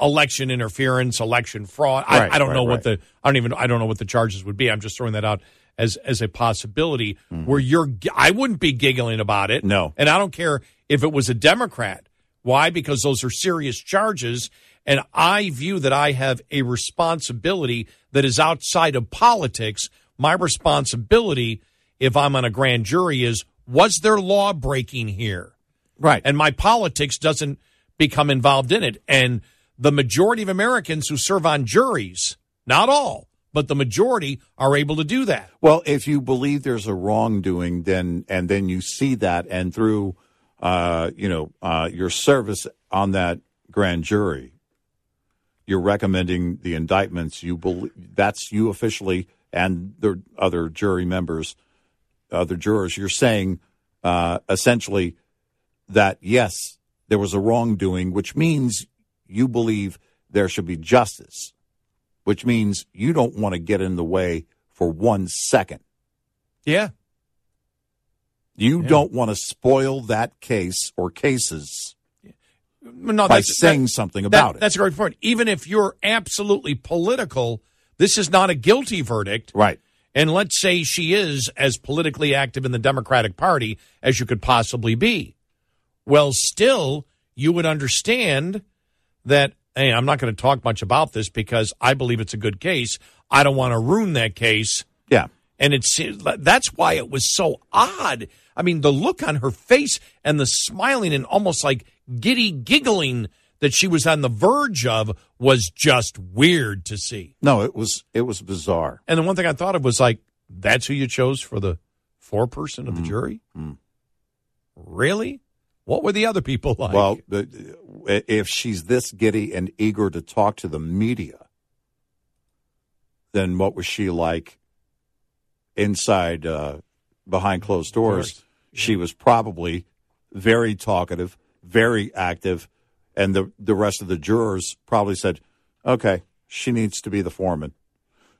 S3: election interference, election fraud. I,
S2: Right,
S3: I don't
S2: right,
S3: know what
S2: right.
S3: the I don't even I don't know what the charges would be. I'm just throwing that out as as a possibility
S2: Mm-hmm.
S3: where you're. I wouldn't be giggling about it.
S2: No.
S3: and I don't care if it was a Democrat. Why? Because those are serious charges, and I view that I have a responsibility that is outside of politics. My responsibility, if I'm on a grand jury, is was there law breaking here?
S2: Right.
S3: and my politics doesn't become involved in it. And the majority of Americans who serve on juries, not all, but the majority are able to do that.
S2: Well, if you believe there's a wrongdoing, then and then you see that, and through, uh, you know, uh, your service on that grand jury, you're recommending the indictments. You believe that's you officially, and the other jury members, other jurors. You're saying uh, essentially that yes, there was a wrongdoing, which means you believe there should be justice which means you don't want to get in the way for one second.
S3: Yeah.
S2: You
S3: Yeah.
S2: don't want to spoil that case or cases
S3: No,
S2: by saying
S3: that-
S2: something
S3: that-
S2: about it.
S3: That's a great point. Even if you're absolutely political, this is not a guilty verdict.
S2: Right.
S3: And let's say she is as politically active in the Democratic Party as you could possibly be. Well, still, you would understand that, hey, I'm not going to talk much about this because I believe it's a good case. I don't want to ruin that case.
S2: Yeah.
S3: And it's that's why it was so odd. I mean, the look on her face and the smiling and almost like giddy giggling that she was on the verge of was just weird to see.
S2: No, it was it was bizarre.
S3: And the one thing I thought of was like, that's who you chose for the foreperson of
S2: Mm-hmm.
S3: the jury? Really? What were the other people like?
S2: well, if she's this giddy and eager to talk to the media, then what was she like inside uh, behind closed doors? She was probably very talkative, very active, and the the rest of the jurors probably said, "Okay, she needs to be the foreman.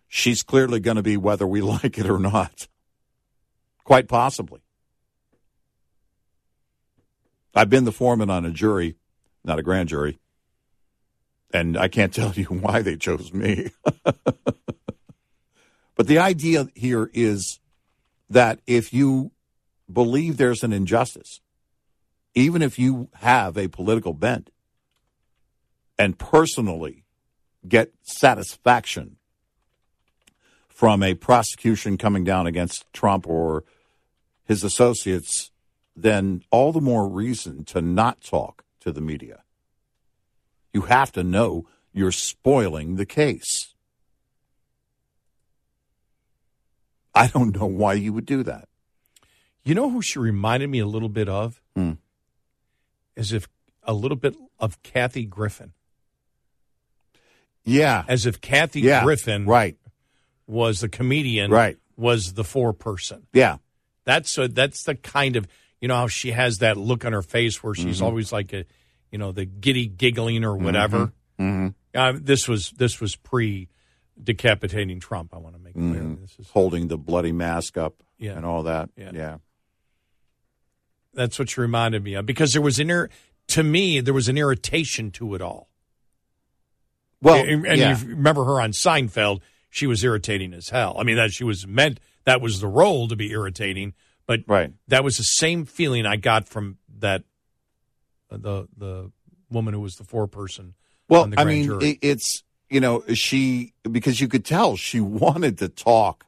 S2: She's clearly going to be whether we [LAUGHS] like it or not." Quite possibly. I've been the foreman on a jury, not a grand jury, and I can't [LAUGHS] tell you why they chose me. [LAUGHS] but the idea here is that if you believe there's an injustice, even if you have a political bent and personally get satisfaction from a prosecution coming down against Trump or his associates, then all the more reason to not talk to the media. You have to know you're spoiling the case. I don't know why you would do that.
S3: you know who she reminded me a little bit of?
S2: Hmm.
S3: As if a little bit of Kathy Griffin.
S2: Yeah.
S3: As if Kathy
S2: Yeah,
S3: Griffin
S2: right.
S3: was the comedian,
S2: Right.
S3: was the foreperson.
S2: Yeah.
S3: That's a, that's the kind of you know how she has that look on her face where she's
S2: Mhm.
S3: always like a, you know, the giddy giggling or whatever.
S2: Mhm.
S3: Uh, this was this was pre decapitating Trump. I want to make clear.
S2: Mhm.
S3: This is
S2: holding the bloody mask up
S3: Yeah.
S2: and all that.
S3: Yeah.
S2: yeah.
S3: that's what you reminded me of because there was an ir- to me there was an irritation to it all.
S2: Well,
S3: and, and
S2: yeah.
S3: you remember her on Seinfeld, she was irritating as hell. I mean, that she was meant that was the role to be irritating, but
S2: right.
S3: that was the same feeling I got from that uh, the the woman who was the foreperson.
S2: Well,
S3: on the
S2: I mean,
S3: jury.
S2: it, it's you know she because you could tell she wanted to talk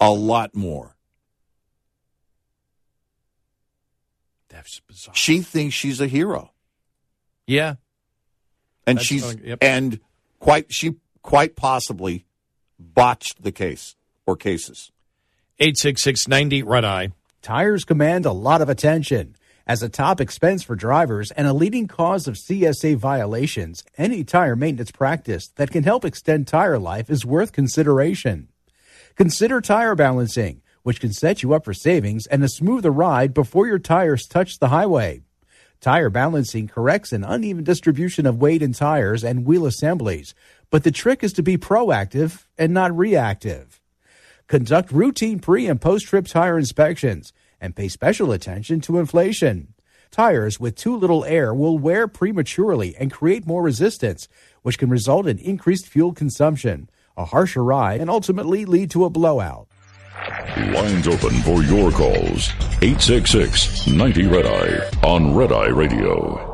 S2: a lot more.
S3: That's bizarre.
S2: She thinks she's a hero,
S3: Yeah,
S2: and
S3: That's
S2: she's
S3: yep.
S2: and quite she quite possibly botched the case or cases.
S3: eight six six ninety red eye.
S4: Tires command a lot of attention. As a top expense for drivers and a leading cause of CSA violations, any tire maintenance practice that can help extend tire life is worth consideration. Consider tire balancing, which can set you up for savings and a smoother ride before your tires touch the highway. Tire balancing corrects an uneven distribution of weight in tires and wheel assemblies, but the trick is to be proactive and not reactive. Conduct routine pre and post trip tire inspections and pay special attention to inflation. Tires with too little air will wear prematurely and create more resistance, which can result in increased fuel consumption, a harsher ride, and ultimately lead to a blowout.
S1: Lines open for your calls. 866 90 Red Eye on Red Eye Radio.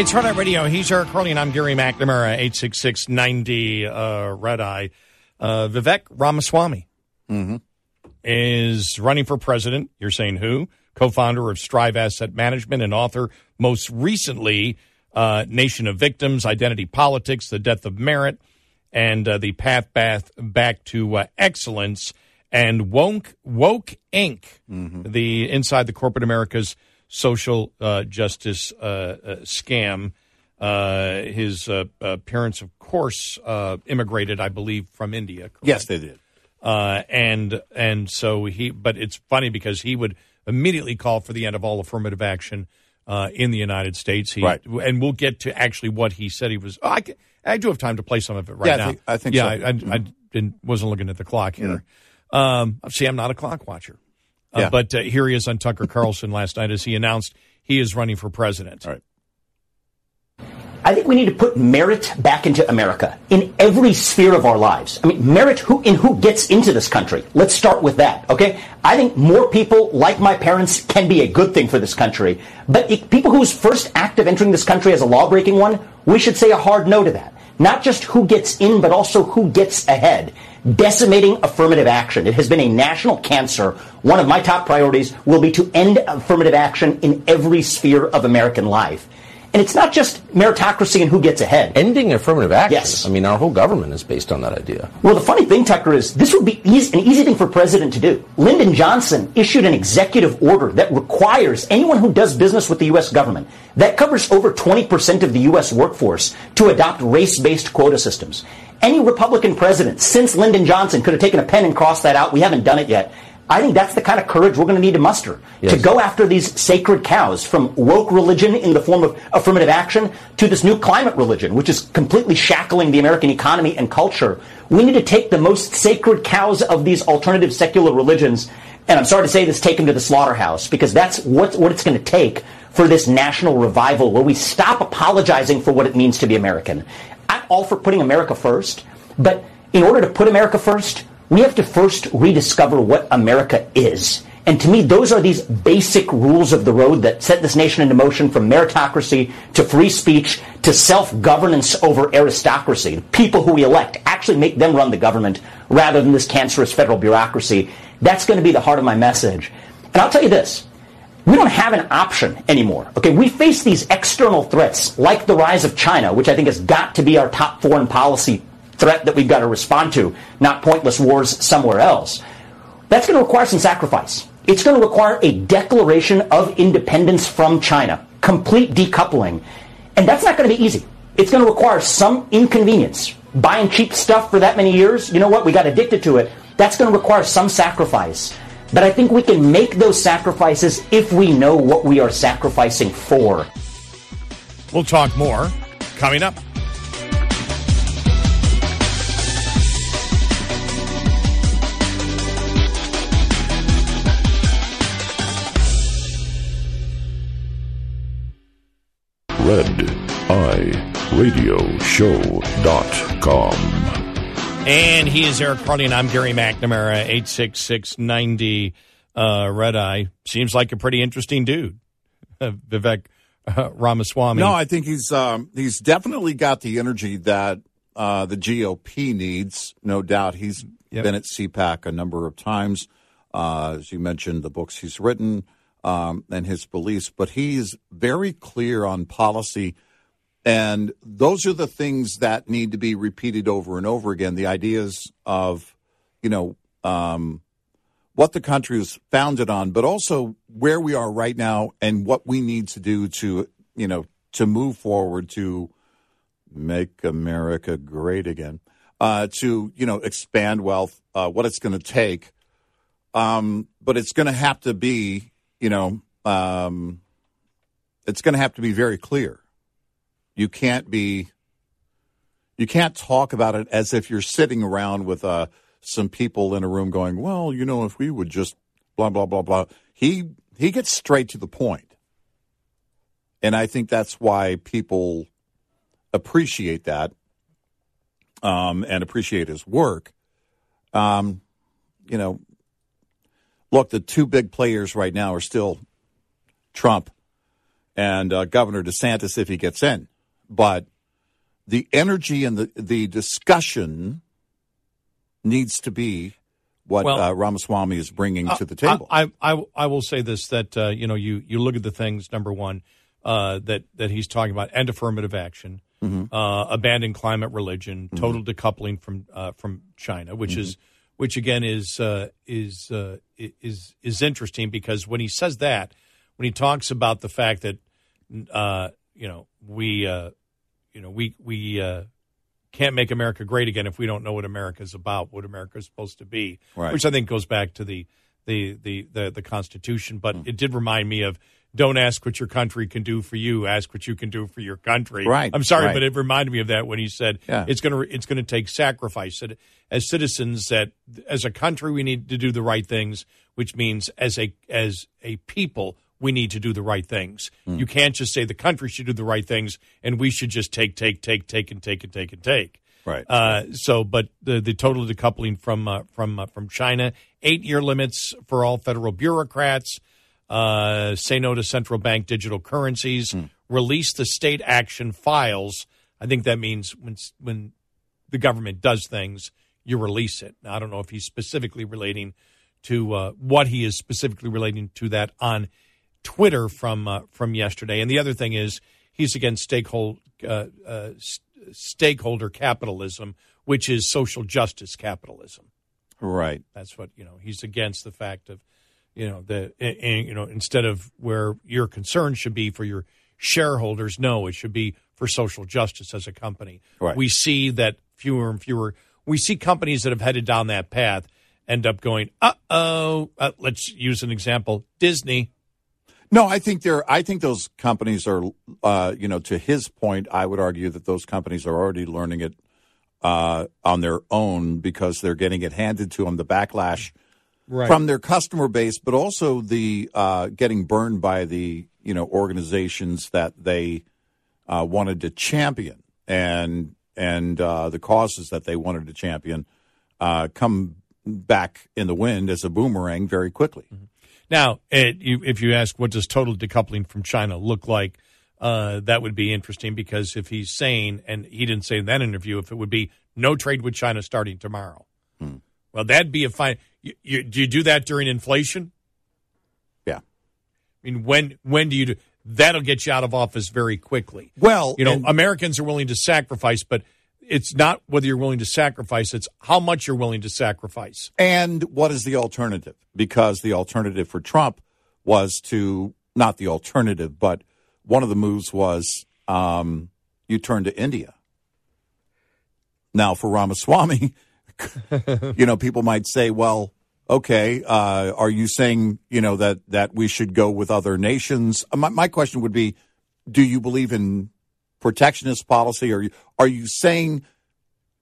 S3: It's Red Eye Radio. He's Eric Harley, and I'm Gary McNamara, 86690 uh, Red Eye. Uh, Vivek Ramaswamy is running for president. You're saying who? Co founder of Strive Asset Management and author, most recently, uh, Nation of Victims, Identity Politics, The Death of Merit, and uh, The Path back, back to uh, Excellence, and Woke, Woke Inc., the Inside the Corporate America's social uh, justice uh, uh, scam. Uh, his uh, uh, parents, of course, uh, immigrated, I believe, from India. correct?
S2: Yes, they did.
S3: Uh, and and so he, but it's funny because he would immediately call for the end of all affirmative action uh, in the United States. He,
S2: Right.
S3: And we'll get to actually what he said. He was. Oh, I, ca- I do have time to play some of it right
S2: Yeah, I
S3: now.
S2: think- I think
S3: yeah,
S2: so.
S3: I, I, I didn't, wasn't looking at the clock here. Um, see, I'm not a clock watcher. Uh,
S2: Yeah.
S3: But uh, here he is on Tucker Carlson last night as he announced he is running for president.
S2: All right.
S10: I think we need to put merit back into America in every sphere of our lives. I mean, merit who in who gets into this country. Let's start with that, okay? I think more people like my parents can be a good thing for this country. But it, people whose first act of entering this country as a law-breaking one, we should say a hard no to that. Not just who gets in, but also who gets ahead. Decimating affirmative action. It has been a national cancer. One of my top priorities will be to end affirmative action in every sphere of American life. And it's not just meritocracy and who gets ahead.
S11: Ending affirmative action.
S10: Yes.
S11: I mean, our whole government is based on that idea.
S10: Well, the funny thing, Tucker, is this would be easy, an easy thing for president to do. Lyndon Johnson issued an executive order that requires anyone who does business with the U.S. government, that covers over 20% of the U.S. workforce, to adopt race-based quota systems. Any Republican president since Lyndon Johnson could have taken a pen and crossed that out. We haven't done it yet. I think that's the kind of courage we're going to need to muster
S11: Yes.
S10: to go after these sacred cows from woke religion in the form of affirmative action to this new climate religion, which is completely shackling the American economy and culture. We need to take the most sacred cows of these alternative secular religions, and I'm sorry to say this, take them to the slaughterhouse because that's what, what it's going to take for this national revival where we stop apologizing for what it means to be American. I'm all for putting America first, but in order to put America first, we have to first rediscover what America is. And to me, those are these basic rules of the road that set this nation into motion from meritocracy to free speech to self-governance over aristocracy. The people who we elect actually make them run the government rather than this cancerous federal bureaucracy. That's going to be the heart of my message. And I'll tell you this. we don't have an option anymore. Okay, we face these external threats like the rise of China, which I think has got to be our top foreign policy threat that we've got to respond to, not pointless wars somewhere else. That's going to require some sacrifice. It's going to require a declaration of independence from China, complete decoupling. And that's not going to be easy. It's going to require some inconvenience. Buying cheap stuff for that many years, you know what? We got addicted to it. That's going to require some sacrifice. But I think we can make those sacrifices if we know what we are sacrificing for.
S3: We'll talk more coming up.
S1: Red Eye Radio Show.com.
S3: And he is Eric Harley, and I'm Gary McNamara, 86690 uh, Red Eye. Seems like a pretty interesting dude, uh, [LAUGHS] Vivek uh, Ramaswamy.
S2: No, I think he's um, he's definitely got the energy that uh, the GOP needs. No doubt, he's
S3: Yep.
S2: been at CPAC a number of times. Uh, as you mentioned, the books he's written um, and his beliefs, but he's very clear on policy. And those are the things that need to be repeated over and over again. The ideas of, you know, um, what the country is founded on, but also where we are right now and what we need to do to, you know, to move forward to make America great again, uh, to, you know, expand wealth, uh, what it's going to take. Um, but it's going to have to be, you know, um, it's going to have to be very clear. You can't be, you can't talk about it as if you're sitting around with uh, some people in a room going, well, you know, if we would just blah blah blah blah. He he gets straight to the point, and I think that's why people appreciate that um, and appreciate his work. Um, you know, look, the two big players right now are still Trump and uh, Governor DeSantis if he gets in, but the energy and the the discussion needs to be what
S3: Well-
S2: uh, Ramaswamy is bringing to the table.
S3: I, I, I, I will say this that uh, you know you you look at the things number one uh, that that he's talking about and affirmative action,
S2: Mhm.
S3: uh, abandon climate religion, total decoupling from uh, from China, which is which again is uh, is uh, is is interesting because when he says that, when he talks about the fact that uh, you know we uh, you know we we uh, can't make America great again if we don't know what America is about, what America is supposed to be,
S2: Right.
S3: which I think goes back to the the the the, the Constitution. But
S2: Hmm.
S3: it did remind me of don't ask what your country can do for you, ask what you can do for your country.
S2: Right,
S3: I'm sorry,
S2: right.
S3: but it reminded me of that when he said
S2: Yeah.
S3: it's going to it's going to take sacrifice that as citizens that as a country we need to do the right things, which means as a as a people we need to do the right things.
S2: Hmm.
S3: You can't just say the country should do the right things and we should just take take take take and take and take and take.
S2: Right.
S3: Uh, so, but the the total decoupling from uh, from uh, from China, eight year limits for all federal bureaucrats. Uh, say no to central bank digital currencies. Release the state action files. I think that means when when the government does things, you release it. Now, I don't know if he's specifically relating to uh, what he is specifically relating to that on Twitter from uh, from yesterday. And the other thing is he's against stakeholder uh, uh, stakeholder capitalism, which is social justice capitalism.
S2: right.
S3: That's what you know. He's against the fact of you know the eh, eh, you know instead of where your concern should be for your shareholders, no, it should be for social justice as a company.
S2: Right.
S3: We see that fewer and fewer. We see companies that have headed down that path end up going, uh-oh. Uh, let's use an example: Disney.
S2: No, I think they're. I think those companies are. Uh, you know, to his point, I would argue that those companies are already learning it uh, on their own because they're getting it handed to them. The backlash
S3: Right.
S2: from their customer base, but also the uh, getting burned by the you know organizations that they uh, wanted to champion and and uh, the causes that they wanted to champion uh, come back in the wind as a boomerang very quickly.
S3: Now, it, you, if you ask what does total decoupling from China look like, uh, that would be interesting because if he's saying, and he didn't say in that interview, if it would be no trade with China starting tomorrow, well, that'd be a fine. You, you, do you do that during inflation?
S2: Yeah.
S3: I mean, when when do you do that'll get you out of office very quickly.
S2: Well,
S3: you know,
S2: and-
S3: Americans are willing to sacrifice, but it's not whether you're willing to sacrifice, it's how much you're willing to sacrifice.
S2: And what is the alternative? Because the alternative for Trump was to not the alternative, but one of the moves was um, you turn to India. Now, for Ramaswamy, [LAUGHS] [LAUGHS] you know, people might say, well, okay, uh, are you saying, you know, that, that we should go with other nations? Uh, My, my question would be, do you believe in protectionist policy? Or are you saying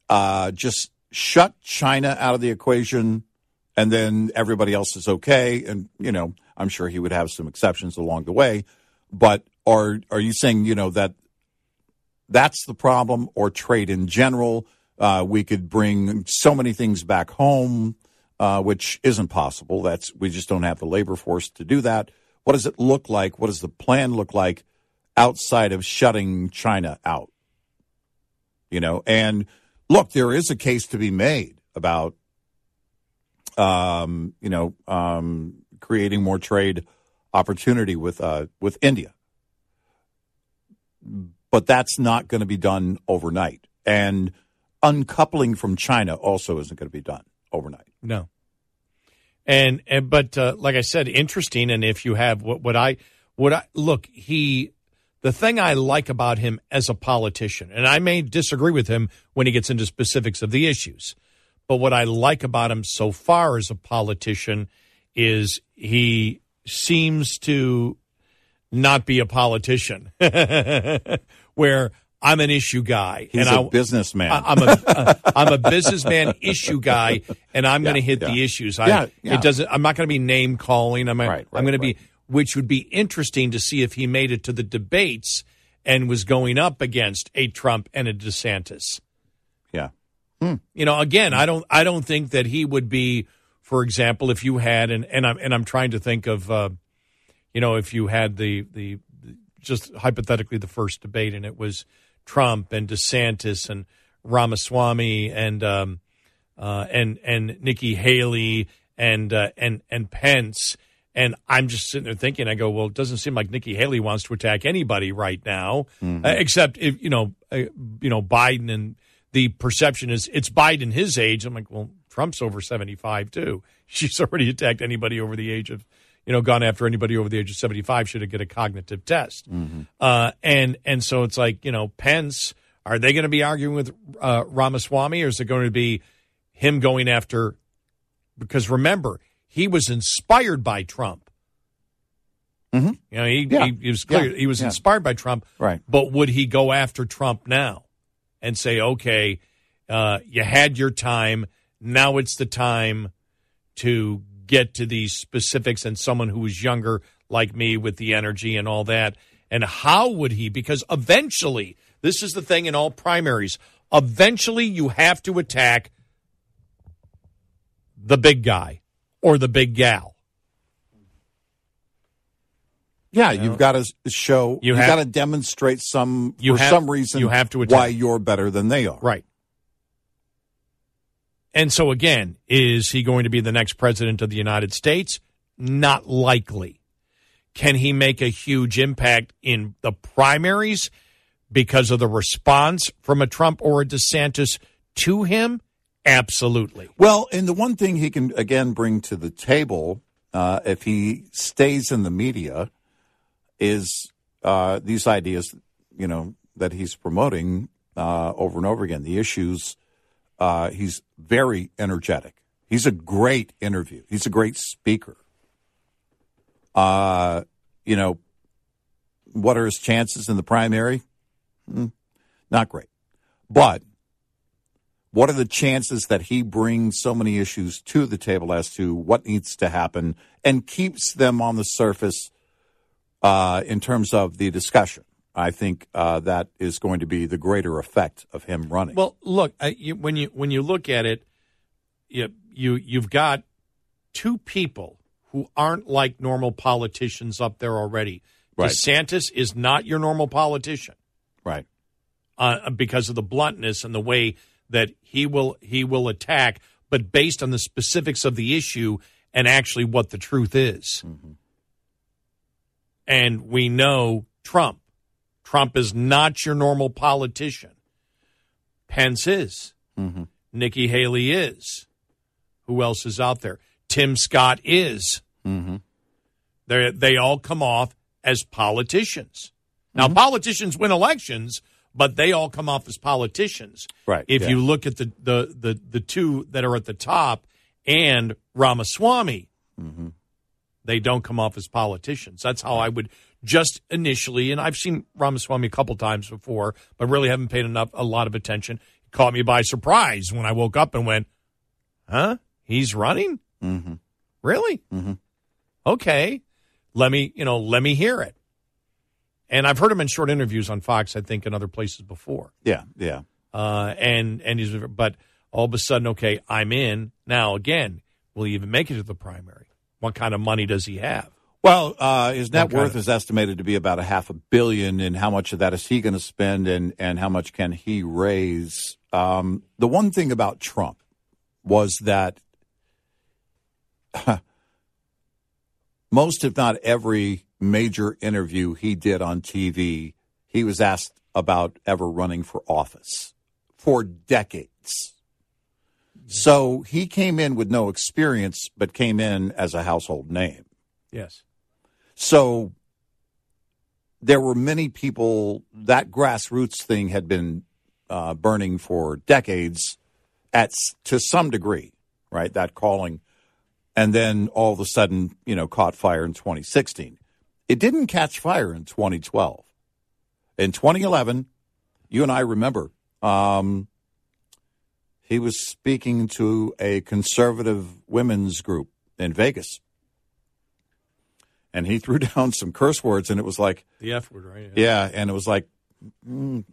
S2: uh, just shut China out of the equation and then everybody else is okay? And, you know, I'm sure he would have some exceptions along the way. But are, are you saying, you know, that that's the problem or trade in general? Uh, we could bring so many things back home, uh, which isn't possible. That's we just don't have the labor force to do that. What does it look like? What does the plan look like outside of shutting China out? You know, and look, there is a case to be made about, um, you know, um, creating more trade opportunity with uh, with India, but that's not going to be done overnight. And uncoupling from China also isn't going to be done overnight.
S3: No. And and but uh, like I said, interesting. And if you have what what I what I look, he the thing I like about him as a politician, and I may disagree with him when he gets into specifics of the issues, but what I like about him so far as a politician is he seems to not be a politician, [LAUGHS] where I'm an issue guy
S2: He's
S3: and
S2: a businessman.
S3: I, am a uh, I'm a businessman [LAUGHS] issue guy, and I'm going to hit
S2: yeah.
S3: the issues. I,
S2: Yeah, yeah.
S3: It doesn't. I'm not going to be name calling. I'm.
S2: Right,
S3: I'm
S2: right,
S3: going to be, which would be interesting to see if he made it to the debates and was going up against a Trump and a DeSantis.
S2: Yeah.
S3: You know, again, I don't. I don't think that he would be. For example, if you had and and I'm and I'm trying to think of, uh, you know, if you had the the just hypothetically the first debate and it was Trump and DeSantis and Ramaswamy and um, uh, and and Nikki Haley and uh, and and Pence. And I'm just sitting there thinking, I go, well, it doesn't seem like Nikki Haley wants to attack anybody right now,
S2: Mm-hmm.
S3: uh, except if you know, uh, you know, Biden. And the perception is it's Biden his age. I'm like, well, Trump's over 75 too. [LAUGHS] She's already attacked anybody over the age of, you know, gone after anybody over the age of 75 should have get a cognitive test. Uh, and and so it's like you know, Pence. Are they going to be arguing with uh, Ramaswamy, or is it going to be him going after? Because remember, he was inspired by Trump.
S2: Mm-hmm.
S3: You know, he,
S2: Yeah.
S3: he, he was clear
S2: Yeah.
S3: he was
S2: Yeah.
S3: inspired by Trump.
S2: Right.
S3: But would he go after Trump now and say, "Okay, uh, you had your time. Now it's the time to get to these specifics and someone who is younger like me with the energy and all that. And how would he? Because eventually, this is the thing in all primaries. Eventually, you have to attack the big guy or the big gal.
S2: Yeah, you've got to show.
S3: You
S2: You have
S3: have-
S2: got to demonstrate some
S3: You
S2: for
S3: have-
S2: some reason.
S3: you have to attack.
S2: why you're better than they are.
S3: Right. And so, again, is he going to be the next president of the United States? Not likely. Can he make a huge impact in the primaries because of the response from a Trump or a DeSantis to him? Absolutely.
S2: Well, and the one thing he can again bring to the table, uh, if he stays in the media, is uh, these ideas, you know, that he's promoting uh, over and over again. The issues. Uh, he's very energetic. He's a great interview. He's a great speaker. Uh, you know, what are his chances in the primary? Hmm, not great. But what are the chances that he brings so many issues to the table as to what needs to happen and keeps them on the surface uh, in terms of the discussion? I think uh, that is going to be the greater effect of him running.
S3: Well, look, I, you, when you when you look at it, you, you you've got two people who aren't like normal politicians up there already.
S2: Right.
S3: DeSantis is not your normal politician.
S2: right.
S3: uh, because of the bluntness and the way that he will he will attack, but based on the specifics of the issue and actually what the truth is. And we know Trump. Trump is not your normal politician. Pence is.
S2: Mm-hmm.
S3: Nikki Haley is. Who else is out there? Tim Scott is.
S2: Mm-hmm.
S3: They they all come off as politicians. Now
S2: Mm-hmm.
S3: politicians win elections, but they all come off as politicians.
S2: Right,
S3: If
S2: yeah.
S3: you look at the, the the the two that are at the top and Ramaswamy,
S2: Mm-hmm.
S3: they don't come off as politicians. That's how I would just initially, and I've seen Ramaswamy a couple times before, but really haven't paid enough a lot of attention. It caught me by surprise when I woke up and went, "Huh? He's running?
S2: Mm-hmm.
S3: Really?
S2: Mm-hmm.
S3: Okay, let me you know let me hear it." And I've heard him in short interviews on Fox, I think, in other places before.
S2: Yeah, yeah.
S3: Uh, and and he's but all of a sudden, okay, I'm in now. Again, will he even make it to the primary? What kind of money does he have?
S2: Well, uh, his net worth
S3: of-
S2: is estimated to be about a half a billion, and how much of that is he going to spend, and and how much can he raise? Um, the one thing about Trump was that [LAUGHS] most, if not every, major interview he did on TV, he was asked about ever running for office for decades. So he came in with no experience, but came in as a household name.
S3: Yes.
S2: So there were many people that grassroots thing had been uh, burning for decades, at to some degree, right? That calling, and then all of a sudden, you know, caught fire in 2016. It didn't catch fire in 2012. In 2011, you and I remember, um, he was speaking to a conservative women's group in Vegas and he threw [LAUGHS] down some curse words, and it was like,
S3: The F word, right?
S2: yeah, and it was like, mm,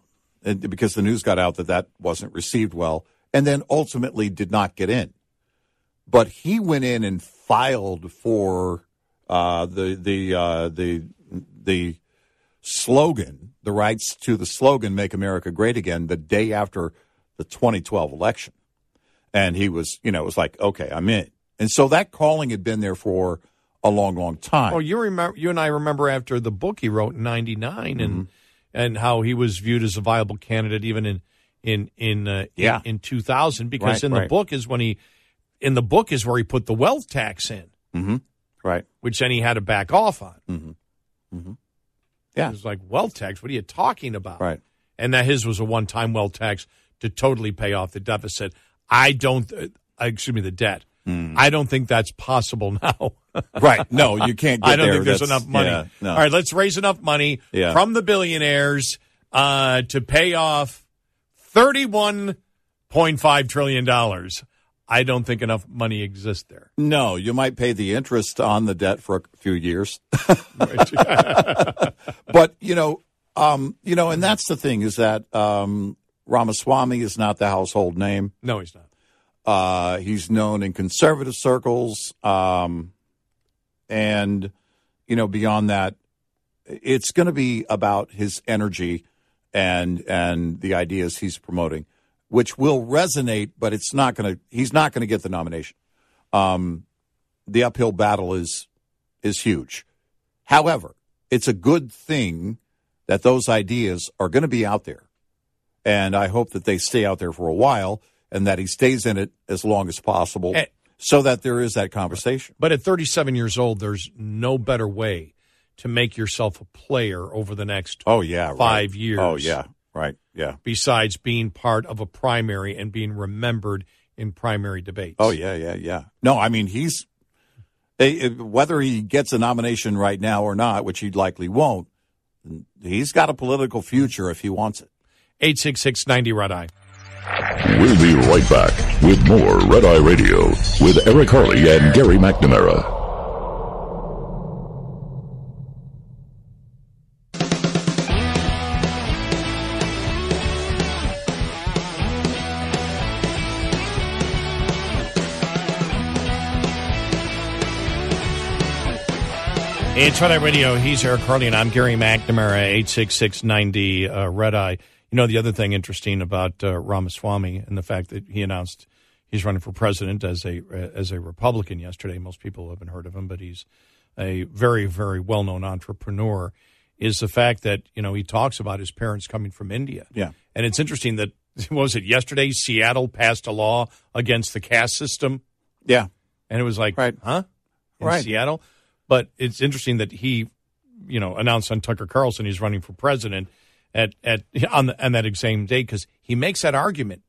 S2: because the news got out that that wasn't received well, and then ultimately did not get in. But he went in and filed for uh, the the uh, the the slogan, the rights to the slogan "Make America Great Again," the day after the 2012 election, and he was, you know, it was like, okay, I'm in, and so that calling had been there for a long, long time.
S3: Oh, you remember? You and I remember after the book he wrote in '99, and
S2: Mm-hmm.
S3: and how he was viewed as a viable candidate even in in in uh,
S2: Yeah.
S3: in, in 2000 because
S2: Right,
S3: in the
S2: right.
S3: book is when he in the book is where he put the wealth tax in,
S2: Mm-hmm. Right.
S3: which then he had to back off on.
S2: Mm-hmm. Mm-hmm. Yeah.
S3: It was like wealth tax. What are you talking about?
S2: Right.
S3: And that his was a one time wealth tax to totally pay off the deficit. I don't. Uh, excuse me, the debt. I don't think that's possible [LAUGHS] now.
S2: Right. No, you can't get
S3: I don't
S2: there.
S3: think there's
S2: That's-
S3: enough money.
S2: yeah, no.
S3: All right, let's raise enough money
S2: Yeah.
S3: from the billionaires uh, to pay off thirty-one point five trillion dollars. I don't think enough money exists there.
S2: No, you might pay the interest on the debt for a few years. [LAUGHS] [LAUGHS] but you know, um, you know, and that's the thing is that um, Ramaswamy is not the household name.
S3: No, he's not.
S2: Uh, he's known in conservative circles, um, and you know, beyond that, it's going to be about his energy and and the ideas he's promoting, which will resonate. But it's not going to. He's not going to get the nomination. Um, the uphill battle is is huge. However, it's a good thing that those ideas are going to be out there, and I hope that they stay out there for a while and that he stays in it as long as possible,
S3: Eh.
S2: so that there is that conversation.
S3: But at 37 years old, there's no better way to make yourself a player over the next
S2: Oh yeah, right.
S3: five years.
S2: Oh yeah, right. Yeah.
S3: Besides being part of a primary and being remembered in primary debates.
S2: Oh yeah, yeah, yeah. No, I mean he's eh, eh, whether he gets a nomination right now or not, which he likely won't. He's got a political future if he wants it.
S3: 866 90 Red Eye.
S1: We'll be right back with more Red Eye Radio with Eric Harley and Gary McNamara.
S3: It's Red Eye Radio. He's Eric Harley, and I'm Gary McNamara, 86690 uh, Red Eye. You know, the other thing interesting about uh, Ramaswamy and the fact that he announced he's running for president as a as a Republican yesterday. Most people haven't heard of him, but he's a very, very well known entrepreneur, is the fact that, you know, he talks about his parents coming from India.
S2: Yeah.
S3: And it's interesting that, [LAUGHS] what was it, yesterday, Seattle passed a law against the caste system?
S2: Yeah.
S3: And it was like,
S2: Right.
S3: huh? In
S2: Right.
S3: Seattle? But it's interesting that he, you know, announced on Tucker Carlson he's running for president at, at on, the, on that same day because he makes that argument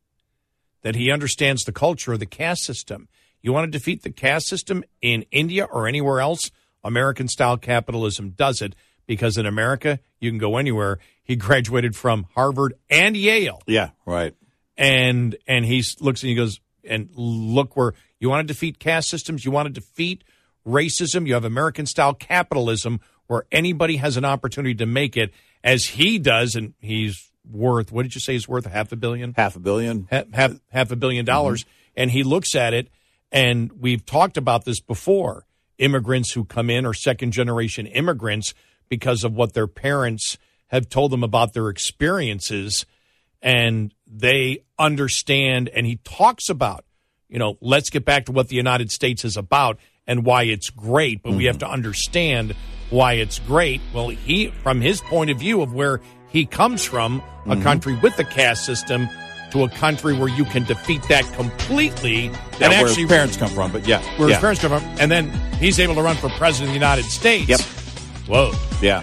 S3: that he understands the culture of the caste system. You want to defeat the caste system in India or anywhere else? American style capitalism does it because in America, you can go anywhere. He graduated from Harvard and Yale.
S2: Yeah, right.
S3: And and he looks and he goes, and look where you want to defeat caste systems, you want to defeat racism, you have American style capitalism where anybody has an opportunity to make it as he does, and he's worth what did you say he's worth half a billion?
S2: Half a billion.
S3: half half, half a billion dollars, mm-hmm. and he looks at it, and we've talked about this before. Immigrants who come in are second generation immigrants because of what their parents have told them about their experiences, and they understand. And he talks about, you know, let's get back to what the United States is about and why it's great, but we have mm-hmm. to understand why it's great. Well, he, from his point of view of where he comes from, a
S2: Mhm.
S3: country with the caste system, to a country where you can defeat that completely,
S2: Yeah,
S3: and
S2: where
S3: actually
S2: his parents come from, but yeah.
S3: where
S2: yeah.
S3: his parents come from, and then he's able to run for president of the United States.
S2: Yep.
S3: Whoa.
S2: Yeah.